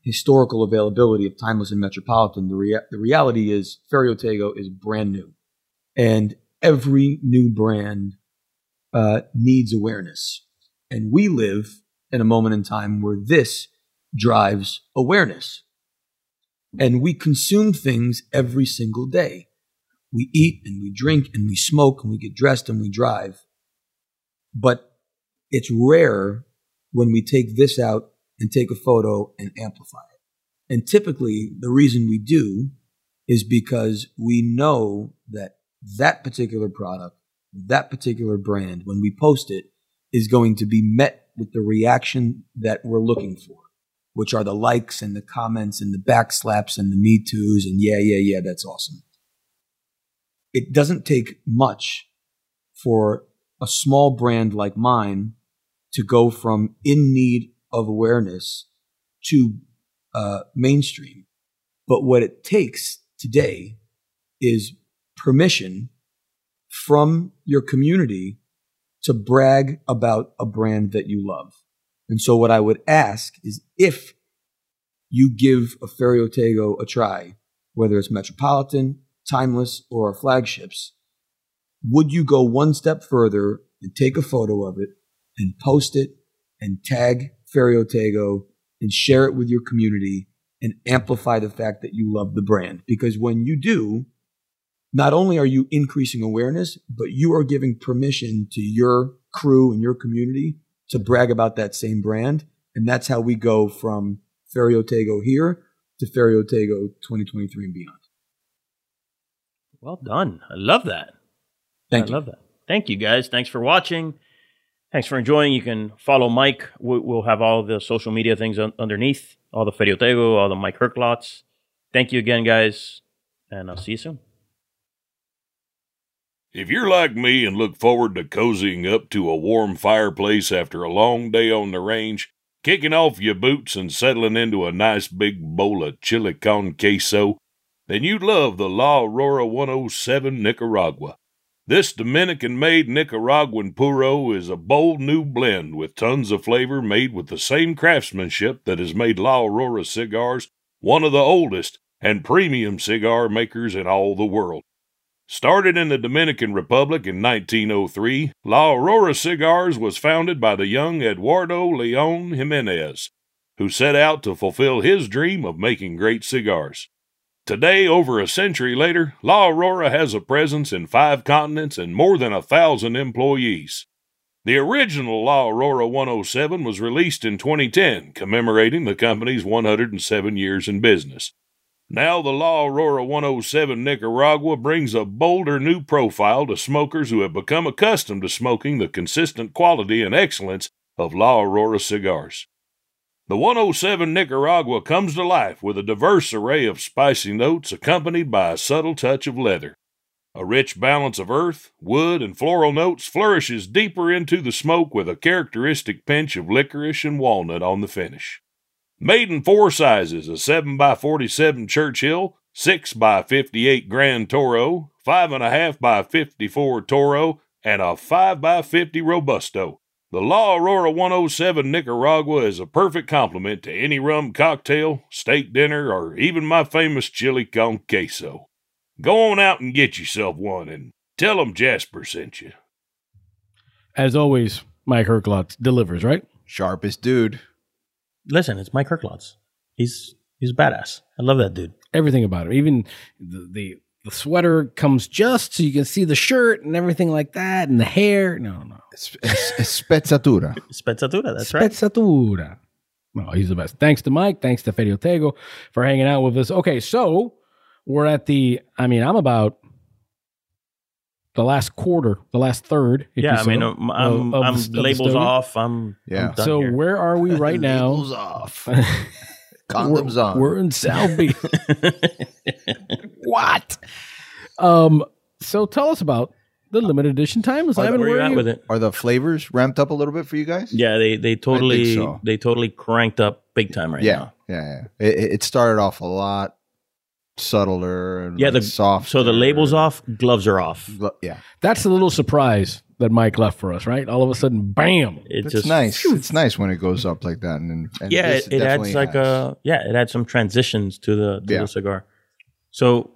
historical availability of Timeless and Metropolitan, the, rea- the reality is Ferio Tego is brand new, and every new brand uh, needs awareness, and we live in a moment in time where this drives awareness, and we consume things every single day. We eat and we drink and we smoke and we get dressed and we drive. But it's rare when we take this out and take a photo and amplify it. And typically, the reason we do is because we know that that particular product, that particular brand, when we post it, is going to be met with the reaction that we're looking for, which are the likes and the comments and the backslaps and the me toos and yeah, yeah, yeah, that's awesome it doesn't take much for a small brand like mine to go from in need of awareness to uh, mainstream. But what it takes today is permission from your community to brag about a brand that you love. And so what I would ask is if you give a Ferio Tego a try, whether it's Metropolitan, Timeless, or our flagships, would you go one step further and take a photo of it and post it and tag Ferio Tego and share it with your community and amplify the fact that you love the brand? Because when you do, not only are you increasing awareness, but you are giving permission to your crew and your community to brag about that same brand. And that's how we go from Ferio Tego here to Ferio Tego 2023 and beyond. Well done. I love that. Thank I you. love that. Thank you, guys. Thanks for watching. Thanks for enjoying. You can follow Mike. We- We'll have all the social media things underneath, all the Ferio Tego, all the Mike Herklots. Thank you again, guys, and I'll see you soon. If you're like me and look forward to cozying up to a warm fireplace after a long day on the range, kicking off your boots and settling into a nice big bowl of chili con queso, then you'd love the La Aurora 107 Nicaragua. This Dominican made Nicaraguan puro is a bold new blend with tons of flavor made with the same craftsmanship that has made La Aurora cigars one of the oldest and premium cigar makers in all the world. Started in the Dominican Republic in 1903, La Aurora Cigars was founded by the young Eduardo Leon Jimenez, who set out to fulfill his dream of making great cigars. Today, over a century later, La Aurora has a presence in five continents and more than a thousand employees. The original La Aurora 107 was released in 2010, commemorating the company's 107 years in business. Now, the La Aurora 107 Nicaragua brings a bolder new profile to smokers who have become accustomed to smoking the consistent quality and excellence of La Aurora cigars. The 107 Nicaragua comes to life with a diverse array of spicy notes accompanied by a subtle touch of leather. A rich balance of earth, wood, and floral notes flourishes deeper into the smoke with a characteristic pinch of licorice and walnut on the finish. Made in four sizes a 7x47 Churchill, 6x58 Grand Toro, 5.5 by 54 Toro, and a 5x50 Robusto. The La Aurora 107 Nicaragua is a perfect complement to any rum cocktail, steak dinner, or even my famous chili con queso. Go on out and get yourself one and tell 'em Jasper sent you. As always, Mike Herklots delivers, right? Sharpest dude. Listen, it's Mike Herklots. He's he's badass. I love that dude. Everything about him. Even the, the the sweater comes just so you can see the shirt and everything like that, and the hair. No no, no. Spezzatura. Spezzatura, that's right. Spezzatura. No, he's the best. Thanks to Mike. Thanks to Ferio Tego for hanging out with us. Okay, so we're at the. I mean, I'm about the last quarter, the last third. if Yeah, you I mean, so, I'm, I'm, of- of I'm of labels story. off. I'm, Yeah. I'm done So here. where are we right now? Labels off. Condoms we're, on. We're in South Beach. what? Um. So tell us about the limited edition timeless. Are I haven't where you where at with it? Are the flavors ramped up a little bit for you guys? Yeah, they they totally so. they totally cranked up big time right yeah, now. yeah, yeah. It, it- it started off a lot subtler and Yeah, like the soft. So the labels off, gloves are off. Yeah, That's the little surprise that Mike left for us, right? All of a sudden, bam. It's it's just nice. It's nice when it goes up like that, and, and yeah, it, it definitely adds like has. a yeah, it adds some transitions to the to Yeah. the cigar. So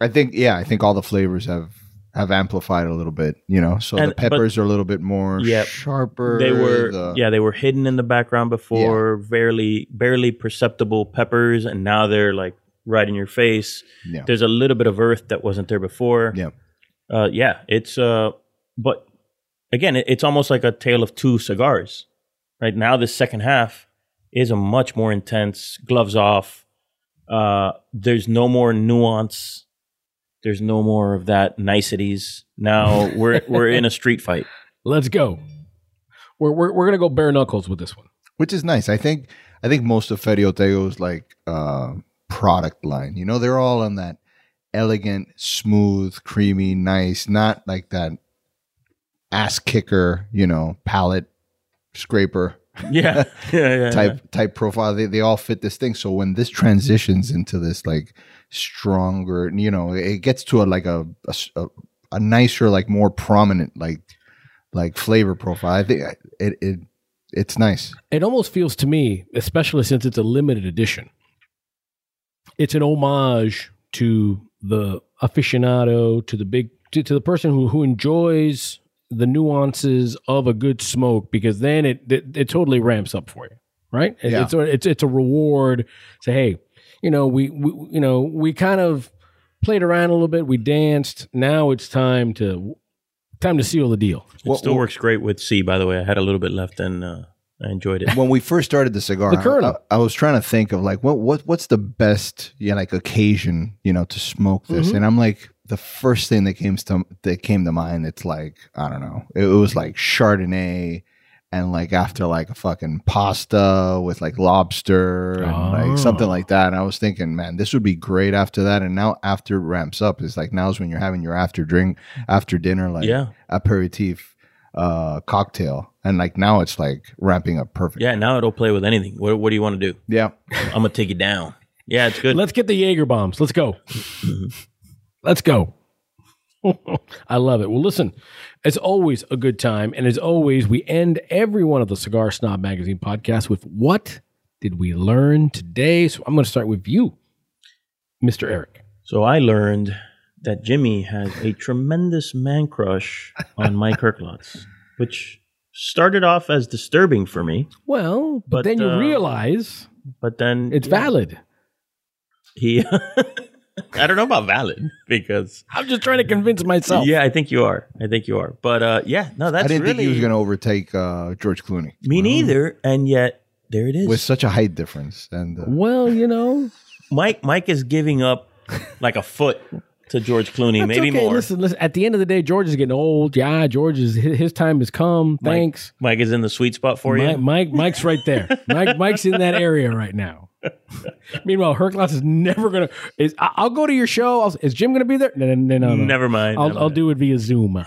I think yeah, I think all the flavors have have amplified a little bit. You know, so And- the but- peppers are a little bit more Yep. sharper. they were the- yeah they were hidden in the background before, barely barely perceptible peppers, and now they're like right in your face. Yeah. There's a little bit of earth that wasn't there before. yeah, uh, yeah, it's uh, but again, it, it's almost like a tale of two cigars. Right now, the second half is a much more intense. Gloves off. Uh, there's no more nuance. There's no more of that niceties. Now we're we're in a street fight. Let's go. We're, we're, we're going to go bare knuckles with this one. which is nice. I think I think most of Ferio Tego's like uh, product line. You know, they're all on that elegant, smooth, creamy, nice, not like that ass kicker. You know, palate scraper Yeah, yeah, yeah. type type profile. They they all fit this thing. So when this transitions into this like stronger, you know, it gets to a like a a nicer, like more prominent, like like flavor profile. I think it it it's nice. It almost feels to me, especially since it's a limited edition, it's an homage to the aficionado, to the big, to, to the person who, who enjoys the nuances of a good smoke, because then it it, it totally ramps up for you, right? Yeah. It's a, it's it's a reward. Say, hey, you know, we, we you know we kind of played around a little bit, we danced. Now it's time to time to seal the deal. It still works great with C. By the way, I had a little bit left and uh, I enjoyed it. when we first started the cigar, The Colonel. I, I was trying to think of like what what what's the best yeah like occasion you know to smoke this, Mm-hmm. and I'm like the first thing that came to that came to mind. It's like I don't know, it, was like Chardonnay. And like after like a fucking pasta with like lobster and Oh. like something like that, and I was thinking, man, this would be great after that. And now after it ramps up, it's like now's when you're having your after drink, after dinner, like Yeah. aperitif uh cocktail, and like now it's like ramping up perfect. Yeah, now it'll play with anything. What, what do you want to do? Yeah. I'm gonna take you down. Yeah, it's good. Let's get the Jaeger bombs. Let's go. Let's go. I love it. Well, listen, it's always a good time. And as always, we end every one of the Cigar Snob Magazine podcasts with what did we learn today? So I'm going to start with you, Mr. Eric. So I learned that Jimmy has a tremendous man crush on Mike Herklots, which started off as disturbing for me, Well, but, But, then you uh, realize but then it's yeah, valid. He, I don't know about valid because I'm just trying to convince myself. yeah, I think you are. I think you are. But uh, yeah, no, that's I didn't really think he was going to overtake uh, George Clooney me neither. And yet there it is. with such a height difference. And uh, Well, you know, Mike, Mike is giving up like a foot to George Clooney, that's maybe okay. more. Listen, listen. At the end of the day, George is getting old. Yeah, George is his, his time has come. Mike- Thanks. Mike is in the sweet spot for Mike, you. Mike, Mike's right there. Mike, Mike's in that area right now. Meanwhile, Herklots is never gonna. Is I- I'll go to your show. I'll, is Jim gonna be there? No, no, no, no. no. Never mind. I'll, never I'll mind. do it via Zoom.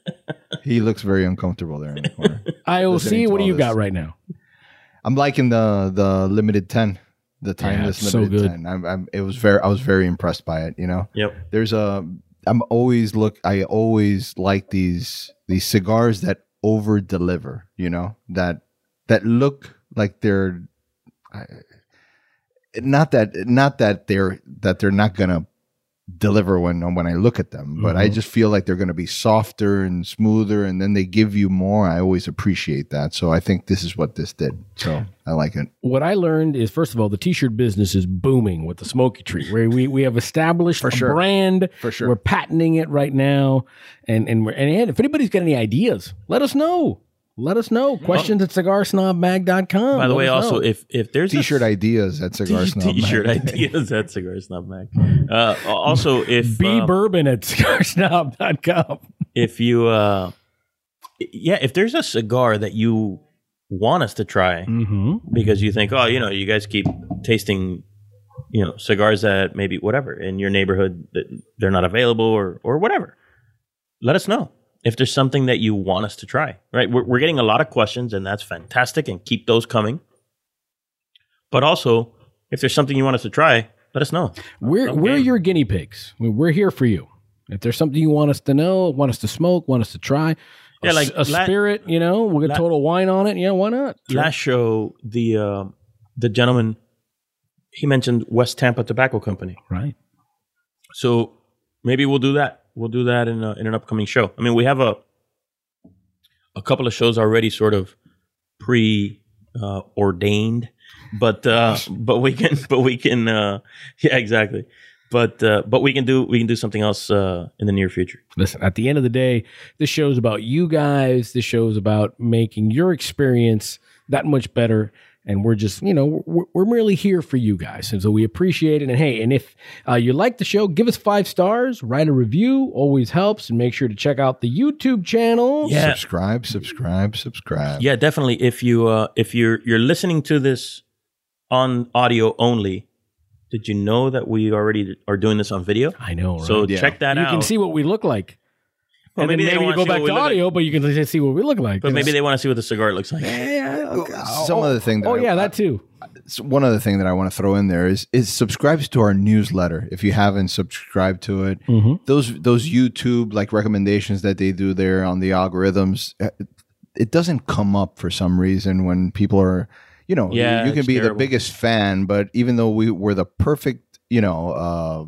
he looks very uncomfortable there in the corner. IOC. Listening to What do all you got right now? I'm liking the the limited ten, the timeless it's so limited good. ten. I'm, I'm, it was very, I was very impressed by it. You know, Yep. there's a. I'm always look. I always like these these cigars that over deliver. You know that that look like they're. I, not that not that they're that they're not gonna deliver when when I look at them, but I mm-hmm. just feel like they're going to be softer and smoother, and then they give you more. I always appreciate that, so I think this is what this did. So I like it. What I learned is, first of all, the T-shirt business is booming with the Smoky Tree. Where we we have established a sure. brand. For sure. we're patenting it right now, and and we're and if anybody's got any ideas, let us know. Let us know. Questions at cigarsnobmag.com. By the Let way, also if if there's a T-shirt ideas at Cigar Snob. T-shirt ideas at Cigar Snob Mag. Uh, also, if be uh, bourbon at cigarsnob.com. if you uh, yeah, if there's a cigar that you want us to try Mm-hmm. because you think, oh, you know, you guys keep tasting, you know, cigars that maybe whatever in your neighborhood that they're not available or or whatever. Let us know if there's something that you want us to try. Right, we're, we're getting a lot of questions, and that's fantastic, and keep those coming. But also, if there's something you want us to try, let us know. We're Okay. we're your guinea pigs. We- We're here for you. If there's something you want us to know, want us to smoke, want us to try, Yeah, a, like a la- spirit, you know, we'll get la- total wine on it. Yeah, why not? Last show, the uh, the gentleman he mentioned West Tampa Tobacco Company. Right. So maybe we'll do that. We'll do that in a, in an upcoming show. I mean, we have a a couple of shows already, sort of pre uh, ordained, but uh, but we can but we can uh, yeah exactly. But uh, but we can do we can do something else uh, in the near future. Listen, at the end of the day, this show's about you guys. This show's about making your experience that much better. And we're just, you know, we're, we're merely here for you guys. And so we appreciate it. And hey, and if uh, you like the show, give us five stars, write a review, always helps. And make sure to check out the YouTube channel. Yeah. Subscribe, subscribe, subscribe. Yeah, definitely. If you uh, if you're you're listening to this on audio only, did you know that we already are doing this on video? I know, right? So Yeah. check that you out. You can see what we look like. Well, and then maybe they maybe you wanna go back to look like. audio, but you can see what we look like. but maybe they want to see what the cigar looks like. Some other thing that Oh I- yeah, that too. s- one other thing that I want to throw in there is is subscribe to our newsletter if you haven't subscribed to it. Mhm. Those those YouTube like recommendations that they do there on the algorithms, uh, it doesn't come up for some reason when people are, you know, you- Yeah, you, can it's be the biggest fan, but even though we were the perfect, you know, uh,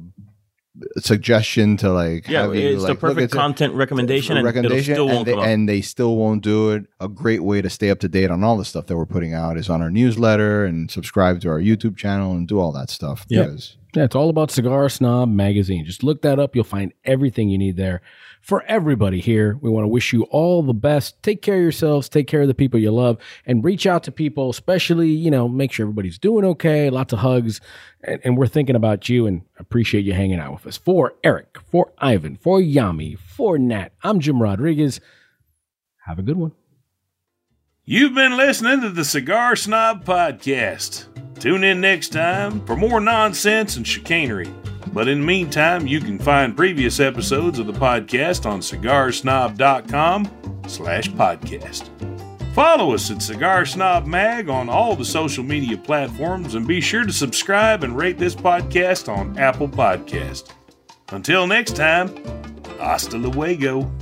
suggestion to like Yeah, have you, it's like, the look perfect at content recommendation, and recommendation, it'll still and, won't they, and they still won't do it. A great way to stay up to date on all the stuff that we're putting out is on our newsletter and subscribe to our YouTube channel and do all that stuff. Yeah. Yeah, it's all about Cigar Snob Magazine. Just look that up. You'll find everything you need there. For everybody here, we want to wish you all the best. Take care of yourselves, take care of the people you love, and reach out to people, especially, you know, make sure everybody's doing okay. Lots of hugs. And, and we're thinking about you and appreciate you hanging out with us. For Eric, for Ivan, for Yami, for Nat, I'm Jim Rodriguez. Have a good one. You've been listening to the Cigar Snob Podcast. Tune in next time for more nonsense and chicanery. But in the meantime, you can find previous episodes of the podcast on cigarsnob.com slash podcast. Follow us at Cigar Snob Mag on all the social media platforms and be sure to subscribe and rate this podcast on Apple Podcast. Until next time, hasta luego.